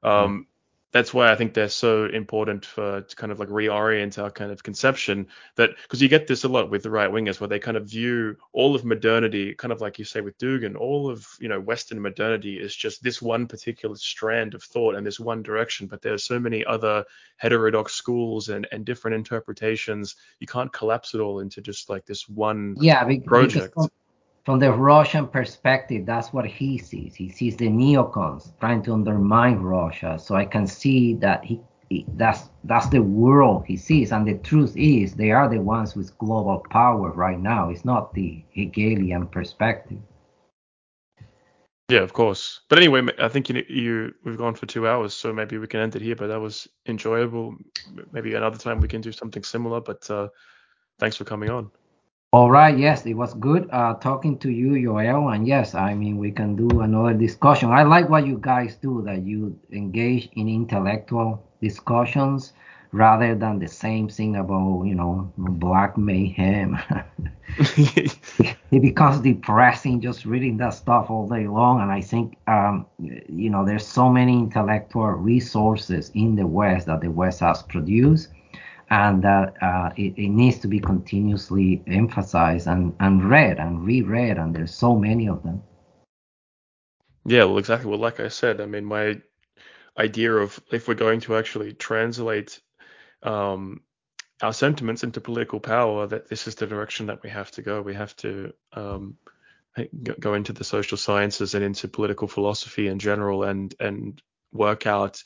Um, That's why I think they're so important for to kind of like reorient our kind of conception that because you get this a lot with the right wingers where they kind of view all of modernity, kind of like you say with Dugin, all of you know Western modernity is just this one particular strand of thought and this one direction, but there are so many other heterodox schools and and different interpretations. You can't collapse it all into just like this one yeah, project. Because from the Russian perspective, that's what he sees. He sees the neocons trying to undermine Russia. So I can see that he, he that's that's the world he sees. And the truth is, they are the ones with global power right now. It's not the Hegelian perspective. Yeah, of course. But anyway, I think you, you we've gone for two hours, so maybe we can end it here. But that was enjoyable. Maybe another time we can do something similar. But uh, thanks for coming on. All right. Yes, it was good uh, talking to you, Joel. And yes, I mean, we can do another discussion. I like what you guys do, that you engage in intellectual discussions rather than the same thing about, you know, black mayhem. (laughs) it becomes depressing just reading that stuff all day long. And I think, um, you know, there's so many intellectual resources in the West that the West has produced and that uh, it, it, needs to be continuously emphasized and, and read and reread and there's so many of them. Yeah well exactly. Well like i said i mean my idea of if we're going to actually translate um, our sentiments into political power that this is the direction that we have to go. We have to um, go into the social sciences and into political philosophy in general and and work out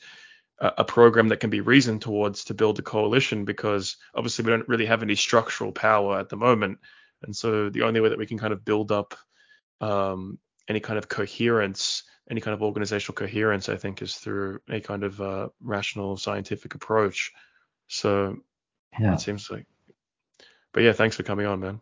a program that can be reasoned towards to build a coalition because obviously we don't really have any structural power at the moment. And so the only way that we can kind of build up um, any kind of coherence, any kind of organizational coherence, I think, is through a kind of uh, rational scientific approach. So yeah. it seems like. But yeah, thanks for coming on, man.